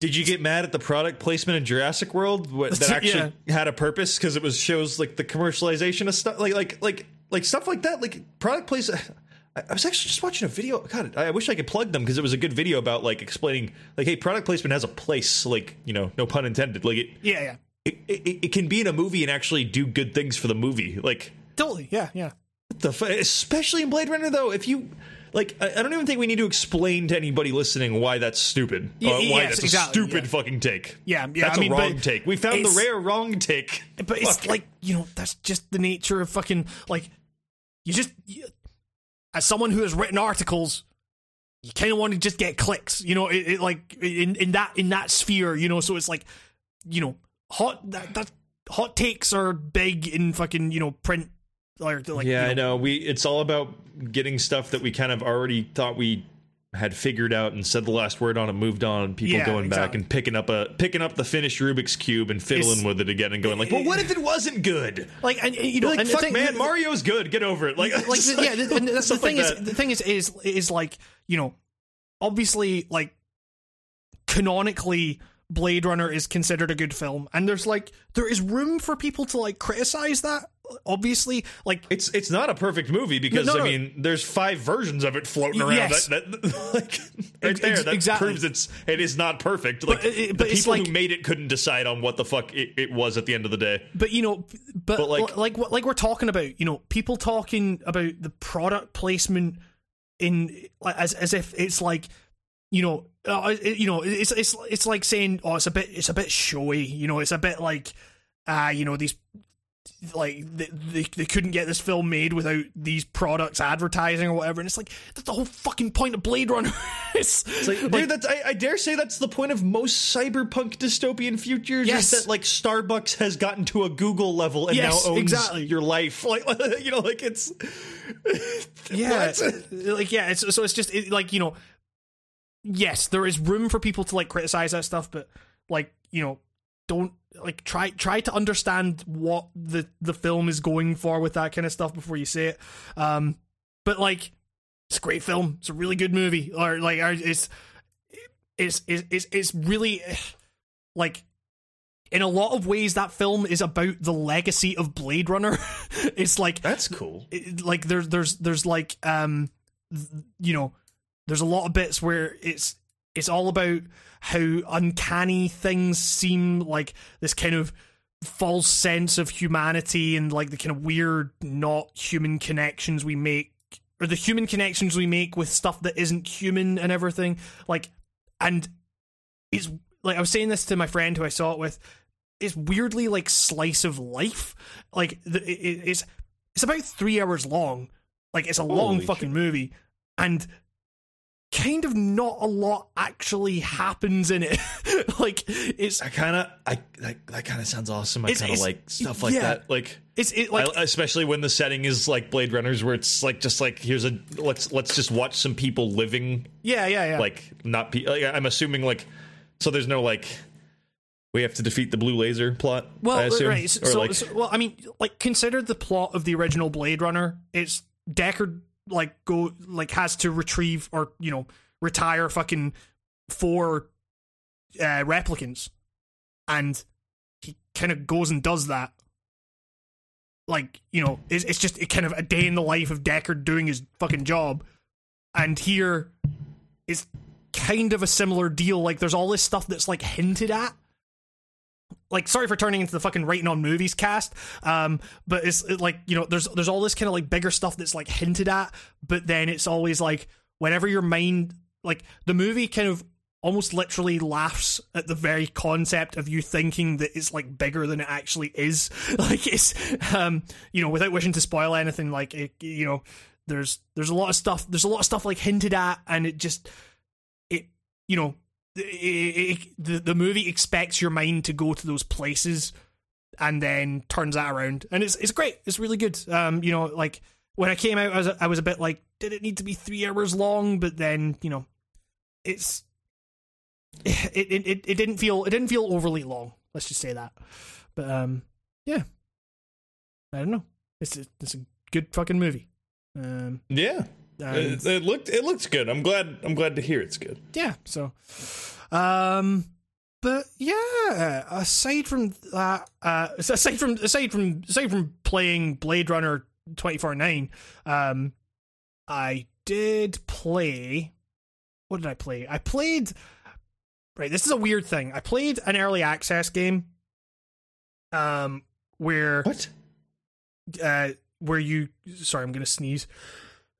Did you get mad at the product placement in Jurassic World what, that actually had a purpose because it was shows like the commercialization of stuff like like like like stuff like that like product place. I I was actually just watching a video. God, I wish I could plug them because it was a good video about like explaining like, hey, product placement has a place. Like, you know, no pun intended. Like, it yeah, yeah, it, it, it can be in a movie and actually do good things for the movie. Like, totally, yeah, yeah. the f- especially in Blade Runner though, if you like, I, I don't even think we need to explain to anybody listening why that's stupid. Y- Uh, why yes, that's exactly, a stupid yeah. fucking take. Yeah, yeah, that's I mean, a wrong take. We found the rare wrong take. But it's Fuck. like you know that's just the nature of fucking like you just you, as someone who has written articles, you kind of want to just get clicks, you know, it, it like in in that in that sphere, you know. So it's like you know hot that, that hot takes are big in fucking you know print or like yeah, you I know. We it's all about getting stuff that we kind of already thought we had figured out and said the last word on and moved on people Yeah, going back and picking up a picking up the finished Rubik's cube and fiddling It's- with it again and going like, well, what if it wasn't good? like and, you know Like, fuck, thing- man, Mario's good. Get over it. Like, like just yeah, th- and that's the thing like is the thing is is is like you know obviously like canonically Blade Runner is considered a good film and there's like there is room for people to like criticize that obviously like It's it's not a perfect movie because No, no. I mean there's five versions of it floating around. yes. That, that like right Ex- there. ex- That exactly. proves it's it is not perfect. Like it- it- the but it's people like- who made it couldn't decide on what the fuck it, it was at the end of the day. but you know, but, But, like- like, like what like we're talking about, you know, people talking about the product placement in as as if it's like, you know, uh, it- you know, it's it's it's like saying, oh, it's a bit it's a bit showy, you know, it's a bit like, uh, you know, these like they, they they couldn't get this film made without these products advertising or whatever, and it's like that's the whole fucking point of Blade Runner. it's, It's like, dude, that's I, I dare say that's the point of most cyberpunk dystopian futures. Yes. is that like Starbucks has gotten to a Google level and Yes, now owns exactly. your life. Like you know, like it's yeah like yeah it's so it's just it, like you know yes there is room for people to like criticize that stuff but like you know don't like try try to understand what the the film is going for with that kind of stuff before you say it. Um but like it's a great film. It's a really good movie. Or like it's it's it's it's, it's really like in a lot of ways that film is about the legacy of blade runner. It's like that's cool. it, like there's there's there's like um you know there's a lot of bits where it's it's all about how uncanny things seem like this kind of false sense of humanity and like the kind of weird not human connections we make or the human connections we make with stuff that isn't human and everything. Like and it's like I was saying this to my friend who I saw it with it's weirdly like slice of life. Like the, it, it- it's it's about three hours long. Like it's a long Holy fucking movie. And kind of not a lot actually happens in it like it's I kind of I that, that kind of sounds awesome. I kind of like stuff like yeah. that. Like it's it like I, especially when the setting is like Blade Runners, where it's like just like here's a let's let's just watch some people living yeah yeah yeah like not pe- like, I'm assuming like so there's no like we have to defeat the blue laser plot. Well, I assume? right. So, like, so- well, I mean, like consider the plot of the original Blade Runner. It's Deckard like go like has to retrieve or you know retire fucking four uh, replicants, and he kind of goes and does that. Like you know, it's, it's just it kind of a day in the life of Deckard doing his fucking job, and here it's kind of a similar deal. Like there's all this stuff that's like hinted at like sorry for turning into the fucking writing on movies cast um but it's it, like you know there's there's all this kind of like bigger stuff that's like hinted at but then it's always like whenever your mind like the movie kind of almost literally laughs at the very concept of you thinking that it's like bigger than it actually is. Like it's um you know without wishing to spoil anything like it, you know there's there's a lot of stuff there's a lot of stuff like hinted at and it just it you know the the movie expects your mind to go to those places and then turns that around. And it's it's great. It's really good. Um you know like when i came out I was, I was a bit like did it need to be three hours long? But then you know it's it, it it it didn't feel it didn't feel overly long. Let's just say that. But um yeah. I don't know. It's a, it's a good fucking movie. Um yeah, it, it looked it looks good. I'm glad I'm glad to hear it's good. yeah so um but yeah aside from that uh aside from aside from aside from playing blade runner 249 um i did play what did i play i played right this is a weird thing i played an early access game um where What? uh where you sorry i'm gonna sneeze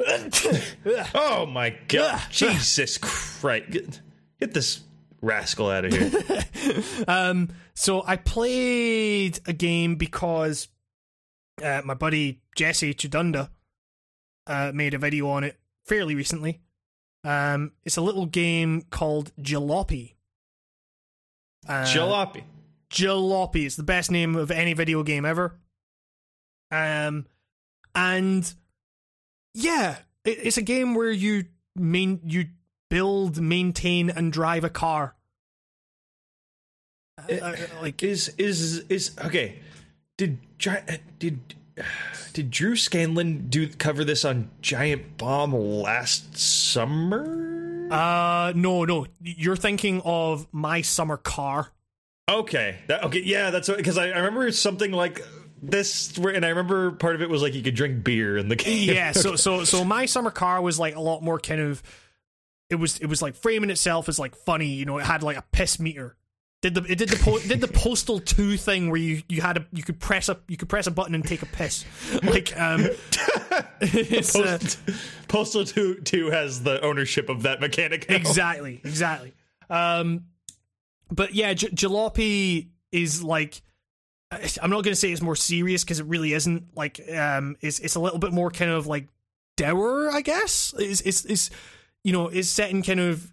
Oh my god! Jesus Christ! Get, get this rascal out of here. um, so I played a game because uh, my buddy Jesse Chudunda uh, made a video on it fairly recently. Um, it's a little game called Jalopy. Uh, Jalopy. Jalopy. It's the best name of any video game ever. Um, and yeah, it's a game where you main you build, maintain, and drive a car. Uh, uh, like Is is is okay? Did uh, did did Drew Scanlon do cover this on Giant Bomb last summer? uh no no you're thinking of my summer car Okay. That, okay. Yeah, that's because I, I remember something like this, and I remember part of it was like you could drink beer in the game. yeah so so so my summer car was like a lot more kind of it was it was like framing itself as like funny. You know, it had like a piss meter. Did the it did the po- did the postal two thing where you you had a you could press a you could press a button and take a piss like um it's, uh, Postal 2, 2 has the ownership of that mechanic. now. exactly exactly um but yeah J- jalopy is like i'm not going to say it's more serious because it really isn't like um it's it's a little bit more kind of like dour i guess? It's it's, it's you know it's set in kind of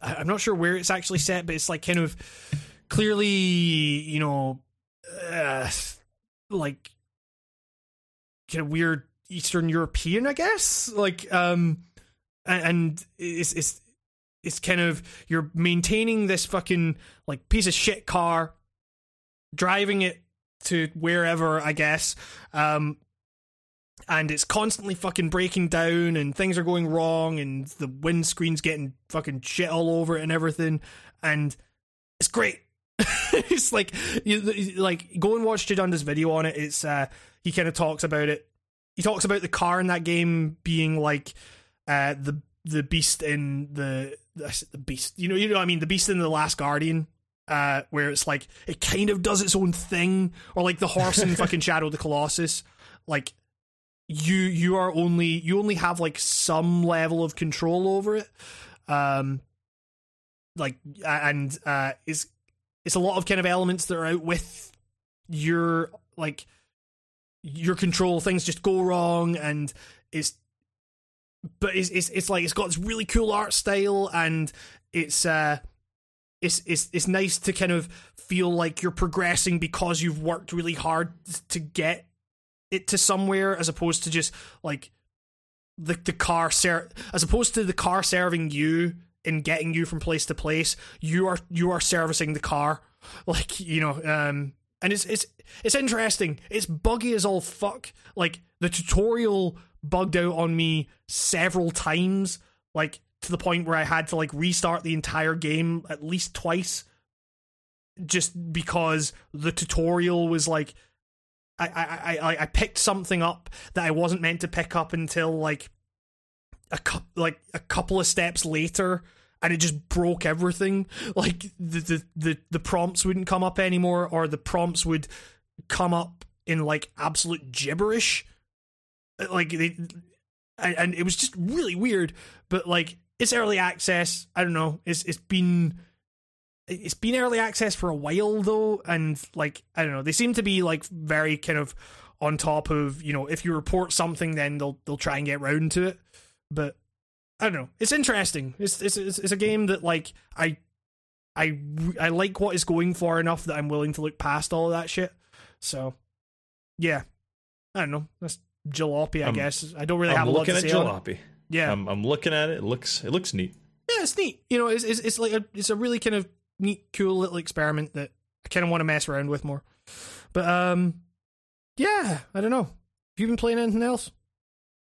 i'm not sure where it's actually set but it's like kind of clearly you know uh, like kind of weird eastern european i guess? Like um and it's it's it's kind of you're maintaining this fucking like piece of shit car driving it to wherever i guess um and it's constantly fucking breaking down and things are going wrong and the windscreen's getting fucking shit all over it and everything and it's great. It's like you like go and watch Jadunda's video on it. It's uh he kind of talks about it. He talks about the car in that game being like uh the the beast in the the beast you know you know what I mean? The beast in the last guardian uh where it's like it kind of does its own thing or like the horse in fucking Shadow of the Colossus like you you are only you only have like some level of control over it. Um like and uh it's it's a lot of kind of elements that are out with your like your control. Things just go wrong and it's but it's it's, it's like it's got this really cool art style and it's uh it's it's it's nice to kind of feel like you're progressing because you've worked really hard to get it to somewhere as opposed to just like the the car ser- as opposed to the car serving you and getting you from place to place you are you are servicing the car. Like you know um and it's it's it's interesting. It's buggy as all fuck. Like the tutorial bugged out on me several times. Like to the point where I had to like restart the entire game at least twice just because the tutorial was like I I I I picked something up that I wasn't meant to pick up until like a cou- like a couple of steps later and it just broke everything. Like the, the the the prompts wouldn't come up anymore or the prompts would come up in like absolute gibberish. Like they and it was just really weird but like it's early access. I don't know. It's it's been it's been early access for a while though and like i don't know. They seem to be like very kind of on top of you know if you report something then they'll they'll try and get round to it. But i don't know. It's interesting. It's it's it's, it's a game that like i i i like what it's going for enough that i'm willing to look past all of that shit. So yeah. I don't know. That's jalopy i I'm- guess. I don't really I'm have a lot looking to at say on it. jalopy. Yeah I'm, I'm looking at it. It looks it looks neat. yeah, it's neat. You know, it's it's, it's like a it's a really kind of neat, cool little experiment that I kind of want to mess around with more. But um, yeah, I don't know. Have you been playing anything else?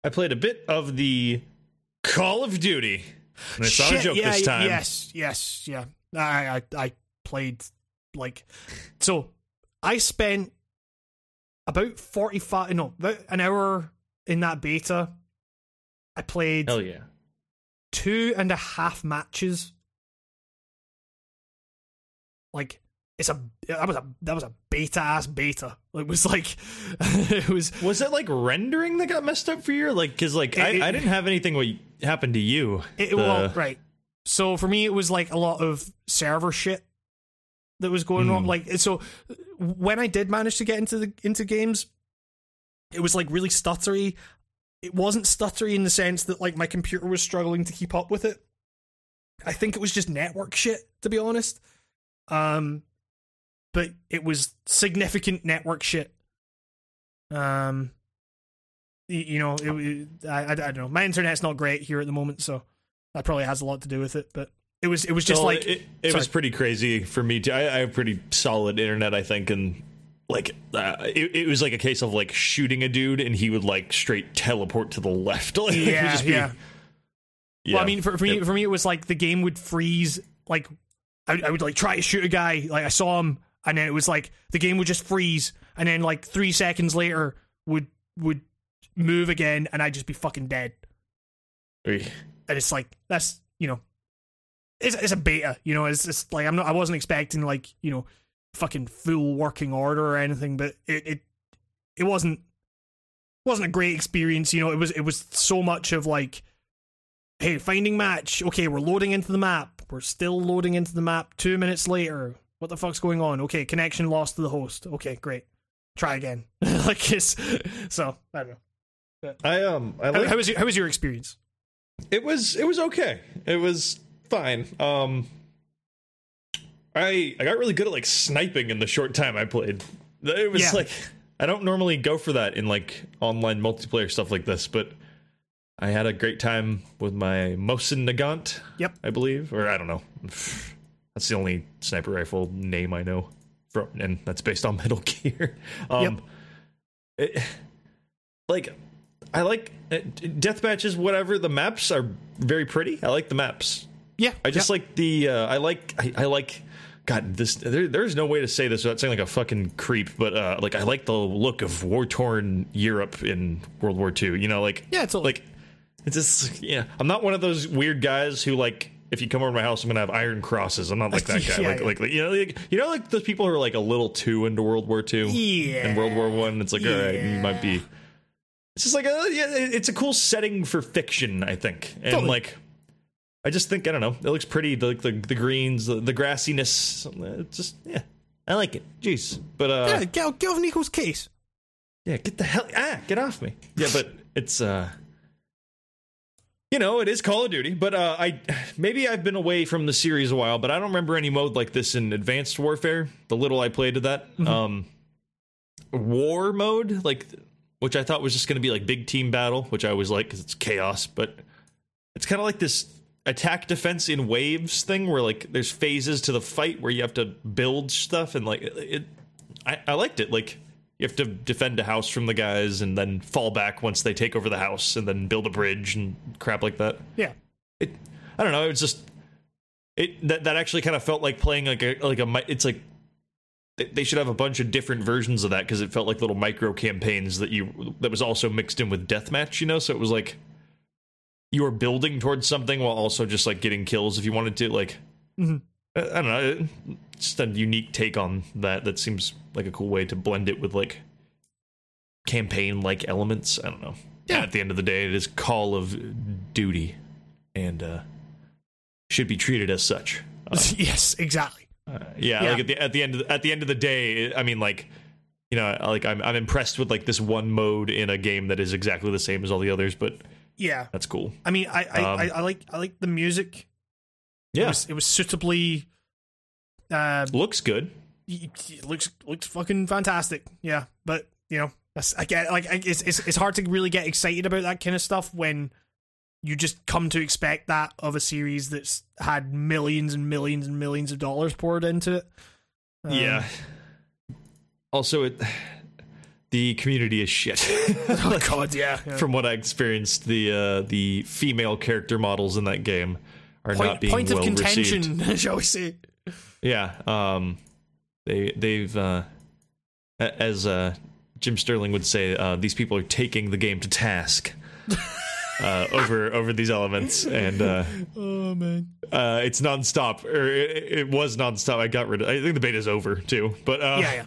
I played a bit of the Call of Duty. And it's not a Shit, joke yeah, this time. Yes, yes, yeah. I I I played like so. I spent about forty five no about an hour in that beta. I played Hell yeah. two and a half matches. Like it's a that was a that was a beta ass beta. It was like it was Was it like rendering that got messed up for you? Like, because like It- I, it- I didn't have anything what happened to you. it, The- well right. So for me, it was like a lot of server shit that was going on. Hmm. Like so, when I did manage to get into the into games, it was like really stuttery. It wasn't stuttery in the sense that like my computer was struggling to keep up with it. I think it was just network shit, to be honest. Um, but it was significant network shit. Um, y- you know, it, it- I, I, I don't know. My internet's not great here at the moment, so that probably has a lot to do with it. But it was, it was just Well, like it, it was pretty crazy for me too. I, I have pretty solid internet, I think, and like uh, it, it was like a case of like shooting a dude, and he would like straight teleport to the left. Like, yeah, just be- yeah. yeah. Well, I mean, for, for me, It- for me, it was like the game would freeze. Like, I, I would like try to shoot a guy. Like I saw him, and then it was like the game would just freeze, and then like three seconds later would would move again, and I'd just be fucking dead. and it's like that's you know, it's it's a beta. You know, it's just like I'm not. I wasn't expecting like you know, fucking full working order or anything, but it it it wasn't wasn't a great experience. You know, it was it was so much of like, hey, finding match. Okay, we're loading into the map. We're still loading into the map. Two minutes later, what the fuck's going on? Okay, connection lost to the host. Okay, great. Try again. like it's so I don't know. I um I How, how was your, how was your experience? it was it was okay. It was fine. Um I I got really good at like sniping in the short time I played. It was Yeah. like I don't normally go for that in like online multiplayer stuff like this, but I had a great time with my Mosin Nagant. Yep. I believe, or I don't know. That's the only sniper rifle name I know from, and that's based on Metal Gear. Um, it- like, I like uh, death matches. Whatever the maps are very pretty. I like the maps. Yeah, I just like the. Uh, I like. I, I like. God, this there, there's no way to say this without saying like a fucking creep, but uh, like I like the look of war torn Europe in World War II. You know, like Yeah, it's like it's just yeah. I'm not one of those weird guys who like if you come over to my house, I'm gonna have iron crosses. I'm not like that guy. Yeah, like, yeah. like you know like you know like those people who are like a little too into World War II Yeah. and World War One. It's like all right, you might be. It's just like a, yeah, it's a cool setting for fiction, I think, and Totally. like. I just think I don't know. It looks pretty. The the, the greens, the, the grassiness. It's just yeah, I like it. Jeez, but uh, yeah, get, off- get off Nico's case. yeah, get the hell ah, get off me. Yeah, but it's uh, you know, it is Call of Duty. But uh, I maybe I've been away from the series a while, but I don't remember any mode like this in Advanced Warfare. The little I played of that, um, war mode, like which I thought was just going to be like big team battle, which I was like because it's chaos, but it's kind of like this attack defense in waves thing where like there's phases to the fight where you have to build stuff and like it, it I, I liked it. Like you have to defend a house from the guys and then fall back once they take over the house and then build a bridge and crap like that. Yeah, it i don't know. It was just it that, that actually kind of felt like playing like a like a it's like they- they should have a bunch of different versions of that because it felt like little micro campaigns that you that was also mixed in with deathmatch you know? So it was like you were building towards something while also just like getting kills if you wanted to like Mhm. I, I don't know just a unique take on that that seems like a cool way to blend it with like campaign like elements i don't know Yeah. at the end of the day it is call of duty and uh should be treated as such Uh, yes, exactly. yeah, Yeah. like at the at the end of the, at the end of the day i mean like you know like I'm, I'm impressed with like this one mode in a game that is exactly the same as all the others but Yeah, that's cool I mean, I I, Um, I, I like I like the music. It yeah was, it was suitably. Uh, looks good it looks looks fucking fantastic. Yeah, but you know, that's I get like it's it's it's hard to really get excited about that kind of stuff when you just come to expect that of a series that's had millions and millions and millions of dollars poured into it. Um, yeah also it the community is shit Oh god, yeah. yeah. from what i experienced the uh the female character models in that game are not point being point well of received contention, shall we say? Yeah, um, they they've uh, as uh, Jim Sterling would say, uh, these people are taking the game to task uh, over over these elements, and uh, Oh man. uh, it's nonstop. Or it, it was nonstop. I got rid of. I think the beta's over too. But uh, Yeah, yeah.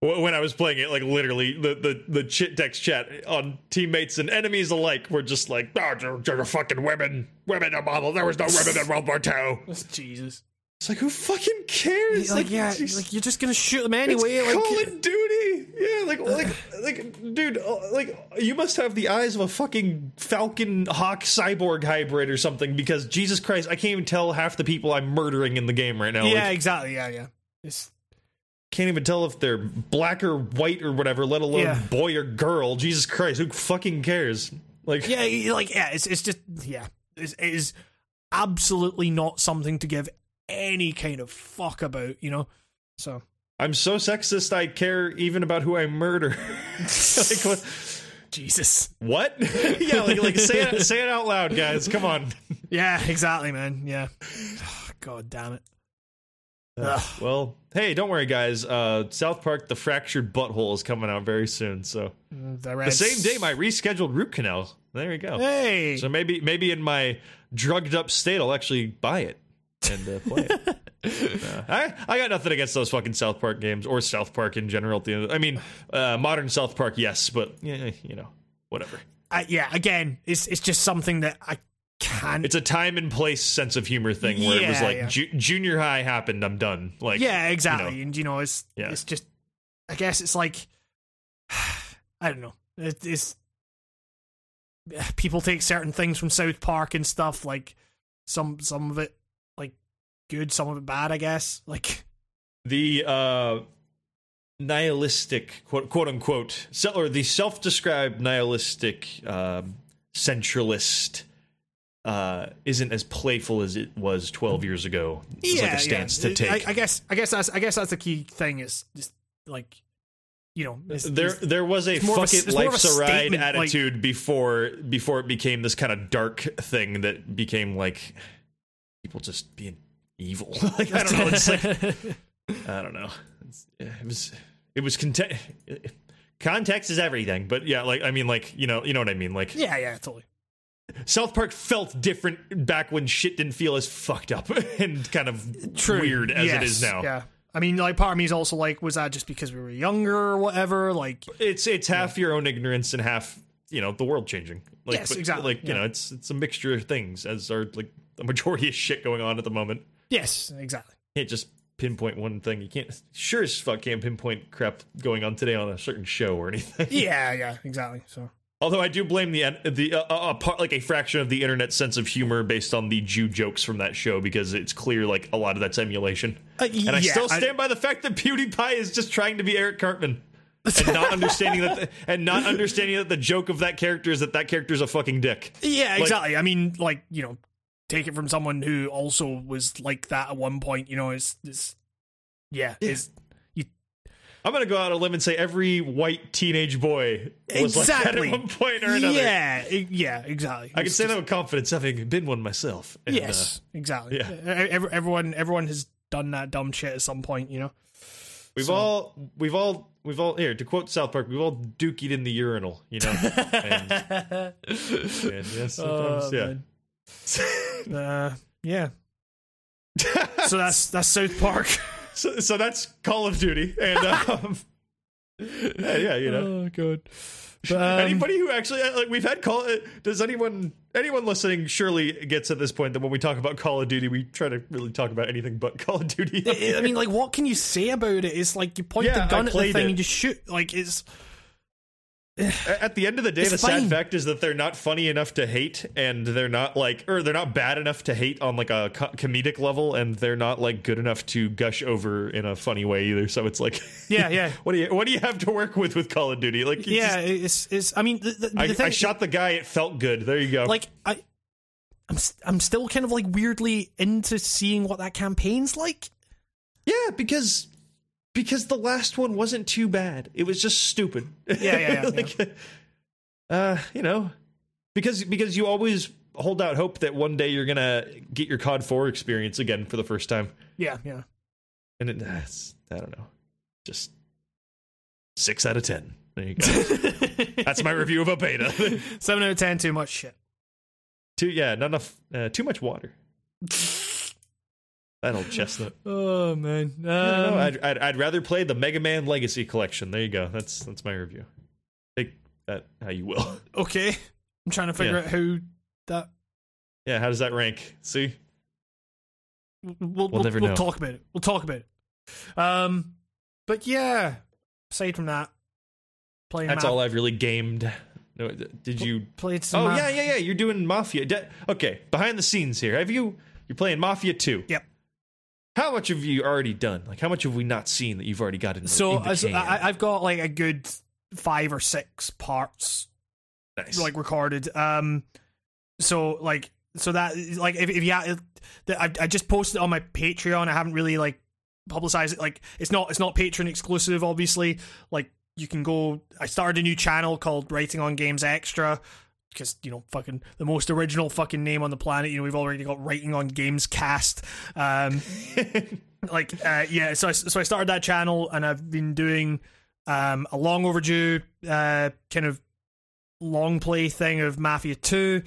When I was playing it, like literally, the the the chit text chat on teammates and enemies alike were just like, "Oh, they're, they're fucking women, women are models. There was no women in World War II." Jesus. It's like, who fucking cares? Like, yeah, jeez. like you're just gonna shoot them It's anyway. like, Call of Duty. Yeah, like like like dude, uh, like you must have the eyes of a fucking Falcon Hawk cyborg hybrid or something because Jesus Christ, I can't even tell half the people I'm murdering in the game right now. yeah, Like, exactly. Yeah, yeah. It's, can't even tell if they're black or white or whatever, let alone Yeah. boy or girl. Jesus Christ, who fucking cares? Like yeah, like yeah, it's it's just yeah, it's, it is absolutely not something to give any kind of fuck about, you know. So I'm so sexist I care even about who I murder. like what Jesus. what? yeah, like like say it say it out loud, guys. Come on. Yeah, exactly, man. Yeah. God damn it. Well, hey, don't worry, guys. Uh, South Park: The Fractured Butthole is coming out very soon. So The, the same day, my rescheduled root canal. There you go. Hey. So maybe maybe in my drugged up state, I'll actually buy it and uh, play it. Uh, I I got nothing against those fucking South Park games or South Park in general. At the end, I mean, uh, modern South Park, yes, but yeah, you know, whatever. Uh, yeah, again, it's it's just something that I It's a time and place sense of humor thing where it was like yeah. ju- junior high happened, I'm done. Like yeah, exactly. you know. and you know, it's Yeah. it's just. I guess it's like, I don't know. It, it's people take certain things from South Park and stuff. Like some some of it like good, some of it bad. I guess like the uh nihilistic quote, quote unquote or the self-described nihilistic um centralist uh isn't as playful as it was 12 years ago it's like a stance to take I, I guess I guess that's I guess that's the key thing is just like you know it's, there it's- there was a of a fuck it of a life's a ride statement, like- attitude before before it became this kind of dark thing that became like people just being evil like i don't know it's like I don't know. It's, it was it was context. Context is everything, but yeah, like I mean, like you know, you know what I mean. Like yeah, yeah, totally. South Park felt different back when shit didn't feel as fucked up and kind of True. weird as it Yes, is now. Yeah. I mean, like, part of me is also like, was that just because we were younger or whatever? Like, It's it's half your own ignorance and half you know the world changing. Like, Yes, but, exactly, Like you yeah. know, it's it's a mixture of things as are like the majority of shit going on at the moment. yes, exactly. can't just pinpoint one thing. You can't sure as fuck can't pinpoint crap going on today on a certain show or anything. Yeah, yeah, exactly. So, Although I do blame the the uh, uh, a part like a fraction of the internet sense of humor based on the Jew jokes from that show because it's clear like a lot of that's emulation. uh, And I still stand by the fact that PewDiePie is just trying to be Eric Cartman. and not understanding that the, and not understanding that the joke of that character is that that character is a fucking dick. yeah, exactly. I mean, like, you know, take it from someone who also was like that at one point. You know, it's, it's yeah, it's I'm gonna go out on a limb and say every white teenage boy was Exactly. like that at one point or another. yeah, yeah, exactly. I can say just- that with confidence, having been one myself. And, Yes, exactly. yeah. E- ev- everyone, everyone has done that dumb shit at some point. You know. We've So- all, we've all, we've all. Here to quote South Park, we've all dookied in the urinal, you know. and, and yes, sometimes, Oh, yeah. Uh, yeah. so that's that's South Park. so, so that's Call of Duty, and um, yeah, yeah, you know. Oh god. But, um, Anybody who actually uh, like we've had call uh, does anyone anyone listening surely gets at this point that when we talk about Call of Duty we try to really talk about anything but Call of Duty. I mean, like, what can you say about it? It's like you point Yeah, the I gun at the thing it. and you shoot. Like it's At the end of the day, It's the fine. sad fact is that they're not funny enough to hate, and they're not like, or they're not bad enough to hate on like a co- comedic level, and they're not like good enough to gush over in a funny way either. So it's like, yeah, yeah, what do you what do you have to work with with Call of Duty? Like, yeah. just- It's it's. I mean, the, the, the I, thing, I shot the guy. It felt good. There you go. like I. I'm st- I'm still kind of like weirdly into seeing what that campaign's like. yeah, because because the last one wasn't too bad. It was just stupid. Yeah, yeah, yeah, like, uh, you know, because because you always hold out hope that one day you're gonna get your COD four experience again for the first time. Yeah, yeah. and it, that's I don't know, just six out of ten. There you go. that's my review of a beta. Seven out of ten. Too much shit. too yeah, not enough. Uh, too much water. That old chestnut. Oh man. Um, no, I'd, I'd I'd rather play the Mega Man Legacy Collection. There you go. That's that's my review. Take that how you will. okay. I'm trying to figure Yeah. out how that. Yeah, how does that rank? See, We'll we'll, never we'll know. talk about it. We'll talk about it. Um, but yeah. Aside from that, playing. that's map, all I've really gamed. No, did you? played some. Oh map- yeah, yeah, yeah. You're doing Mafia. De- okay, behind the scenes here. Have you? You're playing Mafia two. Yep. How much have you already done? Like, how much have we not seen that you've already got in So in? I, I've got like a good five or six parts nice. like recorded. Um, so like so that like if, if that I, I just posted it on my Patreon. I haven't really like publicized it. Like it's not it's not Patreon exclusive, obviously. Like you can go. I started a new channel called Writing on Games Extra. Because you know, fucking the most original fucking name on the planet. You know, we've already got writing on Games Cast. Um, like uh, yeah so I, so I started that channel and I've been doing um, a long overdue uh, kind of long play thing of Mafia 2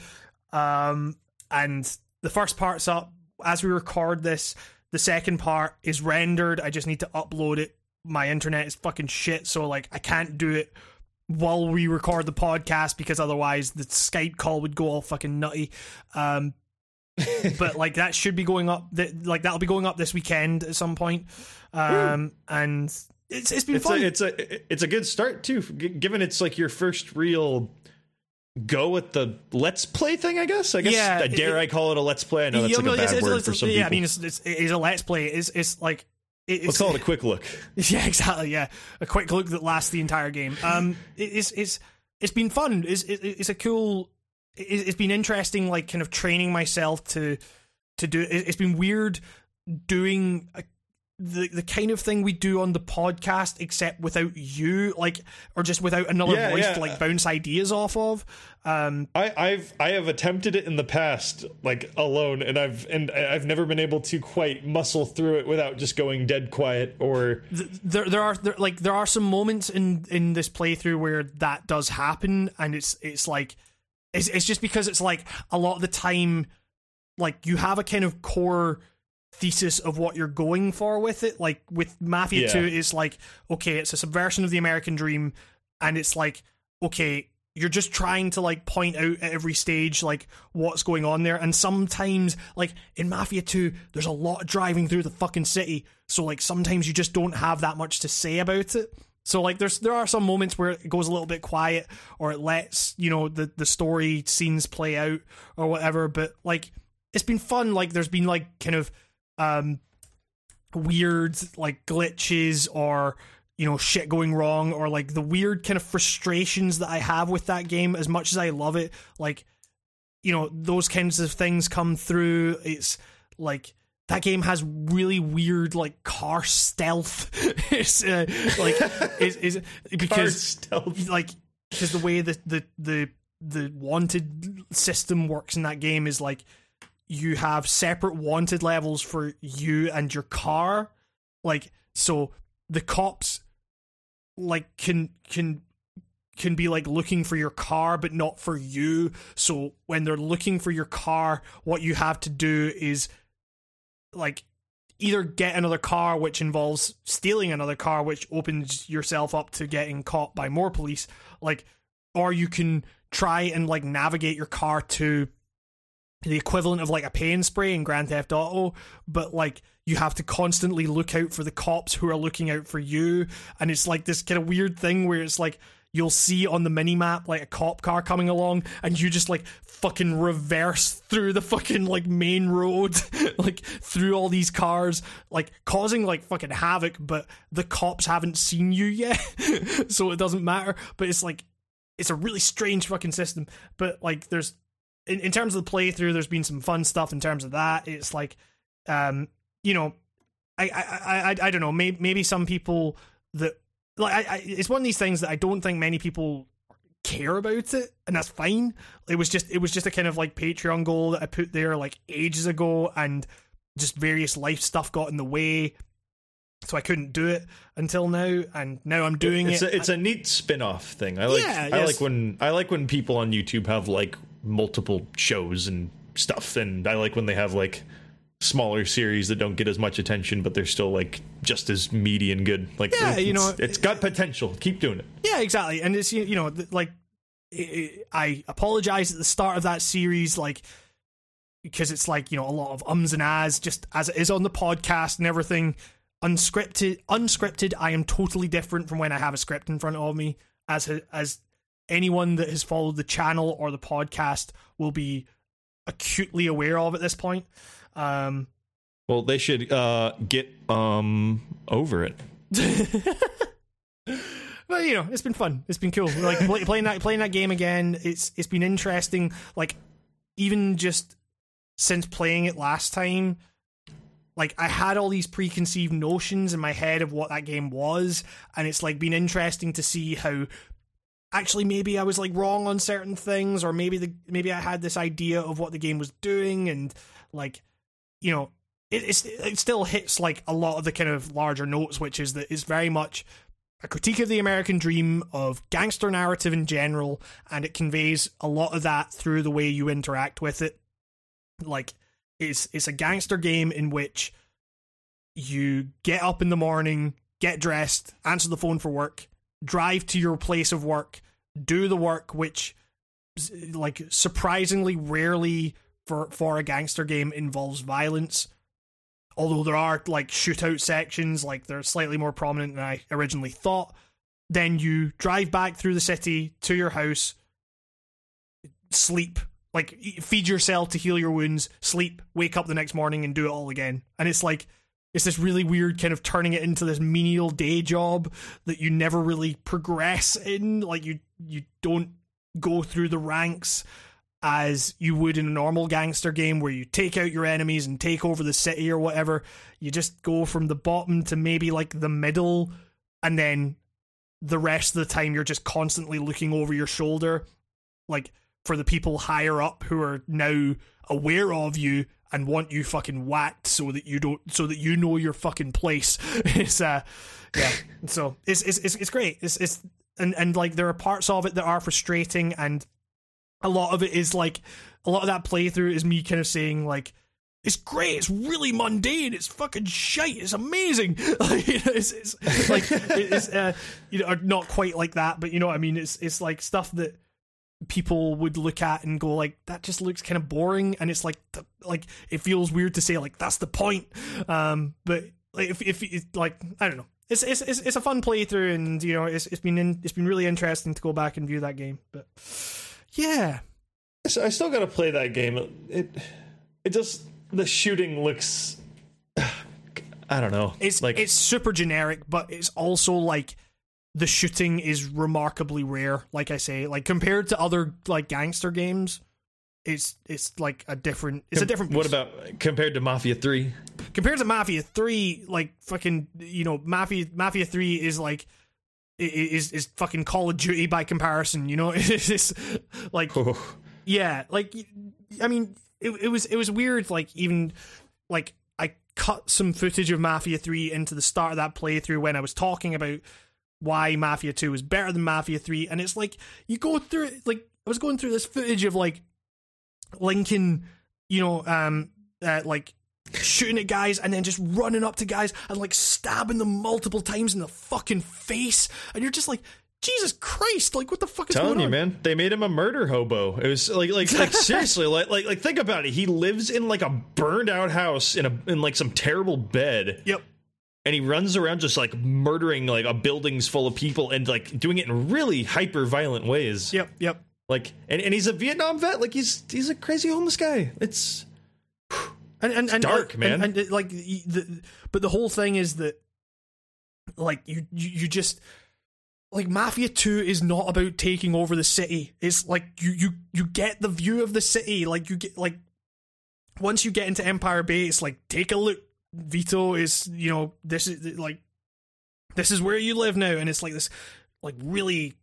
um, and the first part's up as we record this. The second part is rendered. I just need to upload it. My internet is fucking shit, so like I can't do it while we record the podcast because otherwise the Skype call would go all fucking nutty. Um, but like that should be going up. That like that'll be going up this weekend at some point. Um, and it's it's been it's fun. a it's a it's a good start too, given it's like your first real go at the let's play thing. I guess. I guess. Yeah, dare it- I call it a let's play? I know that's like a bad it's- word it's- for some yeah, people. I mean, it's, it's, it's a let's play. It's it's like it- Let's it's call it a quick look. Yeah, exactly. Yeah, a quick look that lasts the entire game. Um, it- it's it's it's been fun. It's it- it's a cool. it- It's been interesting, like kind of training myself to to do. it- It's been weird doing a, the the kind of thing we do on the podcast, except without you, like, or just without another Yeah, voice yeah. to like bounce ideas off of. Um, I, I've I have attempted it in the past, like alone, and I've and I've never been able to quite muscle through it without just going dead quiet or th- there there are there, like there are some moments in in this playthrough where that does happen and it's it's like it's it's just because it's like a lot of the time like you have a kind of core thesis of what you're going for with it. Like with Mafia Yeah. 2 it's like okay it's a subversion of the American dream and it's like okay you're just trying to like point out at every stage like what's going on there. And sometimes like in mafia 2 there's a lot of driving through the fucking city. So like sometimes you just don't have that much to say about it. So like there's there are some moments where it goes a little bit quiet or it lets you know the the story scenes play out or whatever. But like it's been fun. Like there's been like kind of um weird like glitches or you know shit going wrong or like the weird kind of frustrations that I have with that game as much as I love it like you know those kinds of things come through it's like that game has really weird like car stealth it's uh, like is is because Car stealth. like because the way the the the the wanted system works in that game is like you have separate wanted levels for you and your car. Like so the cops like can can can be like looking for your car but not for you. So when they're looking for your car what you have to do is like either get another car which involves stealing another car which opens yourself up to getting caught by more police. Like or you can try and like navigate your car to the equivalent of like a Pay 'n' Spray in Grand Theft Auto, but like you have to constantly look out for the cops who are looking out for you, and it's like this kind of weird thing where it's like you'll see on the mini map like a cop car coming along, and you just like fucking reverse through the fucking like main road, like through all these cars, like causing like fucking havoc, but the cops haven't seen you yet, so it doesn't matter. But it's like it's a really strange fucking system, but like there's in, in terms of the playthrough, there's been some fun stuff in terms of that. It's like, um, you know, I I I, I don't know. Maybe maybe some people that like I, I it's one of these things that I don't think many people care about it, and that's fine. It was just it was just a kind of like Patreon goal that I put there like ages ago, and just various life stuff got in the way. So I couldn't do it until now, and now I'm doing it's it. A, it's a neat spin-off thing. I like Yeah, I yes. like when I like when people on YouTube have like multiple shows and stuff and I like when they have like smaller series that don't get as much attention but they're still like just as meaty and good. Like Yeah, it's, you know, it's got potential. Keep doing it. Yeah, exactly. And it's you know like I apologize at the start of that series, like because it's like you know a lot of ums and ahs, just as it is on the podcast and everything. Unscripted, unscripted. I am totally different from when I have a script in front of me. As as anyone that has followed the channel or the podcast will be acutely aware of at this point. Um, Well, they should uh get um over it. But you know, it's been fun. It's been cool. Like play, playing that playing that game again. It's it's been interesting. Like even just since playing it last time, like I had all these preconceived notions in my head of what that game was, and it's like been interesting to see how actually maybe I was like wrong on certain things, or maybe the maybe I had this idea of what the game was doing, and like you know. It, it still hits like a lot of the kind of larger notes, which is that it's very much a critique of the American dream, of gangster narrative in general, and it conveys a lot of that through the way you interact with it. Like it's it's a gangster game in which you get up in the morning, get dressed, answer the phone for work, drive to your place of work, do the work which like surprisingly rarely for for a gangster game involves violence. Although there are like shootout sections, like they're slightly more prominent than I originally thought. Then you drive back through the city to your house, sleep, like feed yourself to heal your wounds, sleep, wake up the next morning and do it all again. And it's like it's this really weird kind of turning it into this menial day job that you never really progress in. Like you you don't go through the ranks as you would in a normal gangster game where you take out your enemies and take over the city or whatever. You just go from the bottom to maybe like the middle and then the rest of the time you're just constantly looking over your shoulder like for the people higher up who are now aware of you and want you fucking whacked so that you don't so that you know your fucking place it's uh yeah so it's it's it's, it's great it's it's and and like there are parts of it that are frustrating and a lot of it is like a lot of that playthrough is me kind of saying like it's great. It's really mundane. It's fucking shite. It's amazing. Like it's, it's like it's uh, you know not quite like that, but you know what I mean. It's it's like stuff that people would look at and go like that just looks kind of boring, and it's like like it feels weird to say like that's the point. Um, but like if if it's like I don't know. It's, it's it's it's a fun playthrough, and you know it's it's been in, it's been really interesting to go back and view that game. But yeah, I still got to play that game. It it just the shooting looks. I don't know. It's like it's super generic, but it's also like the shooting is remarkably rare. Like I say, like compared to other like gangster games, it's it's like a different. It's a different. What about compared to Mafia Three? Compared to Mafia Three, like fucking, you know, Mafia Mafia Three is like is is fucking Call of Duty by comparison. You know, it's like oh. yeah, like I mean, it it was it was weird. Like even like I cut some footage of Mafia Three into the start of that playthrough when I was talking about why Mafia Two is better than Mafia Three, and it's like you go through. Like I was going through this footage of like Lincoln, you know, um, uh, like shooting at guys and then just running up to guys and like stabbing them multiple times in the fucking face, and you're just like, Jesus Christ! Like, what the fuck is Telling going you, on? man, they made him a murder hobo. It was like, like, like seriously, like, like, like, think about it. He lives in like a burned out house in a in like some terrible bed. Yep. And he runs around just like murdering like a buildings full of people and like doing it in really hyper violent ways. Yep. Yep. Like, and, and he's a Vietnam vet. Like, he's he's a crazy homeless guy. It's and and, and dark, and, man. And, and, like, the, but the whole thing is that, like, you you, you just like Mafia 2 is not about taking over the city. It's like you you you get the view of the city. Like you get like once you get into Empire Bay, it's like take a look. Vito is, you know, this is like this is where you live now and it's like this like really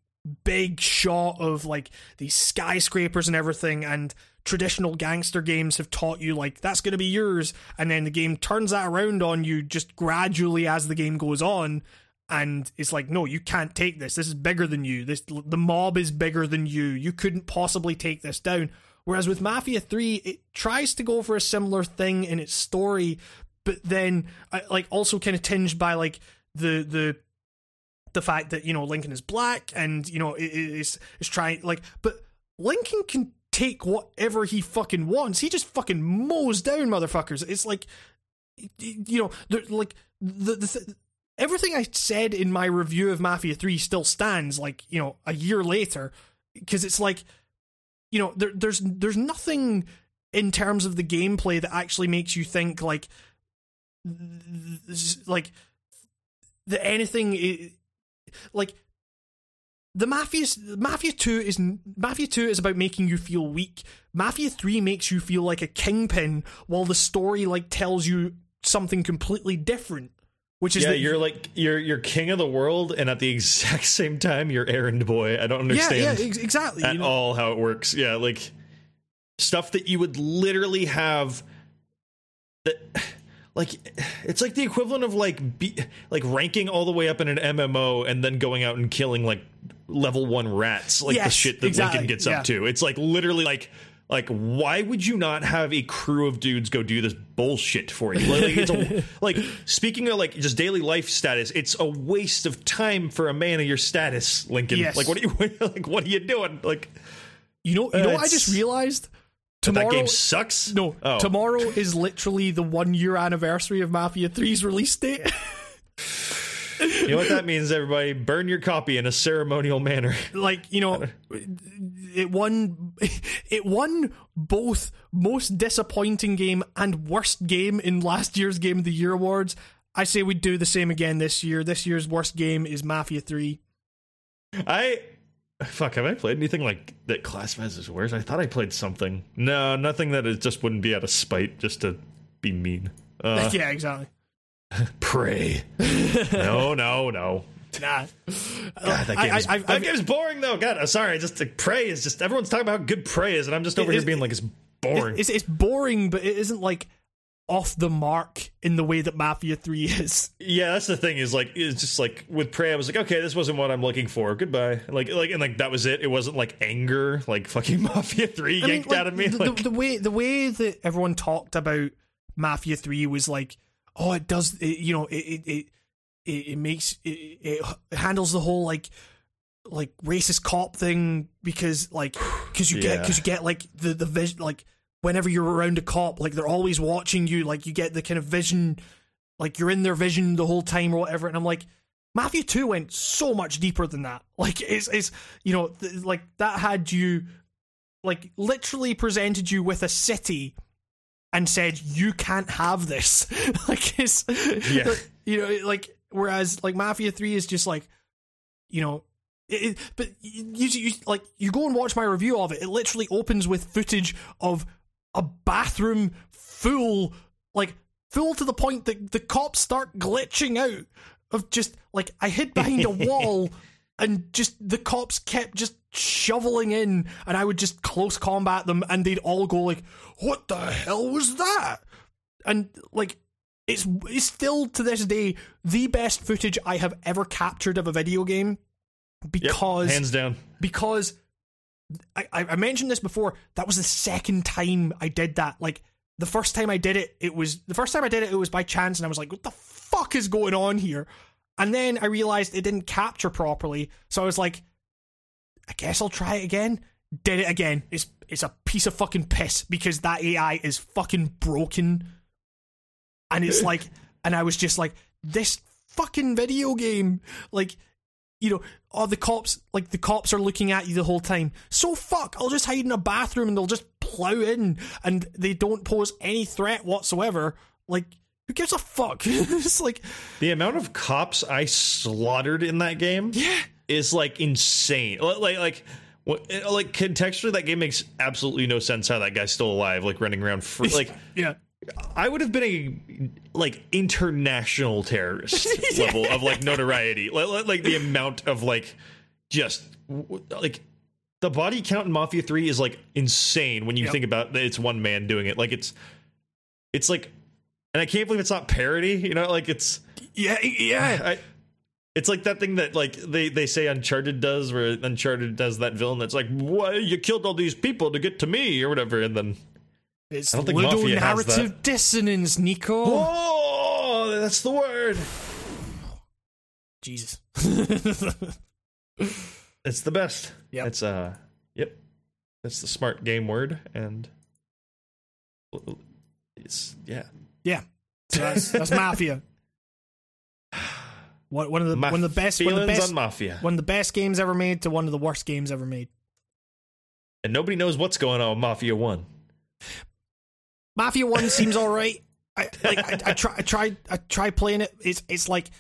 big shot of like these skyscrapers and everything and traditional gangster games have taught you like that's going to be yours and then the game turns that around on you just gradually as the game goes on and it's like no you can't take this. This is bigger than you. This the mob is bigger than you. You couldn't possibly take this down. Whereas with mafia 3 it tries to go for a similar thing in its story but then like also kind of tinged by like the the the fact that you know Lincoln is black and you know is is trying like but Lincoln can take whatever he fucking wants. He just fucking mows down motherfuckers. It's like you know like the the th- everything I said in my review of Mafia 3 still stands like, you know, a year later because it's like you know, there, there's there's nothing in terms of the gameplay that actually makes you think like like the anything like the Mafia Mafia 2 is Mafia 2 is about making you feel weak. Mafia 3 makes you feel like a kingpin while the story like tells you something completely different. Which is yeah, that you're like you're you're king of the world, and at the exact same time, you're errand boy. I don't understand. Yeah, yeah, exactly. At you know? all how it works. Yeah, like stuff that you would literally have that like it's like the equivalent of like be, like ranking all the way up in an MMO and then going out and killing like level 1 rats like yes, the shit that exactly, Lincoln gets yeah. up to. It's like literally like like why would you not have a crew of dudes go do this bullshit for you like, it's a, like speaking of like just daily life status it's a waste of time for a man of your status lincoln Yes. like what are you like what are you doing like You know, you know uh, what I just realized? That game sucks? No, oh. tomorrow is literally the one year anniversary of Mafia 3's release date. you know what that means everybody? Burn your copy in a ceremonial manner. Like you know it won it won both most disappointing game and worst game in last year's game of the year awards. I say we do the same again this year. This year's worst game is mafia 3 I fuck. Have I played anything like that classifies as worse? I thought I played something. No, nothing that it just wouldn't be out of spite, just to be mean. Uh, yeah exactly Prey. no, no, no. nah God, that I- game's, I- I've- that game's boring though. God, I'm sorry. Just like, Prey is just everyone's talking about how good Prey is, and I'm just over here being like it's boring. it's, it's boring but it isn't like off the mark in the way that mafia 3 is yeah, that's the thing. Is like it's just like with Prey. I was like, okay, this wasn't what I'm looking for. Goodbye. Like, like, and like that was it. It wasn't like anger, like fucking Mafia Three I mean, yanked like, out of me. The, like, the, the way the way that everyone talked about Mafia Three was like, oh, it does, it, you know, it it it, it, makes it, it handles the whole like like racist cop thing because like because you get because you get like the the vision like whenever you're around a cop like they're always watching you like you get the kind of vision like you're in their vision the whole time or whatever and I'm like Mafia 2 went so much deeper than that like it's it's you know th- like that had you like literally presented you with a city and said you can't have this like it's Yeah. you know like whereas like mafia 3 is just like you know it, it- but you, you like you go and watch my review of it it literally opens with footage of a bathroom full like full to the point that the cops start glitching out of just like i hid behind a wall and just the cops kept just shoveling in and i would just close combat them and they'd all go like what the hell was that and like it's it's still to this day the best footage i have ever captured of a video game Yep, because hands down. because I, I mentioned this before. That was the second time I did that. Like the first time I did it, it was the first time I did it. It was by chance, and I was like, "What the fuck is going on here?" And then I realized it didn't capture properly, so I was like, "I guess I'll try it again." Did it again. It's it's a piece of fucking piss because that AI is fucking broken, and it's like, and I was just like, "This fucking video game, like." You know, oh, the cops, like the cops are looking at you the whole time. So fuck, I'll just hide in a bathroom and they'll just plow in and they don't pose any threat whatsoever. Like, who gives a fuck? it's like, The amount of cops I slaughtered in that game yeah, is like insane. Like like like what- like contextually, that game makes absolutely no sense how that guy's still alive, like running around free. Like yeah. I would have been a like international terrorist level of like notoriety. Like, like- like the amount of like just like the body count in Mafia Three is like insane when you Yep. think about that it's one man doing it. Like it's it's like, and I can't believe it's not parody. You know, like it's. Yeah, yeah. I, it's like that thing that like they, they say Uncharted does, where Uncharted does that villain that's like, "What? You killed all these people to get to me," or whatever, and then It's I don't think Mafia has ludonarrative dissonance, Nico. oh, that's the word. Jesus. It's the best. Yep. It's uh, yep. That's the smart game word, and it's yeah. yeah. So that's, that's Mafia. One, one of the My one of the best one of the best on Mafia, one of the best games ever made to one of the worst games ever made. and nobody knows what's going on with Mafia One. Mafia One seems all right. I like I, I try I tried I tried playing it. It's it's like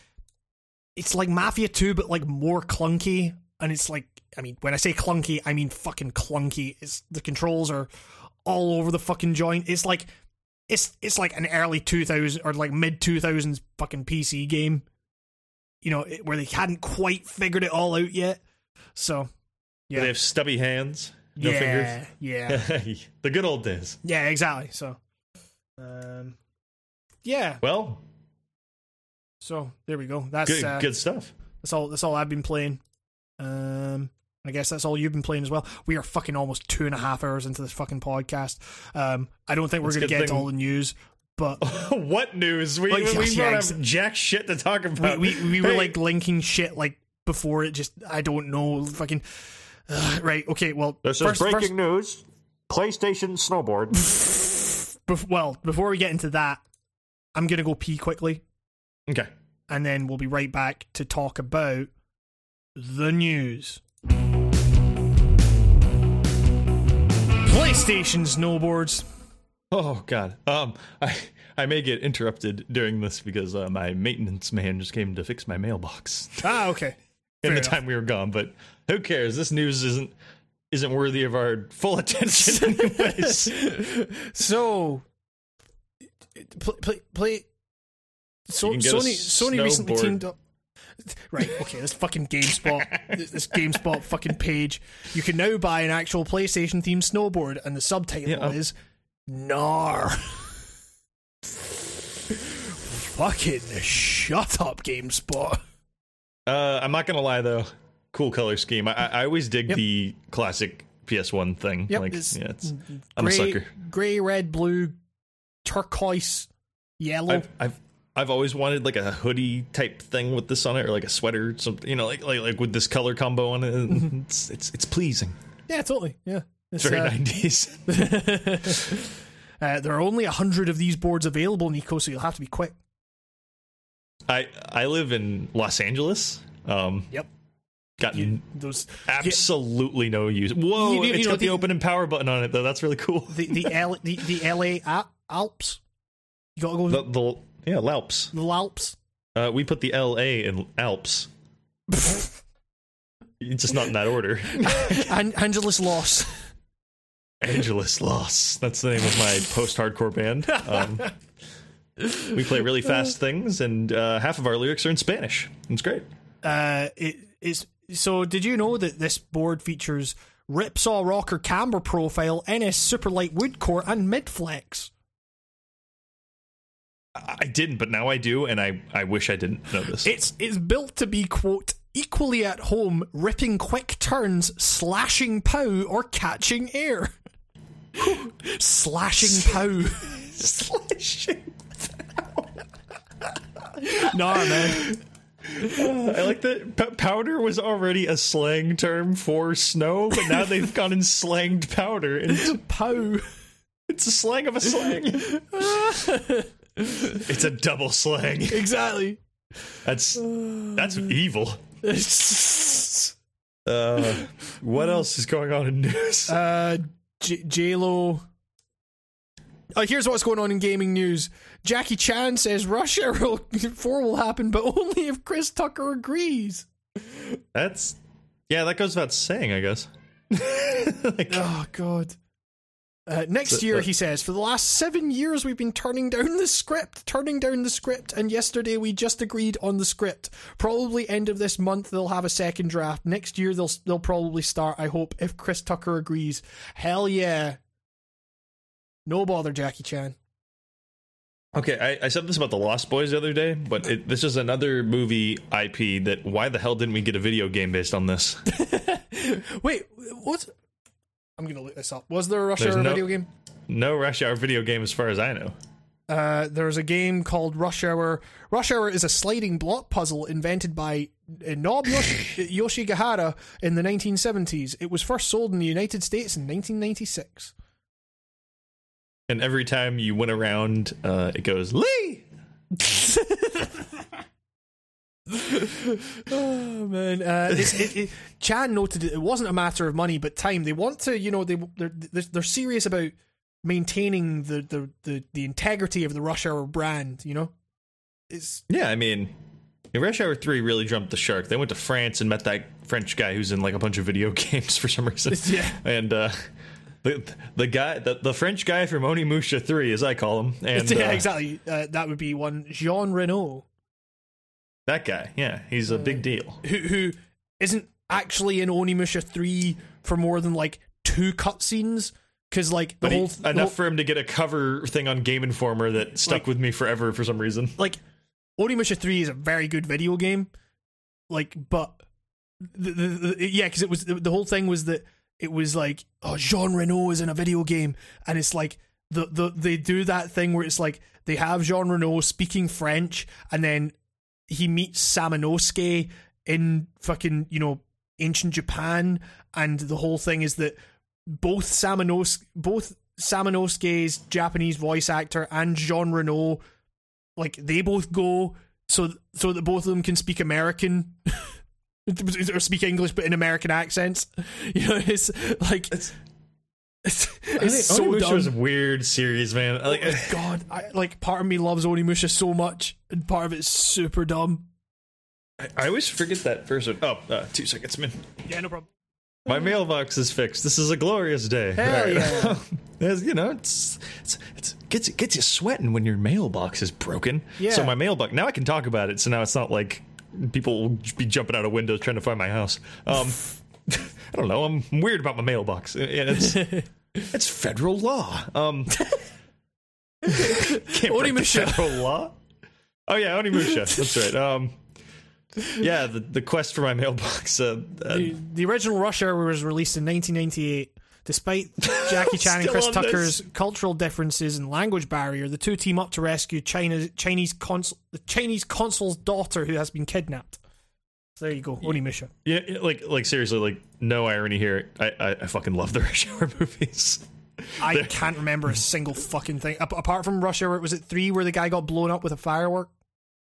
it's like Mafia Two, but like more clunky. And it's like I mean, when I say clunky, I mean fucking clunky. It's the controls are all over the fucking joint. It's like it's it's like an early two thousand or like mid two thousands fucking PC game. You know, it, where they hadn't quite figured it all out yet. So yeah, They have stubby hands, no yeah, yeah. the good old days. Yeah, exactly. So, um, yeah. Well, So there we go. That's good uh, good stuff. that's all. That's all I've been playing. Um, I guess that's all you've been playing as well. We are fucking almost two and a half hours into this fucking podcast. Um, I don't think we're That's going to good get to thing. all the news, but what news? We, Like, we, yes, don't yeah, have jack shit to talk about. we, we were Hey, like linking shit like before it just, I don't know, fucking. Uh, right, okay, well, This first, is breaking first, news. PlayStation snowboard. bef- well, before we get into that, I'm going to go pee quickly. Okay. and then we'll be right back to talk about the news. PlayStation snowboards. Oh God. Um, I I may get interrupted during this because uh, my maintenance man just came to fix my mailbox Ah, okay. in Fair the enough. time we were gone. But who cares? This news isn't isn't worthy of our full attention, anyways. So, play, play, play so, You can get a Sony, Sony recently teamed up. Right, okay, this fucking GameSpot, this this GameSpot fucking page. You can now buy an actual PlayStation themed snowboard, and the subtitle Yeah. is Nar. fucking shut up, GameSpot. Uh, I'm not gonna lie though. Cool color scheme. I I always dig Yep. the classic PS1 thing. Yep, like, it's yeah, it's I'm a sucker. gray, red, blue, turquoise, yellow. I've I've I've always wanted like a hoodie type thing with this on it, or like a sweater, something you know, like like like with this color combo on it. Mm-hmm. It's it's it's pleasing. yeah, totally. Yeah, It's very uh, 90s. uh, there are only a hundred of these boards available, Nico, so you'll have to be quick. I I live in Los Angeles. Um, Yep. Got n- Those absolutely no use. Whoa, You- you- it's you know, got the, the- open and power button on it though. That's really cool. the the L, the, the LA Alps. You gotta go The, the yeah, Lalps. the Alps. Uh, we put the L A in Alps. It's just not in that order. An- Angelus Loss. Angelus Loss. That's the name of my post-hardcore band. Um, we play really fast things, and uh, half of our lyrics are in Spanish. It's great. Uh, it is. So, did you know that this board features Ripsaw Rocker camber profile, NS Superlight wood core, and mid flex? I didn't, but now I do, and I, I wish I didn't know this. It's it's built to be quote equally at home, ripping quick turns, slashing pow, or catching air. slashing pow. Slashing. nah, man. I like that p- powder was already a slang term for snow, but now they've gone and slanged powder, and Pow. it's a slang of a slang. it's a double slang. exactly. That's that's evil. Uh, what else is going on in news? Uh, J Lo. Uh, here's what's going on in gaming news. Jackie Chan says Rush Hour 4 will happen, but only if Chris Tucker agrees. That's yeah, that goes without saying, I guess. Like, Oh, God. Uh, next year, he says, for the last seven years, we've been turning down the script, turning down the script, and yesterday we just agreed on the script. Probably end of this month, they'll have a second draft. Next year, they'll they'll probably start. I hope if Chris Tucker agrees. Hell yeah. No bother, Jackie Chan. Okay, I, I said this about the Lost Boys the other day, but it, this is another movie IP that why the hell didn't we get a video game based on this? Wait, what's? I'm gonna look this up. Was there a Rush There's Hour no- video game? No Rush Hour video game, as far as I know. Uh, there's a game called Rush Hour. Rush Hour is a sliding block puzzle invented by uh, Nob Yoshi, Yoshigahara in the 1970s. It was first sold in the United States in 1996. And every time you went around, uh, it goes Lee. oh man, uh, it's, it, it, Chan noted it, it wasn't a matter of money but time. They want to, you know, they they're they're, they're serious about maintaining the, the the the integrity of the Rush Hour brand. You know, it's Yeah, I mean, Rush Hour Three really jumped the shark. They went to France and met that French guy who's in like a bunch of video games for some reason. Yeah. and uh, the the guy, the, the French guy from Onimusha Three, as I call him, and yeah, uh, exactly. Uh, that would be one Jean Reno. that guy, yeah, he's a big deal. who who isn't actually in Onimusha three for more than like two cutscenes because like the But he- whole the enough whole- for him to get a cover thing on Game Informer that stuck Like- with me forever for some reason. like Onimusha three is a very good video game, like but the, the, the, yeah, because it was the, the whole thing was that it was like oh Jean Reno is in a video game, and it's like the the they do that thing where it's like they have Jean Reno speaking French, and then he meets Samanosuke in fucking you know ancient Japan, and the whole thing is that both Samanos both Samanosuke's Japanese voice actor and Jean Reno, like they both go so so that both of them can speak American. or speak English but in American accents. You know, it's like it's it's, it's so Onimusha dumb. was a weird series, man. Like, Oh God, I, like part of me loves Onimusha so much, and part of it's super dumb. I, I always forget that first one. Oh, uh, two seconds, man. Yeah, no problem. My mailbox is fixed. This is a glorious day. Hell Right. yeah. As, you know, it's it's it's gets gets you sweating when your mailbox is broken. Yeah. So my mailbox now I can talk about it. So now it's not like people will be jumping out of windows trying to find my house. Um, I don't know. I'm weird about my mailbox. And it's it's federal law. Um, can't federal law. Oh yeah, Onimusha. That's right. Um, yeah, the the quest for my mailbox. Uh, uh, The, the original Rush Hour was released in 1998. Despite Jackie Chan and Chris Tucker's this. cultural differences and language barrier, the two team up to rescue China's Chinese consul, the Chinese consul's daughter who has been kidnapped. So there you go, Onimusha. Yeah, yeah, like like seriously, like no irony here. I I, I fucking love the Rush Hour movies. I can't remember a single fucking thing Ap- apart from Rush Hour. Was it three where the guy got blown up with a firework?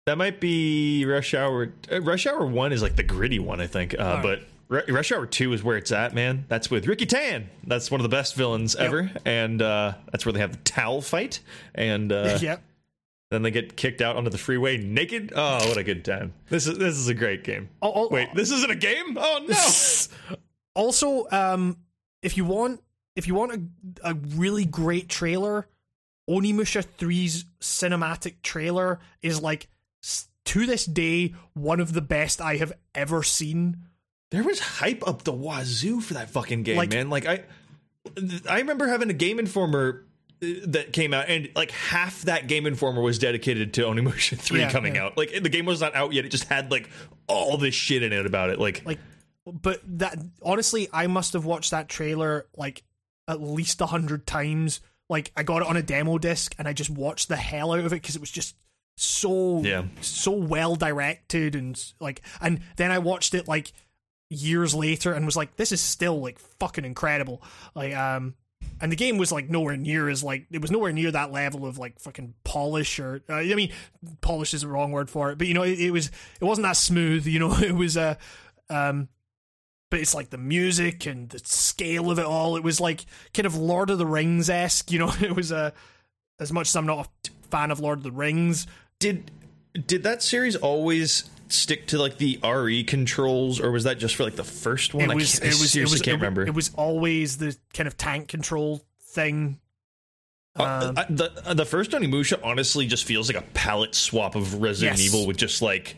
That might be Rush Hour. Uh, Rush Hour one is like the gritty one, I think. Uh, right. But Rush Hour two is where it's at, man. That's with Ricky Tan. That's one of the best villains ever, and uh, that's where they have the towel fight, and uh, yeah. then they get kicked out onto the freeway naked. Oh, what a good time! This is this is a great game. Oh, oh, Wait, this isn't a game? Oh no! Also, um, if you want, if you want a, a really great trailer, Onimusha 3's cinematic trailer is like to this day one of the best I have ever seen. There was hype up the wazoo for that fucking game, Like- man. Like I, I remember having a Game Informer uh, that came out, and like half that Game Informer was dedicated to Onimusha Three Yeah, coming yeah. out. Like the game was not out yet; it just had like all this shit in it about it. Like, Like, but that honestly, I must have watched that trailer like at least a hundred times. Like, I got it on a demo disc and I just watched the hell out of it because it was just so Yeah. so well directed and like and then I watched it like years later and was like this is still like fucking incredible. Like um and the game was like nowhere near as like it was nowhere near that level of like fucking polish or uh, I mean polish is the wrong word for it but you know it, it was it wasn't that smooth you know it was uh um but it's like the music and the scale of it all. It was like kind of Lord of the Rings esque you know it was uh, as much as I'm not a fan of Lord of the Rings. Did did that series always stick to like the RE controls, or was that just for like the first one? it I was can't- I it was it seriously was can't it, remember. it was always the kind of tank control thing um, the uh, the first Onimusha honestly just feels like a palette swap of Resident Yes. Evil with just like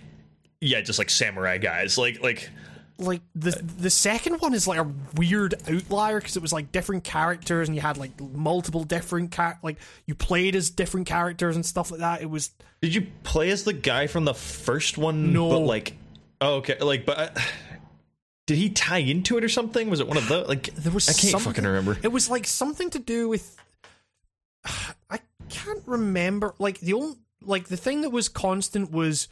yeah, just like samurai guys. Like like like the the second one is like a weird outlier because it was like different characters and you had like multiple different char- like you played as different characters and stuff like that it was Did you play as the guy from the first one? No. but like, oh, okay, like, but uh, did he tie into it or something? Was it one of the like? there was I can't fucking remember. it was like something to do with i can't remember like the only like the thing that was constant was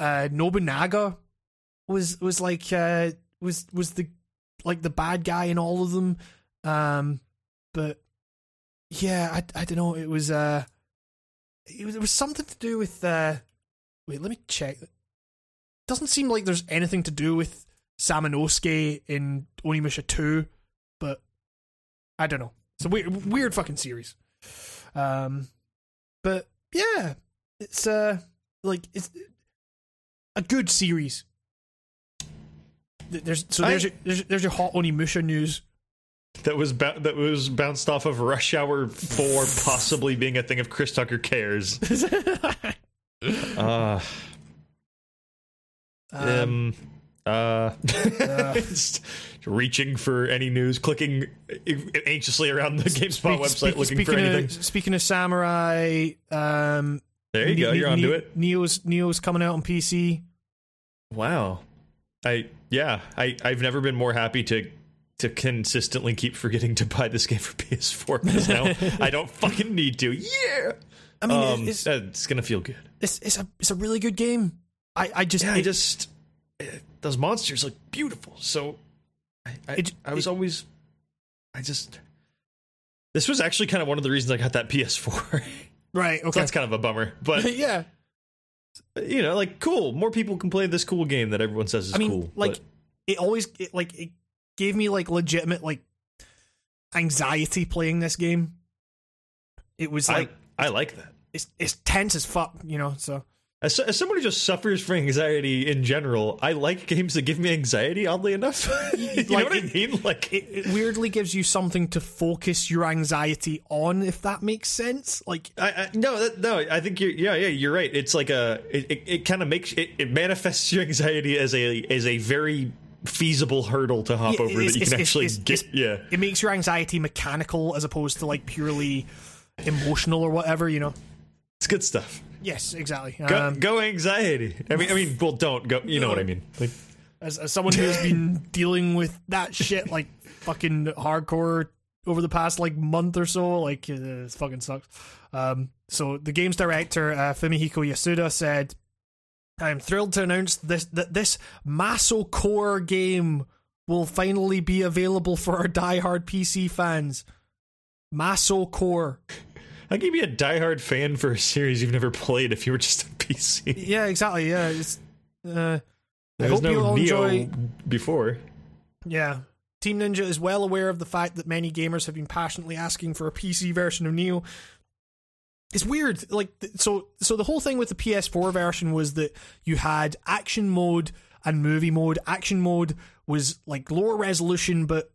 uh nobunaga was was like uh was was the like the bad guy in all of them um but yeah i i don't know it was uh it was, it was something to do with uh wait let me check doesn't seem like there's anything to do with Samanosuke in Onimusha 2 but I don't know. It's a weird, weird fucking series. Um, but yeah, it's uh like it's a good series. Th- There's so there's I- your, there's, there's your hot Onimusha news. That was bou- that was bounced off of Rush Hour Four, possibly being a thing of Chris Tucker cares. Uh, um, uh, just reaching for any news, clicking anxiously around the GameSpot website Speak- looking speaking for anything. Of, speaking of samurai, um, there you go. You're Ne- onto Ne- it. Nioh's Nioh's coming out on PC. Wow. I yeah, I I've never been more happy to to consistently keep forgetting to buy this game for PS4 because now I don't fucking need to. Yeah. I mean, Um, it's, it's gonna feel good. it's it's a it's a really good game. I I just Yeah, I just eh, those monsters look beautiful. So I I, It- I was it- always I just this was actually kind of one of the reasons I got that PS4. right. so Okay. that's kind of a bummer, but yeah. You know, like cool. More people can play this cool game that everyone says is I mean, cool. like but- it always it, like it gave me like legitimate like anxiety playing this game. It was like I I like that. it's it's tense as fuck, you know. So As, as someone who just suffers from anxiety in general, I like games that give me anxiety. Oddly enough, you know Like, what I mean? Like, it, it weirdly gives you something to focus your anxiety on, if that makes sense. Like I, I, no, that, no. I think you're. Yeah, yeah. You're right. It's like a. It, it, it kind of makes it, it manifests your anxiety as a as a very feasible hurdle to hop Yeah, over that you can actually get. yeah. it makes your anxiety mechanical as opposed to like purely emotional or whatever, you know. It's good stuff. Yes, exactly. Go, Um, go anxiety. I mean, I mean, well, don't go. You know what I mean? Like, as, as someone who has been dealing with that shit like fucking hardcore over the past like month or so, like uh, it fucking sucks. Um, so the game's director uh, Fumihiko Yasuda said, "I am thrilled to announce this that this Maso Core game will finally be available for our diehard PC fans." Maso Core. How can you be a diehard fan for a series you've never played if you were just a PC? Yeah, exactly. Yeah, it's. Uh, I There was hope you no all Nioh enjoy. before. Yeah. Team Ninja is well aware of the fact that many gamers have been passionately asking for a PC version of Nioh. It's weird, like so. So the whole thing with the PS4 version was that you had action mode and movie mode. Action mode was like lower resolution, but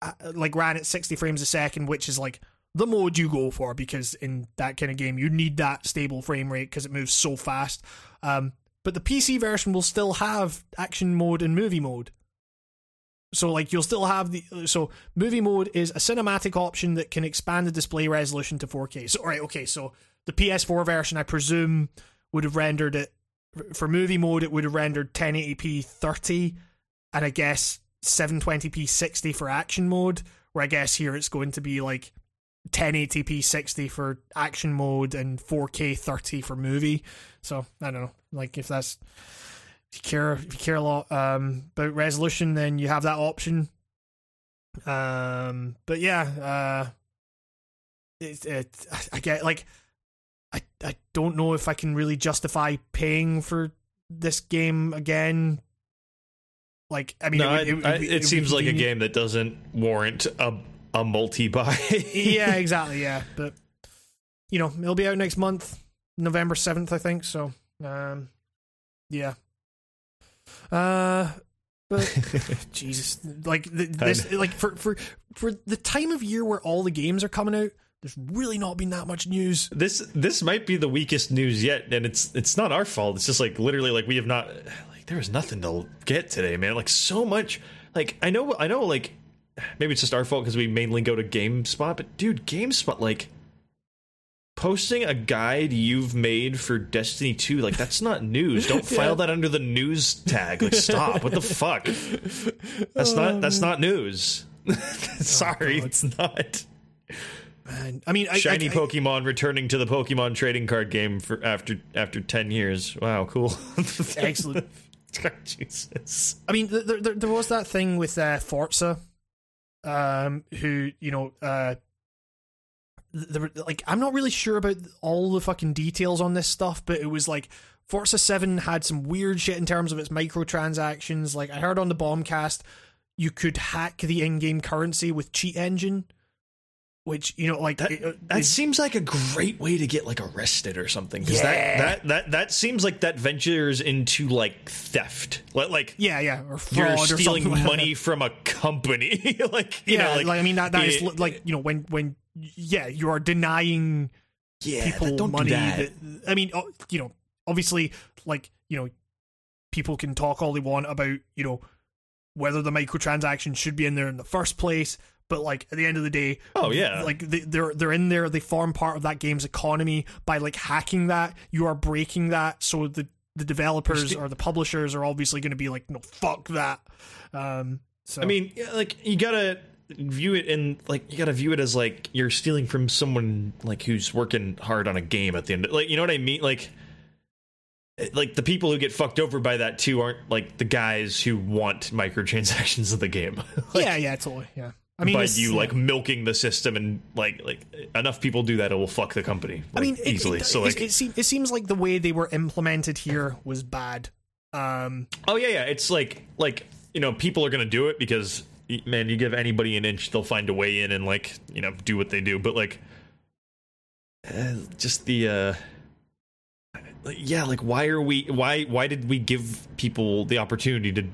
uh, like ran at 60 frames a second, which is like the mode you go for because in that kind of game you need that stable frame rate because it moves so fast. Um, but the PC version will still have action mode and movie mode. So like you'll still have the so movie mode is a cinematic option that can expand the display resolution to 4K. So all right, okay, so the PS4 version I presume would have rendered it for movie mode it would have rendered 1080p 30 and I guess 720p 60 for action mode where I guess here it's going to be like 1080p 60 for action mode and 4K 30 for movie. So I don't know, like if that's if you care if you care a lot um, about resolution, then you have that option. Um, but yeah, uh, it, it I get like I I don't know if I can really justify paying for this game again. Like I mean, No, it, it, would- I- would it seems like a game that doesn't warrant a a multi buy. yeah, exactly. Yeah, but you know, it'll be out next month, November seventh, I think. So, um, yeah. Uh, but Jesus, like th- this, like for for for the time of year where all the games are coming out, there's really not been that much news. this this might be the weakest news yet, and it's it's not our fault. It's just like literally like we have not like there was nothing to get today, man. Like so much. Like I know I know like maybe it's just our fault because we mainly go to GameSpot, but dude, GameSpot like posting a guide you've made for Destiny 2 like that's not news. Don't file that under the news tag. Like stop. What the fuck? That's not that's not news. Sorry, it's not. Man, I mean, I, Shiny I, I, Pokemon returning to the Pokemon trading card game for after after ten years. Wow, cool. excellent. Jesus. I mean, there, there, there was that thing with uh, Forza, um, who you know, uh, there, like I'm not really sure about all the fucking details on this stuff, but it was like Forza Seven had some weird shit in terms of its microtransactions. Like I heard on the Bombcast, you could hack the in-game currency with Cheat Engine, which you know, like That, it- that it- seems like a great way to get like arrested or something. Because Yeah. that, that that that seems like that ventures into like theft. Like, like yeah, yeah, or you're or stealing something money from a company. like you yeah, know, like, I mean that that is it- like you know when when yeah you are denying yeah, people that- don't do money that. I mean, oh, you know, obviously, like you know, people can talk all they want about you know whether the microtransactions should be in there in the first place, but like at the end of the day, Oh, yeah. like they, they're they're in there. They form part of that game's economy by like hacking that. You are breaking that, so the the developers or the publishers are obviously going to be like, no, fuck that. Um, so I mean, like you gotta view it in like you gotta view it as like you're stealing from someone like who's working hard on a game at the end. Like you know what I mean? Like, like the people who get fucked over by that too aren't like the guys who want microtransactions of the game. like, yeah, yeah, totally, yeah. I mean, by you like milking the system and like like enough people do that it will fuck the company. I mean, it, easily. It, so it, like, it, seem, it seems like the way they were implemented here was bad. Um, oh yeah, yeah. It's like like you know people are gonna do it because man, you give anybody an inch, they'll find a way in and like you know do what they do. But like, uh, just the uh, yeah, like why are we why why did we give people the opportunity to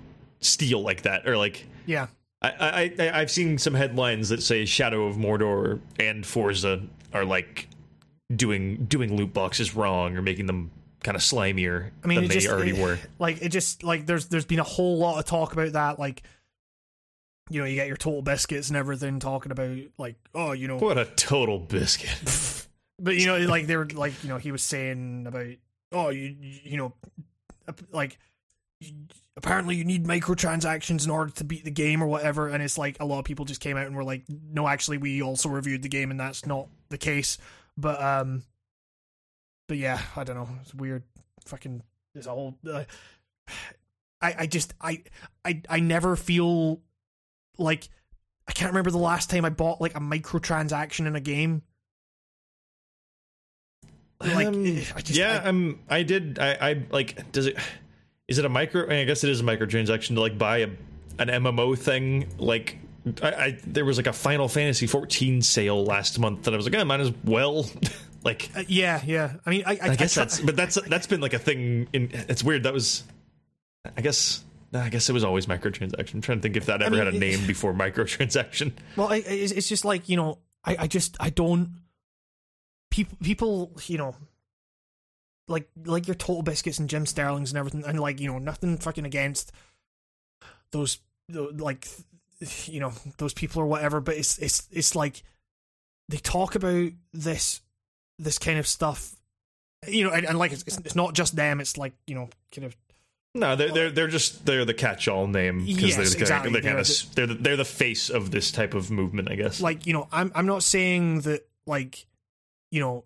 steal like that or like yeah, I, I, I've seen some headlines that say Shadow of Mordor and Forza are like doing doing loot boxes wrong or making them kind of slimier I mean, than they just, already it- were. Like it just like there's there's been a whole lot of talk about that. Like, you know, you get your TotalBiscuits and everything talking about like, oh, you know, What a total biscuit! but you know, like they were like, you know, he was saying about, oh, you you know, like apparently you need microtransactions in order to beat the game or whatever, and it's like a lot of people just came out and were like, no, actually, we also reviewed the game and that's not the case. But um, but yeah, I don't know, it's weird. Fucking, there's a whole. Uh, I I just I I I never feel like I can't remember the last time I bought like a microtransaction in a game. Like Um, I just yeah, I- um, I did. I, I like. Does it? Is it a micro? I guess it is a microtransaction to like buy a an MMO thing. Like, I, I there was like a Final Fantasy 14 sale last month that I was like, I might as well. like, uh, yeah, yeah. I mean, I I, I guess try- that's. But that's that's been like a thing. In it's weird. That was. I guess. I guess it was always microtransaction. I'm trying to think if that ever mean, had a name before microtransaction. Well, it's, it's just like you know, I, I just I don't. People, people, you know, like like your TotalBiscuits and Jim Sterling's and everything, and like you know, nothing fucking against those, tho- like, you know, those people or whatever. But it's it's it's like they talk about this this kind of stuff, you know, and, and like it's, it's it's not just them. It's like you know, kind of No, they're they're they're just they're the catch-all name because Yes, they're the, exactly. they're kind They're of they're the, they're the face of this type of movement, I guess. like you know i'm i'm not saying that like you know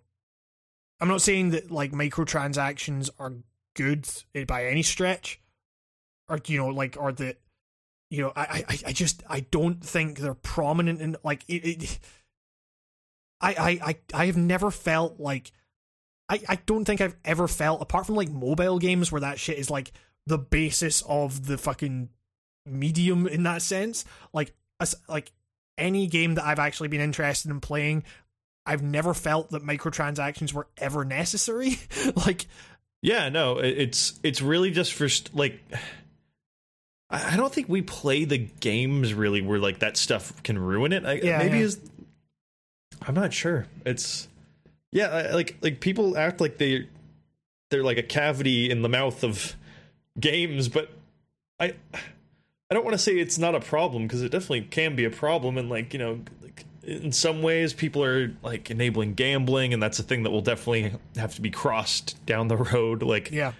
i'm not saying that like microtransactions are good by any stretch or you know like or that you know i i i just i don't think they're prominent in like it, it I, I i i have never felt like I, I don't think I've ever felt apart from like mobile games where that shit is like the basis of the fucking medium in that sense. Like like any game that I've actually been interested in playing, I've never felt that microtransactions were ever necessary. like Yeah, no, it's it's really just for st- like I don't think we play the games really where like that stuff can ruin it. I, Yeah, maybe yeah. is I'm not sure. It's yeah, I- like like people act like they they're like a cavity in the mouth of games, but I I don't want to say it's not a problem because it definitely can be a problem and like, you know, in some ways people are like enabling gambling and that's a thing that will definitely have to be crossed down the road like yeah,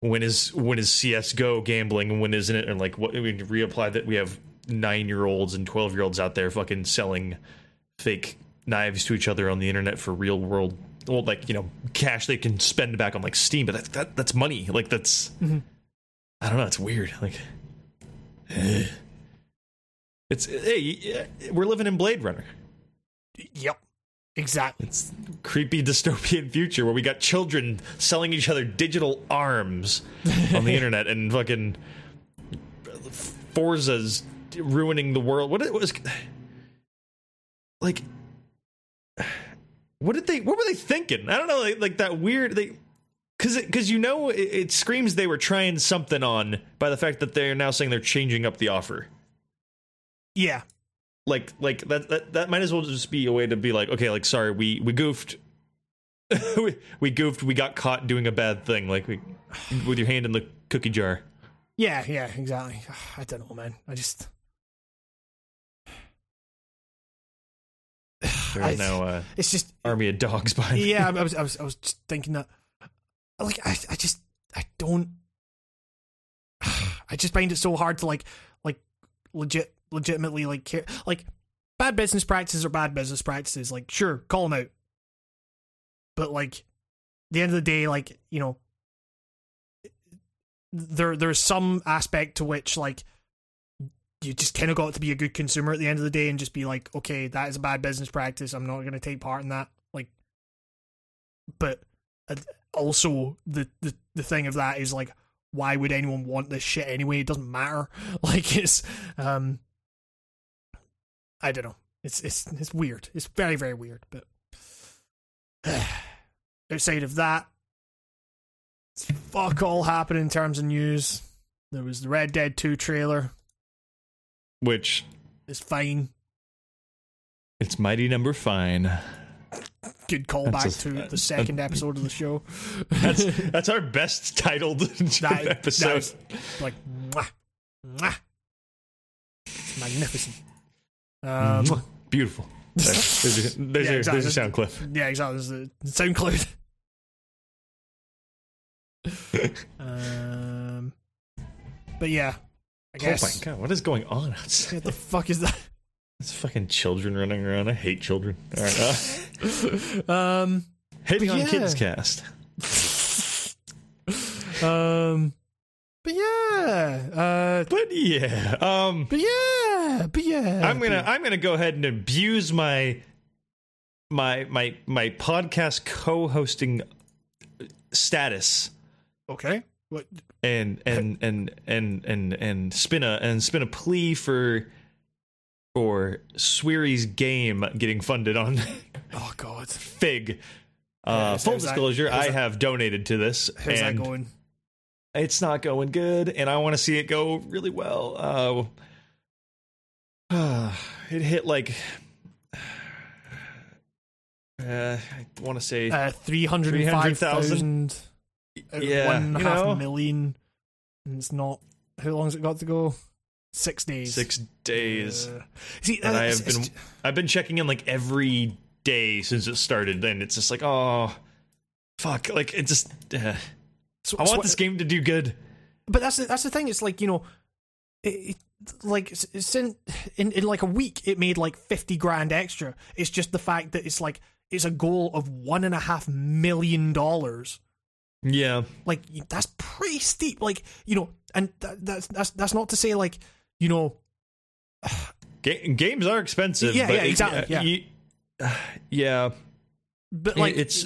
when is when is CS:GO gambling and when isn't it? And like what we reapply that we have nine year olds and twelve year olds out there fucking selling fake knives to each other on the internet for real world well like you know cash they can spend back on like Steam, but that, that that's money. Like that's mm-hmm. I don't know. It's weird. Like eh. It's hey we're living in Blade Runner. yep, exactly. It's creepy dystopian future where we got children selling each other digital arms on the internet and fucking Forza's ruining the world. What it was like what did they what were they thinking? I don't know like, like that weird they cuz cuz you know it, it screams they were trying something on by the fact that they're now saying they're changing up the offer Yeah, like like that, that that might as well just be a way to be like okay like sorry we we goofed we, we goofed we got caught doing a bad thing like we with your hand in the cookie jar yeah, yeah, exactly. I don't know, man. I just there I- is now uh it's just army of dogs behind me. yeah, I was, I was, I was just thinking that, like, I, I just, I, don't. I just find it so hard to like, like, legit, legitimately like care. Like, bad business practices are bad business practices. Like, sure, call them out. But like, the end of the day, like you know, there there's some aspect to which like you just kind of got to be a good consumer at the end of the day and just be like, okay, that is a bad business practice. I'm not going to take part in that. Like, but uh, also the, the the thing of that is like, why would anyone want this shit anyway? It doesn't matter. Like, it's um, I don't know. It's it's it's weird. It's very very weird. But outside of that, it's fuck all happened in terms of news. There was the Red Dead Two trailer. Which is fine. it's mighty number fine. Good callback to the second episode of the show. That's that's our best titled That- episode. that like, mwah, mwah. It's magnificent. Um, Beautiful. There's, there's, your, there's, Yeah, your, exactly. there's your sound cliff. yeah, exactly. There's the SoundCloud. um, but yeah, I guess. Oh my god, what is going on outside? What the fuck is that? It's fucking children running around. I hate children. All right, uh, Um, hating on Yeah. kids cast. um, but yeah, uh, But yeah, um, but yeah, but yeah. I'm gonna I'm gonna go ahead and abuse my my my my podcast co-hosting status okay. What? and and and and and and spin a and spin a plea for for Swery's game getting funded on Oh God, Fig. Uh, how's full disclosure, I have donated to this, how's and that going? It's not going good, and I want to see it go really well. Uh, it hit like uh, I want to say Uh, three hundred and five thousand. Yeah, one and a you half know. million, and it's not. How long's it got to go? Six days. six days, Uh, see, and I have been I've been checking in like every day since it started, and it's just like oh fuck, like it just. Uh, so- I want so- this game to do good. but that's the, that's the thing. It's like you know, it, it, like in, in in like a week, it made like fifty grand extra. It's just the fact that it's like it's a goal of one and a half million dollars. Yeah, Like that's pretty steep. Like you know, and that, that's that's that's not to say like you know Ga- games are expensive. Yeah, but yeah, exactly, uh, yeah. you- yeah, but like it's-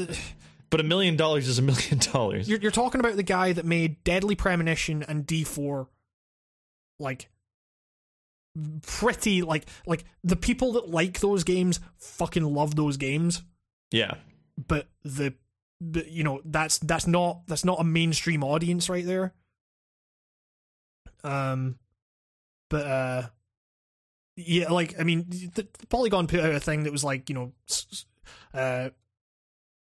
but a million dollars is a million dollars. You're, you're talking about the guy that made Deadly Premonition and D4 like pretty like like the people that like those games fucking love those games. Yeah, but the but, you know that's that's not that's not a mainstream audience right there. Um but uh yeah like i mean the, the polygon put out a thing that was like you know uh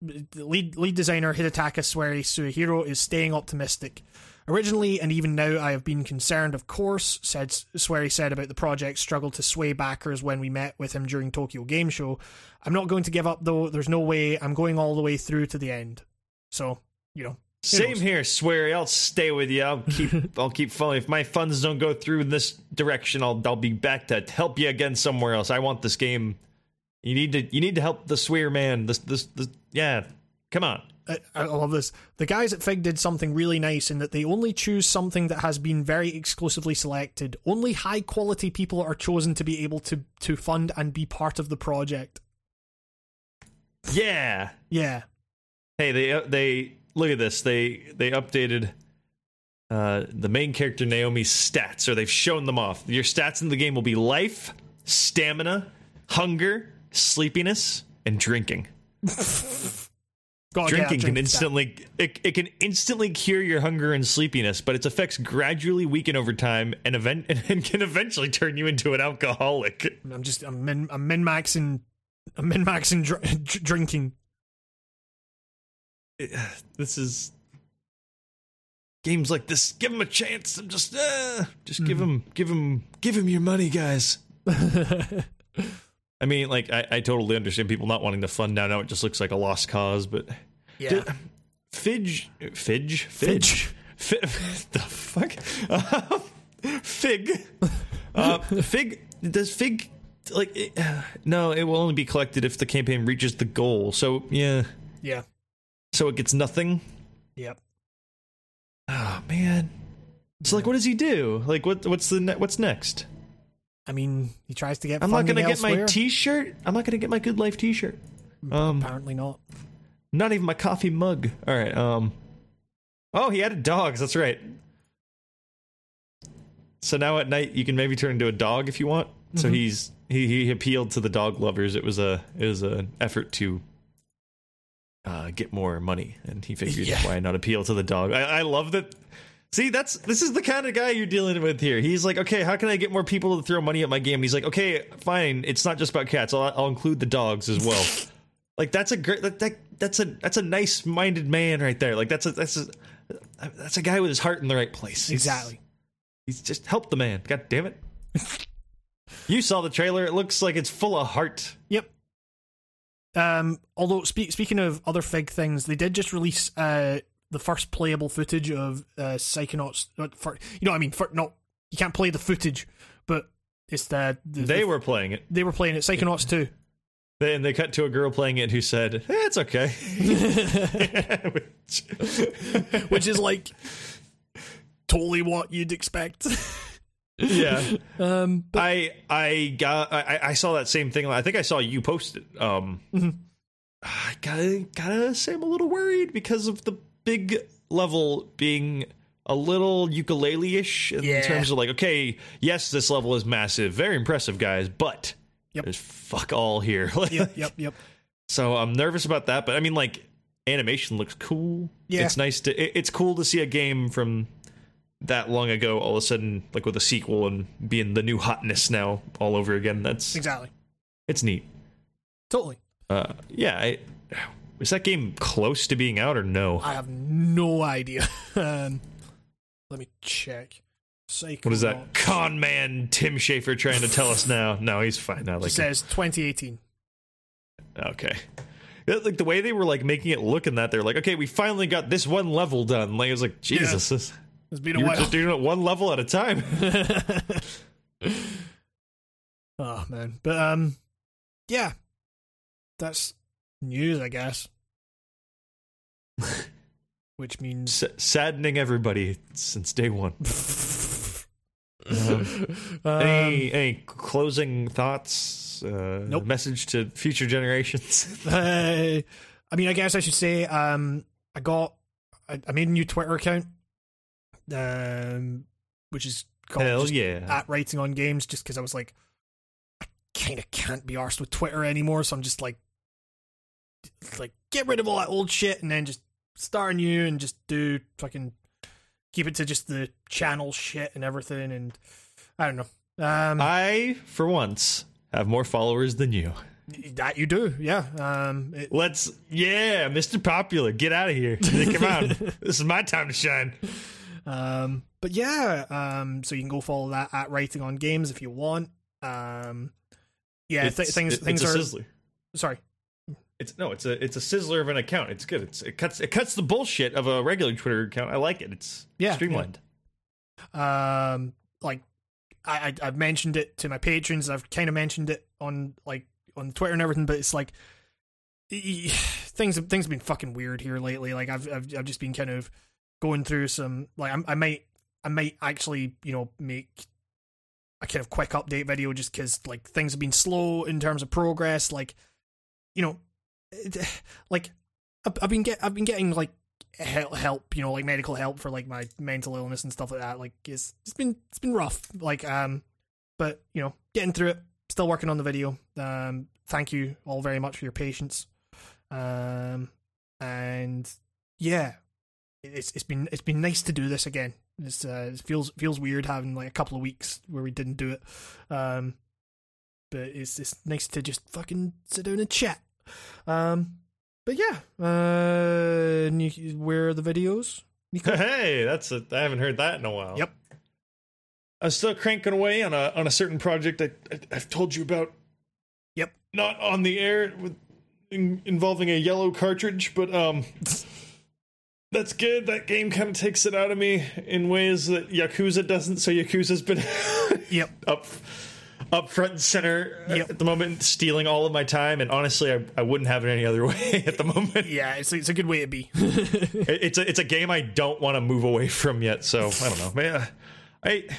lead lead designer Hidetaka Swery Suehiro is staying optimistic. Originally and even now, I have been concerned. Of course, said Swery said about the project struggled to sway backers when we met with him during Tokyo Game Show. I'm not going to give up though. There's no way. I'm going all the way through to the end. So you know, same knows? here. Swear, I'll stay with you. I'll keep. I'll keep following. If my funds don't go through in this direction, I'll I'll be back to help you again somewhere else. I want this game. You need to. You need to help the Swear man. This. This. this yeah. Come on. I, I love this. The guys at Fig did something really nice in that they only choose something that has been very exclusively selected. Only high quality people are chosen to be able to to fund and be part of the project. Yeah. Yeah. Hey, they they look at this. They they updated uh the main character Naomi's stats, or they've shown them off. Your stats in the game will be life, stamina, hunger, sleepiness, and drinking. God, yeah, drinking can instantly it, it can instantly cure your hunger and sleepiness, but its effects gradually weaken over time and event and can eventually turn you into an alcoholic. I'm just I'm min I'm min maxing I'm min maxing dr- dr- drinking. This is games like this. Give him a chance. I'm just uh, just give him give him give him your money, guys. I mean, like I, I totally understand people not wanting to fund now. Now it just looks like a lost cause, but yeah. Fidge, Fidge, Fidge, Fidge. Fi- the fuck? Uh, fig. Uh, fig. Does fig like? It, no, it will only be collected if the campaign reaches the goal. So yeah. Yeah. So it gets nothing. Yep. Oh man. So like, what does he do? Like, what? What's the ne- what's next? I mean, he tries to get. I'm not gonna get my. T-shirt. I'm not gonna get my Good Life T-shirt. Um, Apparently not. not even my coffee mug. All right. Um. Oh, he added dogs. That's right. So now at night you can maybe turn into a dog if you want. So he's he he appealed to the dog lovers. It was a it was an effort to uh, get more money, and he figured Yeah. why not appeal to the dog. I, I love that. See, that's this is the kind of guy you're dealing with here. He's like, okay, how can I get more people to throw money at my game? And he's like, okay, fine. It's not just about cats. I'll, I'll include the dogs as well. like that's a great that, that that's a that's a nice minded man right there. Like that's a that's a that's a guy with his heart in the right place. He's- Exactly. He's just helped the man. God damn it. you saw the trailer. It looks like it's full of heart. Yep. Um, although spe- speaking of other fig things, they did just release uh, the first playable footage of uh, Psychonauts. For, you know, what I mean, for, not you can't play the footage, but it's the, the They the- were playing it. they were playing it. Psychonauts two. They- And they cut to a girl playing it who said, eh, "It's okay," Which- which is like totally what you'd expect. yeah. um, but I I got I, I saw that same thing. I think I saw you post it. Um, I gotta gotta say I'm a little worried because of the big level being a little ukulele-ish in Yeah. terms of like, okay, yes, this level is massive, very impressive, guys, but Yep. there's fuck all here. yep, yep, yep. So I'm nervous about that, but I mean, like, animation looks cool. Yeah. it's nice to. It, it's cool to see a game from that long ago all of a sudden, like with a sequel and being the new hotness now all over again. That's Exactly. it's neat. Totally. Uh, yeah, I, is that game close to being out or no? I have no idea. um, let me check. Psychonauts. What is that con man Tim Schafer trying to tell us now? No, he's fine now. It Like, says 2018. okay. Like the way they were like making it look in that, they're like, okay, we finally got this one level done. Like it was like, Jesus, this, It's been a while. just doing it one level at a time. oh man, but um, yeah, that's news, I guess. Which means S- saddening everybody since day one. Um, any any closing thoughts? Uh, Nope. Message to future generations. uh, I mean, I guess I should say um, I got I, I made a new Twitter account, um, which is called yeah! at writing on games, just because I was like, I kind of can't be arsed with Twitter anymore, so I'm just like, like get rid of all that old shit and then just start new and just do fucking keep it to just the channel shit and everything, and I don't know. Um, I, for once, have more followers than you. that you do, yeah. Um, it, Let's, yeah, Mr. Popular, get out of here. Come on, this is my time to shine. Um, but yeah, um, so you can go follow that at writing on games if you want. Um, yeah, th- things it- things are sizzler. sorry. It's no, it's a it's a sizzler of an account. It's good. It's it cuts it cuts the bullshit of a regular Twitter account. I like it. It's Yeah, streamlined. Um, like I, I I've mentioned it to my patrons. I've kind of mentioned it on like on Twitter and everything, but it's like e- things things have been fucking weird here lately. Like I've I've I've just been kind of going through some like I'm, I might I might actually you know make a kind of quick update video just because like things have been slow in terms of progress. Like you know, like I've, been get I've been getting like help, help you know like medical help for like my mental illness and stuff like that like it's it's been it's been rough like um but you know getting through it still working on the video um thank you all very much for your patience um and yeah it's it's been it's been nice to do this again. It's uh, it feels feels weird having like a couple of weeks where we didn't do it um but it's it's nice to just fucking sit down and chat um but yeah, uh, where are the videos? Nico? Hey, that's a, I haven't heard that in a while. Yep. I'm still cranking away on a on a certain project I, I I've told you about. Yep. Not on the air with in, involving a yellow cartridge, but um, That's good. That game kind of takes it out of me in ways that Yakuza doesn't. So Yakuza's been Yep. up up front and center Yep. at the moment, stealing all of my time. And honestly, I, I wouldn't have it any other way at the moment. Yeah, it's it's a good way to be. It- It's a it's a game I don't want to move away from yet. So I don't know. Man, uh, I eh,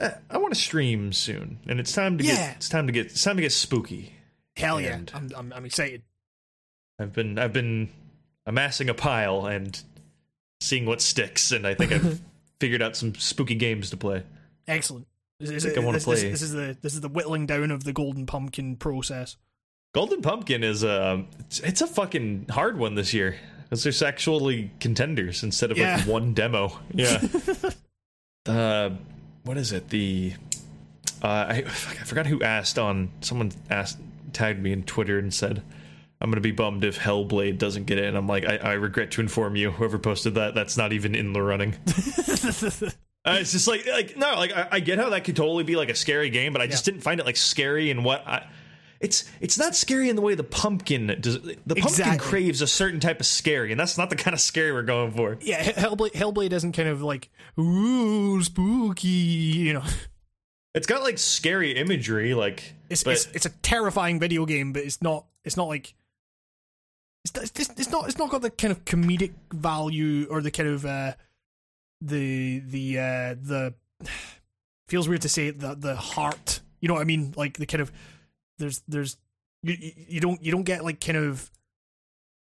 I, I want to stream soon, and it's time to Yeah. get it's time to get it's time to get spooky. Hell yeah, I'm, I'm I'm excited. I've been I've been amassing a pile and seeing what sticks, and I think I've figured out some spooky games to play. Excellent. Is, is think it- I wanna this, this- This, is the this is the whittling down of the golden pumpkin process. Golden Pumpkin is a it's, it's a fucking hard one this year. Because there's actually contenders instead of Yeah. like one demo. Yeah. uh, what is it? The uh, I I forgot who asked on someone asked tagged me in Twitter and said I'm gonna be bummed if Hellblade doesn't get. And I'm like, I, I regret to inform you, whoever posted that, that's not even in the running. Uh, it's just like like no, like I, I get how that could totally be like a scary game, but I just Yeah. didn't find it like scary and what I. It's it's not scary in the way the pumpkin does. The pumpkin Exactly. craves a certain type of scary, and that's not the kind of scary we're going for. yeah, Hellblade Hellblade isn't kind of like ooh spooky, you know. It's got like scary imagery, like It's but it's, it's a terrifying video game, but it's not it's not like it's it's, it's not it's not got the kind of comedic value or the kind of uh the the uh the feels weird to say it, the the heart. You know what I mean? Like the kind of there's there's you you don't you don't get like kind of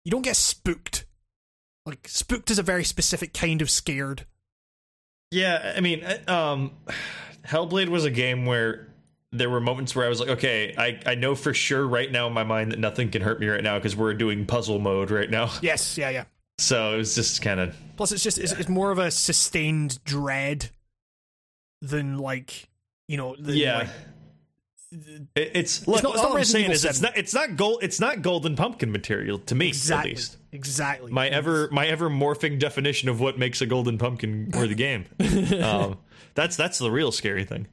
you don't get spooked. Like spooked is a very specific kind of scared. yeah. I mean, um, Hellblade was a game where there were moments where I was like, okay, I I know for sure right now in my mind that nothing can hurt me right now because we're doing puzzle mode right now. Yes, yeah, yeah. So it was just kind of Plus, it's just it's, it's more of a sustained dread than like you know. Than yeah. like, It- It's look, not- it's all not I'm saying is it's not it's not gold it's not golden pumpkin material to me exactly, at least. exactly. My ever my ever morphing definition of what makes a golden pumpkin worthy game. um, that's that's the real scary thing.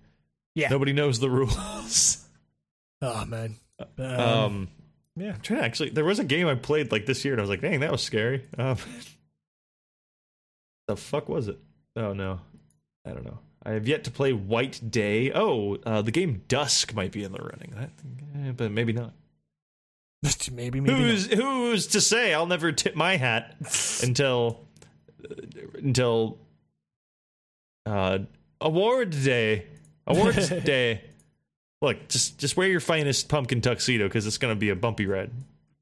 Yeah. Nobody knows the rules. oh man. Um, Um, yeah. I'm trying to actually there was a game I played like this year and I was like, dang, that was scary. Um, the fuck was it? Oh no. I don't know. I have yet to play White Day. Oh, uh, the game Dusk might be in the running. That, eh, but maybe not. maybe maybe. who's who's to say? I'll never tip my hat until uh, until uh, award day. Awards day. Look, just just wear your finest pumpkin tuxedo because it's going to be a bumpy ride.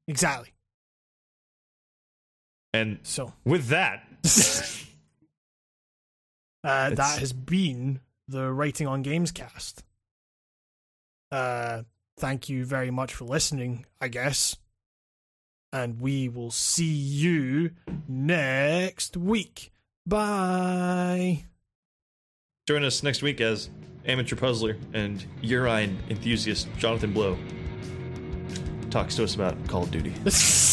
exactly. And So with that, uh, that has been the writing on games cast. Uh, thank you very much for listening. I guess, and we will see you next week. Bye. join us next week as amateur puzzler and urine enthusiast Jonathan Blow talks to us about Call of Duty.